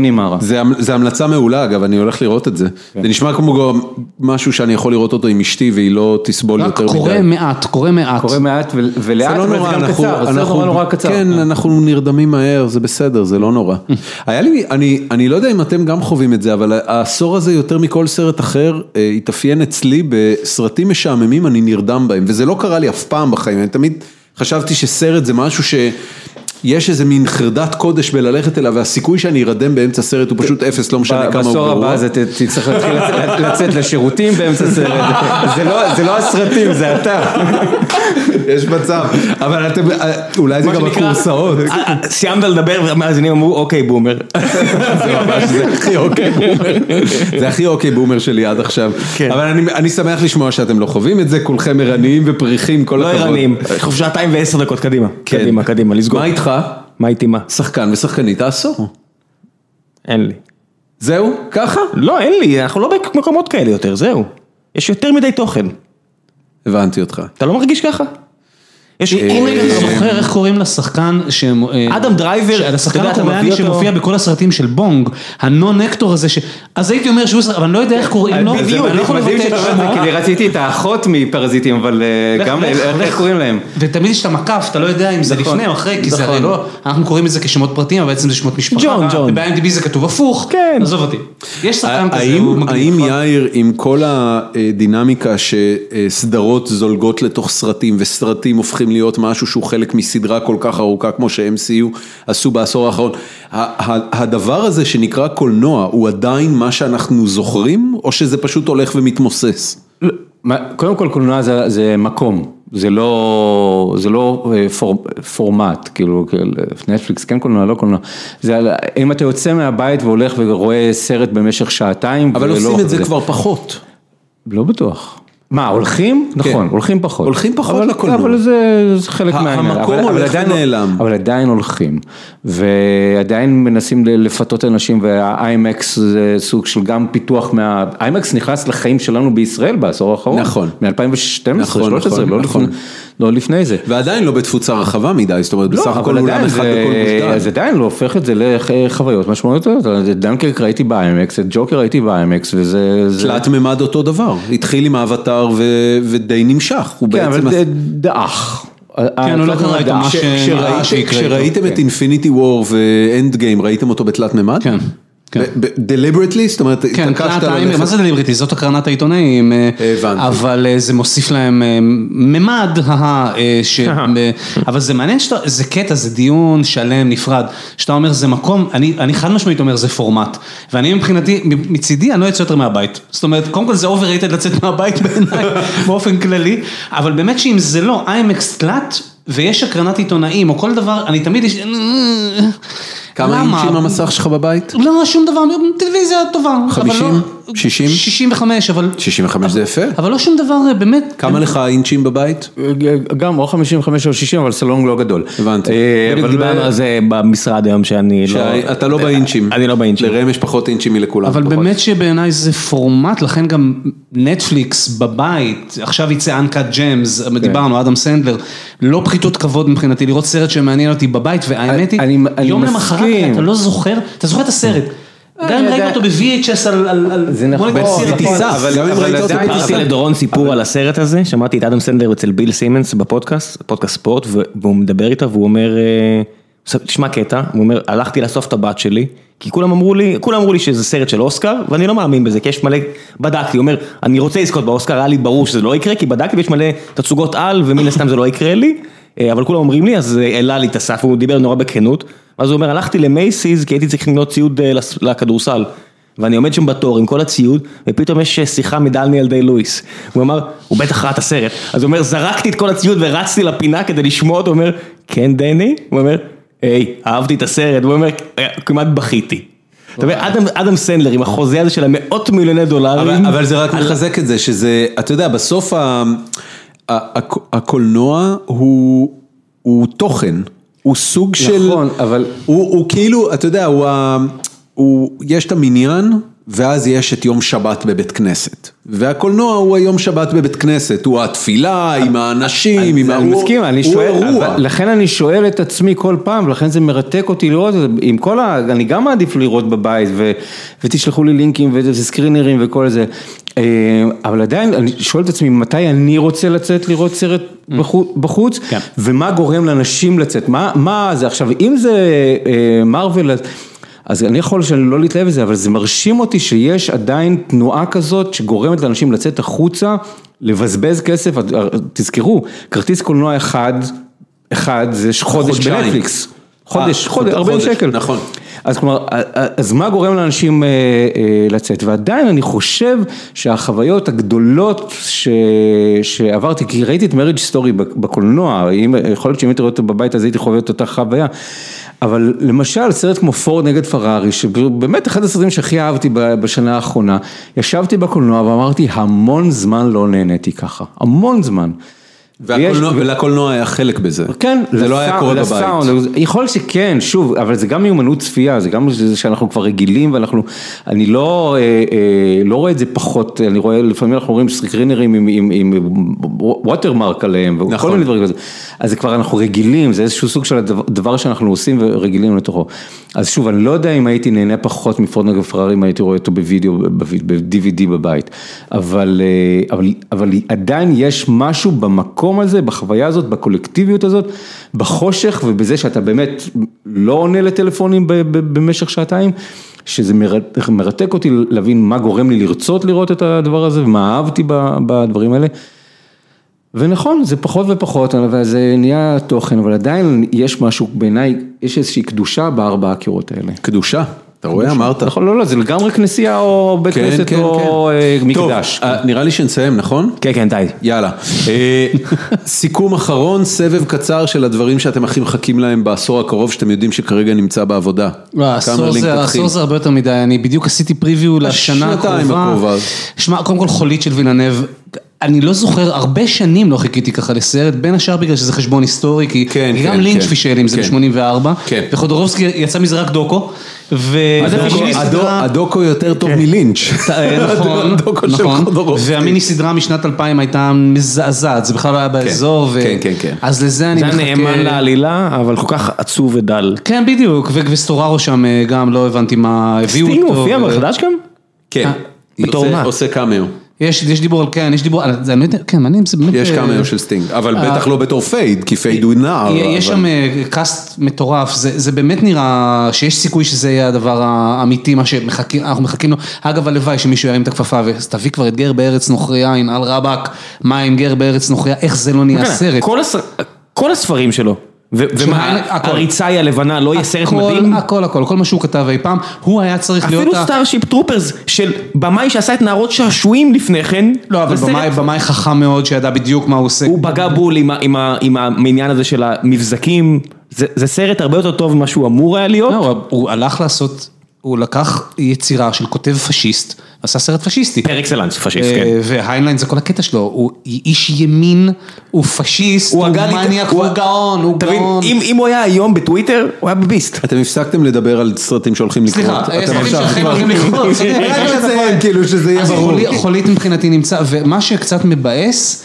זה המלצה מעולה אגב, אני הולך לראות את זה. זה נשמע כמו משהו שאני יכול לראות אותו עם אשתי והיא לא תסבול יותר מדי. קורה מעט, קורה מעט. קורה מעט ולאט, זה גם קצר, זה נורא נורא קצר. כן, אנחנו נרדמים מהר, זה בסדר, זה לא נורא. [laughs] היה לי, אני לא יודע אם אתם גם חווים את זה, אבל העשור הזה יותר מכל סרט אחר, התאפיין אצלי בסרטים משעממים, אני נרדם בהם, וזה לא קרה לי אף פעם בחיים, אני תמיד חשבתי שסרט זה משהו ש... יש איזה מין חרדת קודש בללכת אליו, והסיכוי שאני ארדם באמצע סרט הוא פשוט אפס, לא משנה כמה הוא גרוע. בעשור הבא תצטרך להתחיל [laughs] לצאת לשירותים באמצע סרט, [laughs] זה לא הסרטים, זה אתה. [laughs] יש מצב, אבל אתם, אולי זה גם הכורסאות. סיימת לדבר והמאזינים אמרו אוקיי בומר. זה הכי אוקיי בומר. זה הכי אוקיי בומר שלי עד עכשיו. אבל אני שמח לשמוע שאתם לא חווים את זה, כולכם ערניים ופריחים, כל הכבוד. לא ערניים, שעתיים ועשר דקות, קדימה. קדימה, קדימה, לסגור. מה איתך? מה איתי מה? שחקן ושחקנית העשור. אין לי. זהו? ככה? לא, אין לי, אנחנו לא במקומות כאלה יותר, זהו. יש יותר מדי תוכן. הבנתי אותך. אתה לא מרגיש ככה? יש, אם היית זוכר איך קוראים לשחקן, אדם דרייבר, השחקן הקוריאני שמופיע בכל הסרטים של בונג, ה non actor הזה, אז הייתי אומר שהוא, אבל אני לא יודע איך קוראים לו, בדיוק, מדהים שאתה אומר את זה, כי רציתי את האחות מפרזיטים, אבל גם איך קוראים להם. ותמיד יש את המקף, אתה לא יודע אם זה לפני או אחרי, כי זה הרי לא, אנחנו קוראים את זה כשמות פרטיים, אבל בעצם זה שמות משפחה, ג'ון, ג'ון, ב-IMDb זה כתוב הפוך, עזוב אותי. יש שחקן כזה, האם יאיר, עם כל הדינמיקה שסדרות זולגות לתוך סרטים, וסרטים הופכים להיות משהו שהוא חלק מסדרה כל כך ארוכה כמו ש-MCU עשו בעשור האחרון. הדבר הזה שנקרא קולנוע הוא עדיין מה שאנחנו זוכרים או שזה פשוט הולך ומתמוסס? קודם כל קולנוע זה, זה מקום, זה לא, זה לא פור, פורמט, כאילו נטפליקס כן קולנוע, לא קולנוע, זה, אם אתה יוצא מהבית והולך ורואה סרט במשך שעתיים, אבל עושים לא, את זה, זה כבר פחות. לא בטוח. מה, הולכים? נכון, הולכים פחות. הולכים פחות לקולנוע. אבל זה חלק מהעניין. המקום הולך ונעלם. אבל עדיין הולכים. ועדיין מנסים לפתות אנשים, והאיימקס זה סוג של גם פיתוח מה... האיימקס נכנס לחיים שלנו בישראל בעשור האחרון. נכון. מ-2012, 2013, לא לפני. לא לפני זה. ועדיין לא בתפוצה רחבה מדי, זאת אומרת, בסך הכל אולם אחד בכל גוש דן. זה עדיין לא הופך את זה לחוויות משמעותיות. את דנקרק ראיתי באיימקס, את ג'וקר ראיתי באיימקס, וזה... תלת מימד אותו דבר, התחיל עם האבטר ודי נמשך. כן, אבל דעך. כן, הוא לא קרא איתו מה. כשראיתם את Infinity War ו Endgame, ראיתם אותו בתלת מימד? כן. deliberately? זאת אומרת, כן, מה זה deliberately? זאת הקרנת העיתונאים, אבל זה מוסיף להם ממד, אבל זה מעניין, זה קטע, זה דיון שלם, נפרד, שאתה אומר זה מקום, אני חד משמעית אומר זה פורמט, ואני מבחינתי, מצידי אני לא יוצא יותר מהבית, זאת אומרת, קודם כל זה overrated לצאת מהבית [laughs] בעיניי, באופן כללי, אבל באמת שאם זה לא איימקס תלת, ויש הקרנת עיתונאים, או כל דבר, אני תמיד יש... כמה אינצ'ים המסך שלך בבית? לא, שום דבר, טלוויזיה טובה. 50? 60? 65, אבל... 65 זה יפה. אבל לא שום דבר באמת. כמה לך אינצ'ים בבית? גם או 55 או 60, אבל סלון לא גדול. הבנתי. בדיוק דיברנו על זה במשרד היום שאני לא... אתה לא באינצ'ים. אני לא באינצ'ים. לראם יש פחות אינצ'ים מלכולם. אבל באמת שבעיניי זה פורמט, לכן גם נטפליקס בבית, עכשיו יצא אנקאט ג'מס, דיברנו, אדם סנדלר, לא פחיתות כבוד מבחינתי לראות סרט שמעניין אותי בבית, והאמת היא, יום למחרת אתה לא זוכר, אתה זוכר את הסרט. גם אם ראית אותו ב-VHS על... זה נכון, בטיסה, ראית אותו סיפרתי. לדורון סיפור על הסרט הזה, שמעתי את אדם סנדלר אצל ביל סימנס בפודקאסט, פודקאסט ספורט, והוא מדבר איתה והוא אומר, אה, תשמע קטע, הוא אומר, הלכתי לאסוף את הבת שלי, כי כולם אמרו לי, כולם אמרו לי שזה סרט של אוסקר, ואני לא מאמין בזה, כי יש מלא, בדקתי, הוא אומר, אני רוצה לזכות באוסקר, היה לי ברור שזה לא יקרה, כי בדקתי ויש מלא תצוגות על, ומן הסתם זה לא יקרה לי, אבל כולם אומרים לי, אז העלה לי את הסף, הוא דיבר נורא בכנות, ואז הוא אומר, הלכתי למייסיס, כי הייתי צריך לקנות ציוד אה, לכדורסל. ואני עומד שם בתור עם כל הציוד, ופתאום יש שיחה מדלני על די לואיס. הוא אמר, הוא בטח ראה את הסרט. אז הוא אומר, זרקתי את כל הציוד ורצתי לפינה כדי לשמוע אותו, הוא אומר, כן דני? הוא אומר, היי, אהבתי את הסרט, הוא אומר, כמעט בכיתי. אתה אומר, אדם, אדם סנדלר עם החוזה הזה של המאות מיליוני דולרים. אבל, אבל זה רק מחזק את זה, שזה, אתה יודע, בסוף ה, הקולנוע הוא, הוא תוכן, הוא סוג של, נכון, אבל- הוא, הוא כאילו, אתה יודע, הוא, הוא, יש את המניין, ואז יש את יום שבת בבית כנסת, והקולנוע הוא היום שבת בבית כנסת, הוא התפילה עם האנשים, עם אני הוא- מסכים, אני שואל, לכן אני שואל את עצמי כל פעם, ולכן זה מרתק אותי לראות את זה, עם כל ה... אני גם מעדיף לראות בבית, ותשלחו לי לינקים וסקרינרים וכל זה, אבל עדיין אני שואל את עצמי, מתי אני רוצה לצאת לראות סרט בחוץ, כן. ומה גורם לאנשים לצאת, מה, זה, עכשיו אם זה אה, מרוויל, אז- אז אני יכול לא להתלהב בזה, אבל זה מרשים אותי שיש עדיין תנועה כזאת שגורמת לאנשים לצאת החוצה, לבזבז כסף, תזכרו, כרטיס קולנוע אחד, אחד זה חודש. בנטפליקס, חודש, אה, חודש, 40 חודש, שקל. נכון. אז כלומר, אז מה גורם לאנשים אה, אה, לצאת? ועדיין אני חושב שהחוויות הגדולות ש... שעברתי, כי ראיתי את מריג' סטורי בקולנוע, אם- יכול להיות שאם הייתי רואה אותו בבית אז הייתי חווה את אותה חוויה, אבל למשל סרט כמו פורד נגד פרארי, שבאמת אחד הסרטים שהכי אהבתי בשנה האחרונה, ישבתי בקולנוע ואמרתי המון זמן לא נהניתי ככה, המון זמן. ולקולנוע היה חלק בזה. כן, זה לא היה קורה בבית. לסאונד, יכול שכן, שוב, אבל זה גם מיומנות צפייה, זה גם זה שאנחנו כבר רגילים ואנחנו, אני לא, אה, אה, לא רואה את זה פחות, אני רואה, לפעמים אנחנו רואים סקרינרים עם, עם, עם ווטרמרק עליהם, וכל נכון. מיני דברים כזה, אז זה כבר אנחנו רגילים, זה איזשהו סוג של דבר שאנחנו עושים ורגילים לתוכו. אז שוב, אני לא יודע אם הייתי נהנה פחות מפורד נגד פרארי, אם הייתי רואה אותו בווידאו, ב-DVD בבית, אבל, אה, אבל, אבל עדיין יש משהו במקום הזה, בחוויה הזאת, בקולקטיביות הזאת, בחושך ובזה שאתה באמת לא עונה לטלפונים במשך שעתיים, שזה מרתק, אותי להבין מה גורם לי לרצות לראות את הדבר הזה ומה אהבתי בדברים האלה. ונכון, זה פחות ופחות, וזה נהיה תוכן, אבל עדיין יש משהו, בעיניי, יש איזושהי קדושה בארבע הקירות האלה. קדושה, אתה רואה, אמרת. נכון, לא, לא, זה לגמרי כנסייה או בית כן, כנסת כן, או אה, כן. טוב, מקדש. אה, נראה לי שנסיים, נכון? כן, כן, די. יאללה. אה, סיכום אחרון, סבב קצר של הדברים שאתם הכי מחכים להם בעשור הקרוב, שאתם יודעים שכרגע נמצא בעבודה. לא, העשור זה- הרבה יותר מדי, אני בדיוק עשיתי פריוויו לשנה השנתיים הקרובה. הקרובה. שמע, קודם כל חולית של וילנב, אני לא זוכר, הרבה שנים לא חיכיתי ככה לסרט, בין השאר בגלל שזה חשבון היסטורי, כי כן, כי כן, גם לינץ' כן. פישל עם זה כן. ב-84, כן. וחודורובסקי יצא מזה רק דוקו, ו... הדוקו- יותר טוב מלינץ'. [laughs] [laughs] נכון, הדוקו של נכון, חודורובסקי. והמיני סדרה משנת 2000 הייתה מזעזעת, זה בכלל לא היה באזור, ו- כן, כן, כן. אז לזה אני זה היה מחכה. נאמן לעלילה, אבל כל כך עצוב ודל. כן, בדיוק, ו- וסטוררו שם אה, גם, לא הבנתי מה הביאו אותו. סטינג מופיע בחדש גם? כן, אה, בתור מה? עושה קאמיו. יש, יש דיבור על, כן, יש דיבור, על- זה, אני לא יודע, כן, מעניין, זה באמת... יש אה, קאמיו של סטינג, אבל אה, בטח לא בתור פייד, כי פייד הוא נער. יש אבל- שם אה, cast מטורף, זה, זה באמת נראה שיש סיכוי שזה יהיה הדבר האמיתי, מה שאנחנו מחכים לו. אגב, הלוואי שמישהו ירים את הכפפה ותביא כבר את גר בארץ נוכריה, אינעל רבאק, מה עם גר בארץ נוכריה, איך זה לא נהיה סרט. כל הס- כל הספרים שלו. ומה, הכל. עריצה היא הלבנה, לא יהיה סרט הכל, מדהים? הכל, הכל, כל מה שהוא כתב אי פעם, הוא היה צריך להיות... אפילו Starship Troopers של במאי שעשה את נערות שעשועים לפני כן. לא, אבל במאי, חכם מאוד שידע בדיוק מה הוא עושה. הוא פגע בול עם ה- עם ה- עם העניין הזה של המבזקים. זה סרט הרבה יותר טוב ממה שהוא אמור היה להיות. לא, הוא- הוא הלך לעשות, הוא לקח יצירה של כותב פשיסט, עשה סרט פשיסטי. par excellence, פשיסט, אה, כן. והיינליין זה כל הקטע שלו, הוא איש ימין, הוא פשיסט, הוא מניאק, הוא גאון, הוא תבין, גאון. אם אם הוא היה היום בטוויטר, הוא היה ב beast. אתם הפסקתם לדבר על סרטים שהולכים לקרות. סליחה, אה, סרטים עכשיו שהכי כבר- הולכים לקרות. [laughs] רק לציין, כאילו שזה יהיה ברור. חולי- חולית מבחינתי נמצא, ומה שקצת מבאס,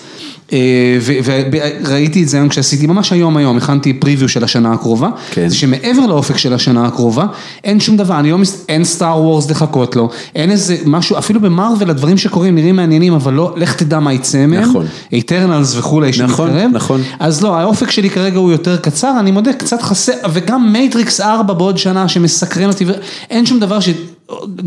וראיתי את זה היום כשעשיתי, ממש היום היום, הכנתי preview של השנה הקרובה, כן. זה שמעבר לאופק של השנה הקרובה, אין שום דבר, אני לא, אין סטאר וורס לחכות לו, אין איזה משהו, אפילו במארוול הדברים שקורים נראים מעניינים, אבל לא, לך תדע מה יצא מהם, נכון, Eternals וכולי, נכון, נכון, אז לא, האופק שלי כרגע הוא יותר קצר, אני מודה, קצת חסר, וגם מטריקס 4 בעוד שנה שמסקרן אותי, אין שום דבר ש...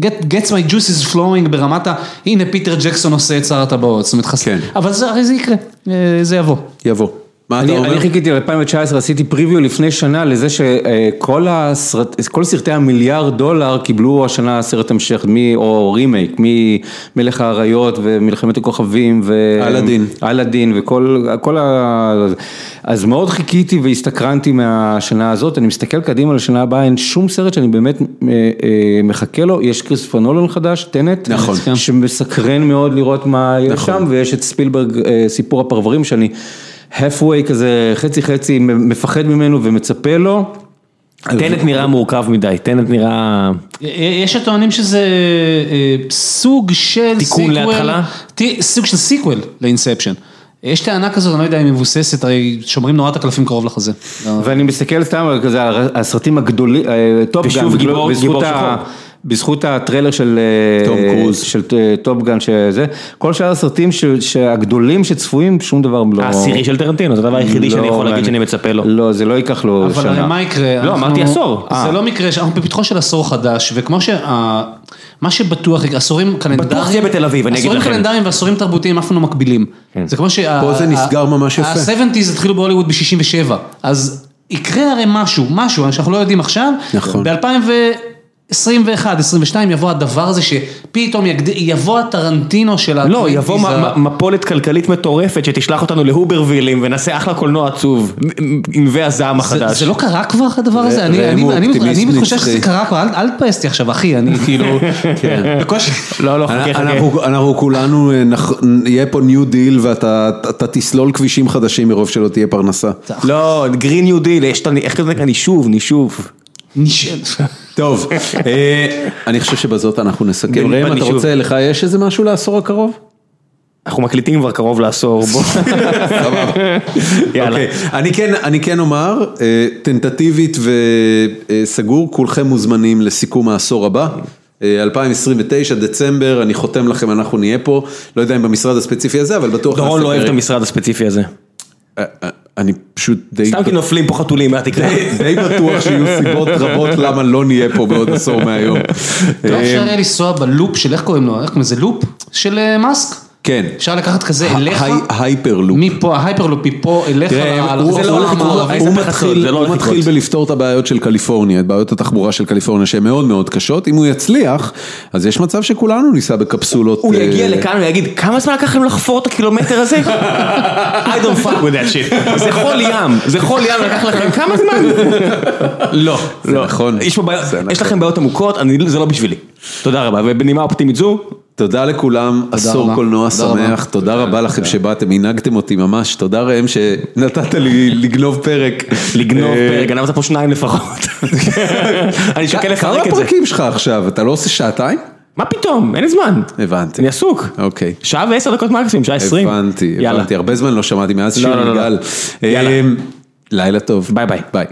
get, gets my juices flowing ברמת ה... הנה פיטר ג'קסון עושה את שר הטבעות, זאת אומרת, כן. אבל זה, הרי זה יקרה, אה, זה יבוא. יבוא. מה אני, אתה אומר? אני חיכיתי ל-2019, עשיתי preview לפני שנה לזה שכל הסרט, כל סרטי המיליארד דולר קיבלו השנה סרט המשך, מי, או רימייק, ממלך האריות ומלחמת הכוכבים, אלאדין, אלאדין וכל כל ה... אז מאוד חיכיתי והסתקרנתי מהשנה הזאת, אני מסתכל קדימה לשנה הבאה, אין שום סרט שאני באמת אה, אה, מחכה לו, יש קריספר נולן חדש, טנט, נכון, שמסקרן מאוד לראות מה יש נכון. שם, ויש את ספילברג, אה, סיפור הפרברים שאני... halfway כזה, חצי חצי, מפחד ממנו ומצפה לו. טנט נראה מורכב מדי, טנט נראה... יש שטוענים שזה אה, סוג של תיקון להתחלה? סוג של סיקוול לאינספשן. יש טענה כזאת, אני לא יודע אם היא מבוססת, הרי שומרים נורא את הקלפים קרוב לחזה. ואני מסתכל סתם על הסרטים הגדולים, טופ גאן, בזכות ה... בזכות הטריילר של טום אה, קרוז, של טופ גאן אה, שזה, כל שאר הסרטים שהגדולים שצפויים, שום דבר לא... העשירי של טרנטינו, זה הדבר היחידי שאני לא, יכול להגיד שאני מצפה לו. לא, זה לא ייקח לו שנה. אבל מה יקרה? לא, אמרתי עשור. זה לא מקרה, אנחנו בפתחו של עשור חדש, וכמו שה... מה שבטוח, עשורים קלנדריים, בטוח זה בתל אביב, אני אגיד לכם. עשורים קלנדריים ועשורים תרבותיים אף פעם לא מקבילים. כן. זה כמו שה... פה זה נסגר ממש יפה. ה-70's התחילו בהוליווד ב-67, אז יקרה הרי משהו, משהו שאנחנו לא יודעים עכשיו. נכון. ב-2000 ו... 21, 22 יבוא הדבר הזה שפתאום יגד... יבוא הטרנטינו של לא, יבוא מפולת כלכלית מטורפת שתשלח אותנו להוברווילים ונעשה אחלה קולנוע עצוב, ענבי הזעם החדש. זה לא קרה כבר הדבר הזה? אני חושב שזה קרה כבר, אל תספייס אותי עכשיו אחי, אני [laughs] כאילו, כן. לא, לא, חכה, חכה. אנחנו כולנו, אה, יהיה פה New Deal ואתה תסלול כבישים חדשים מרוב שלא תהיה פרנסה. לא, Green New Deal, איך אתה יודע, נישוב, נישוב. נשאל. טוב, אה, אני חושב שבזאת אנחנו נסכם. ראם, אתה רוצה, לך יש איזה משהו לעשור הקרוב? אנחנו מקליטים כבר קרוב לעשור, בוא. [laughs] סבבה. יאללה. אוקיי, אני כן אומר, אה, טנטטיבית וסגור, כולכם מוזמנים לסיכום העשור הבא. 2029, אה, דצמבר, אני חותם לכם, אנחנו נהיה פה, לא יודע אם במשרד הספציפי הזה, אבל בטוח... דורון לא אוהב את המשרד הספציפי הזה. אני פשוט די... סתם כי נופלים פה חתולים מהתקרה. די בטוח שיהיו [laughs] סיבות רבות למה לא נהיה פה בעוד עשור מהיום. לא אפשר היה לנסוע ב loop של, איך קוראים לו, איך קוראים לזה loop? של אה, מאסק? כן. אפשר לקחת כזה אליך, Hyperloop. מפה, ה Hyperloop מפה אליך, הוא מתחיל בלפתור את הבעיות של קליפורניה, את בעיות התחבורה של קליפורניה שהן מאוד מאוד קשות, אם הוא יצליח, אז יש מצב שכולנו ניסע בקפסולות. הוא יגיע לכאן ויגיד, כמה זמן לקח לכם לחפור את הקילומטר הזה? [laughs] I don't fuck with that shit. זה חול ים, זה חול ים לקח לכם כמה זמן? לא, לא. נכון. יש לכם בעיות עמוקות, זה לא בשבילי. תודה רבה, ובנימה אופטימית זו. תודה לכולם, עשור קולנוע שמח, תודה רבה לכם שבאתם, הנהגתם אותי ממש, תודה ראם שנתת לי לגנוב פרק. לגנוב אה, פרק, גנבת פה שניים לפחות. [laughs] אני שוקל לפרק את זה. כמה פרקים שלך עכשיו, אתה לא עושה שעתיים? מה פתאום, אין לי זמן. הבנתי. אני עסוק. אוקיי. שעה ועשר דקות מקסימום, שעה עשרים. הבנתי, הבנתי, הרבה זמן לא שמעתי מאז שיר יגאל. יאללה. לילה טוב. ביי ביי. ביי.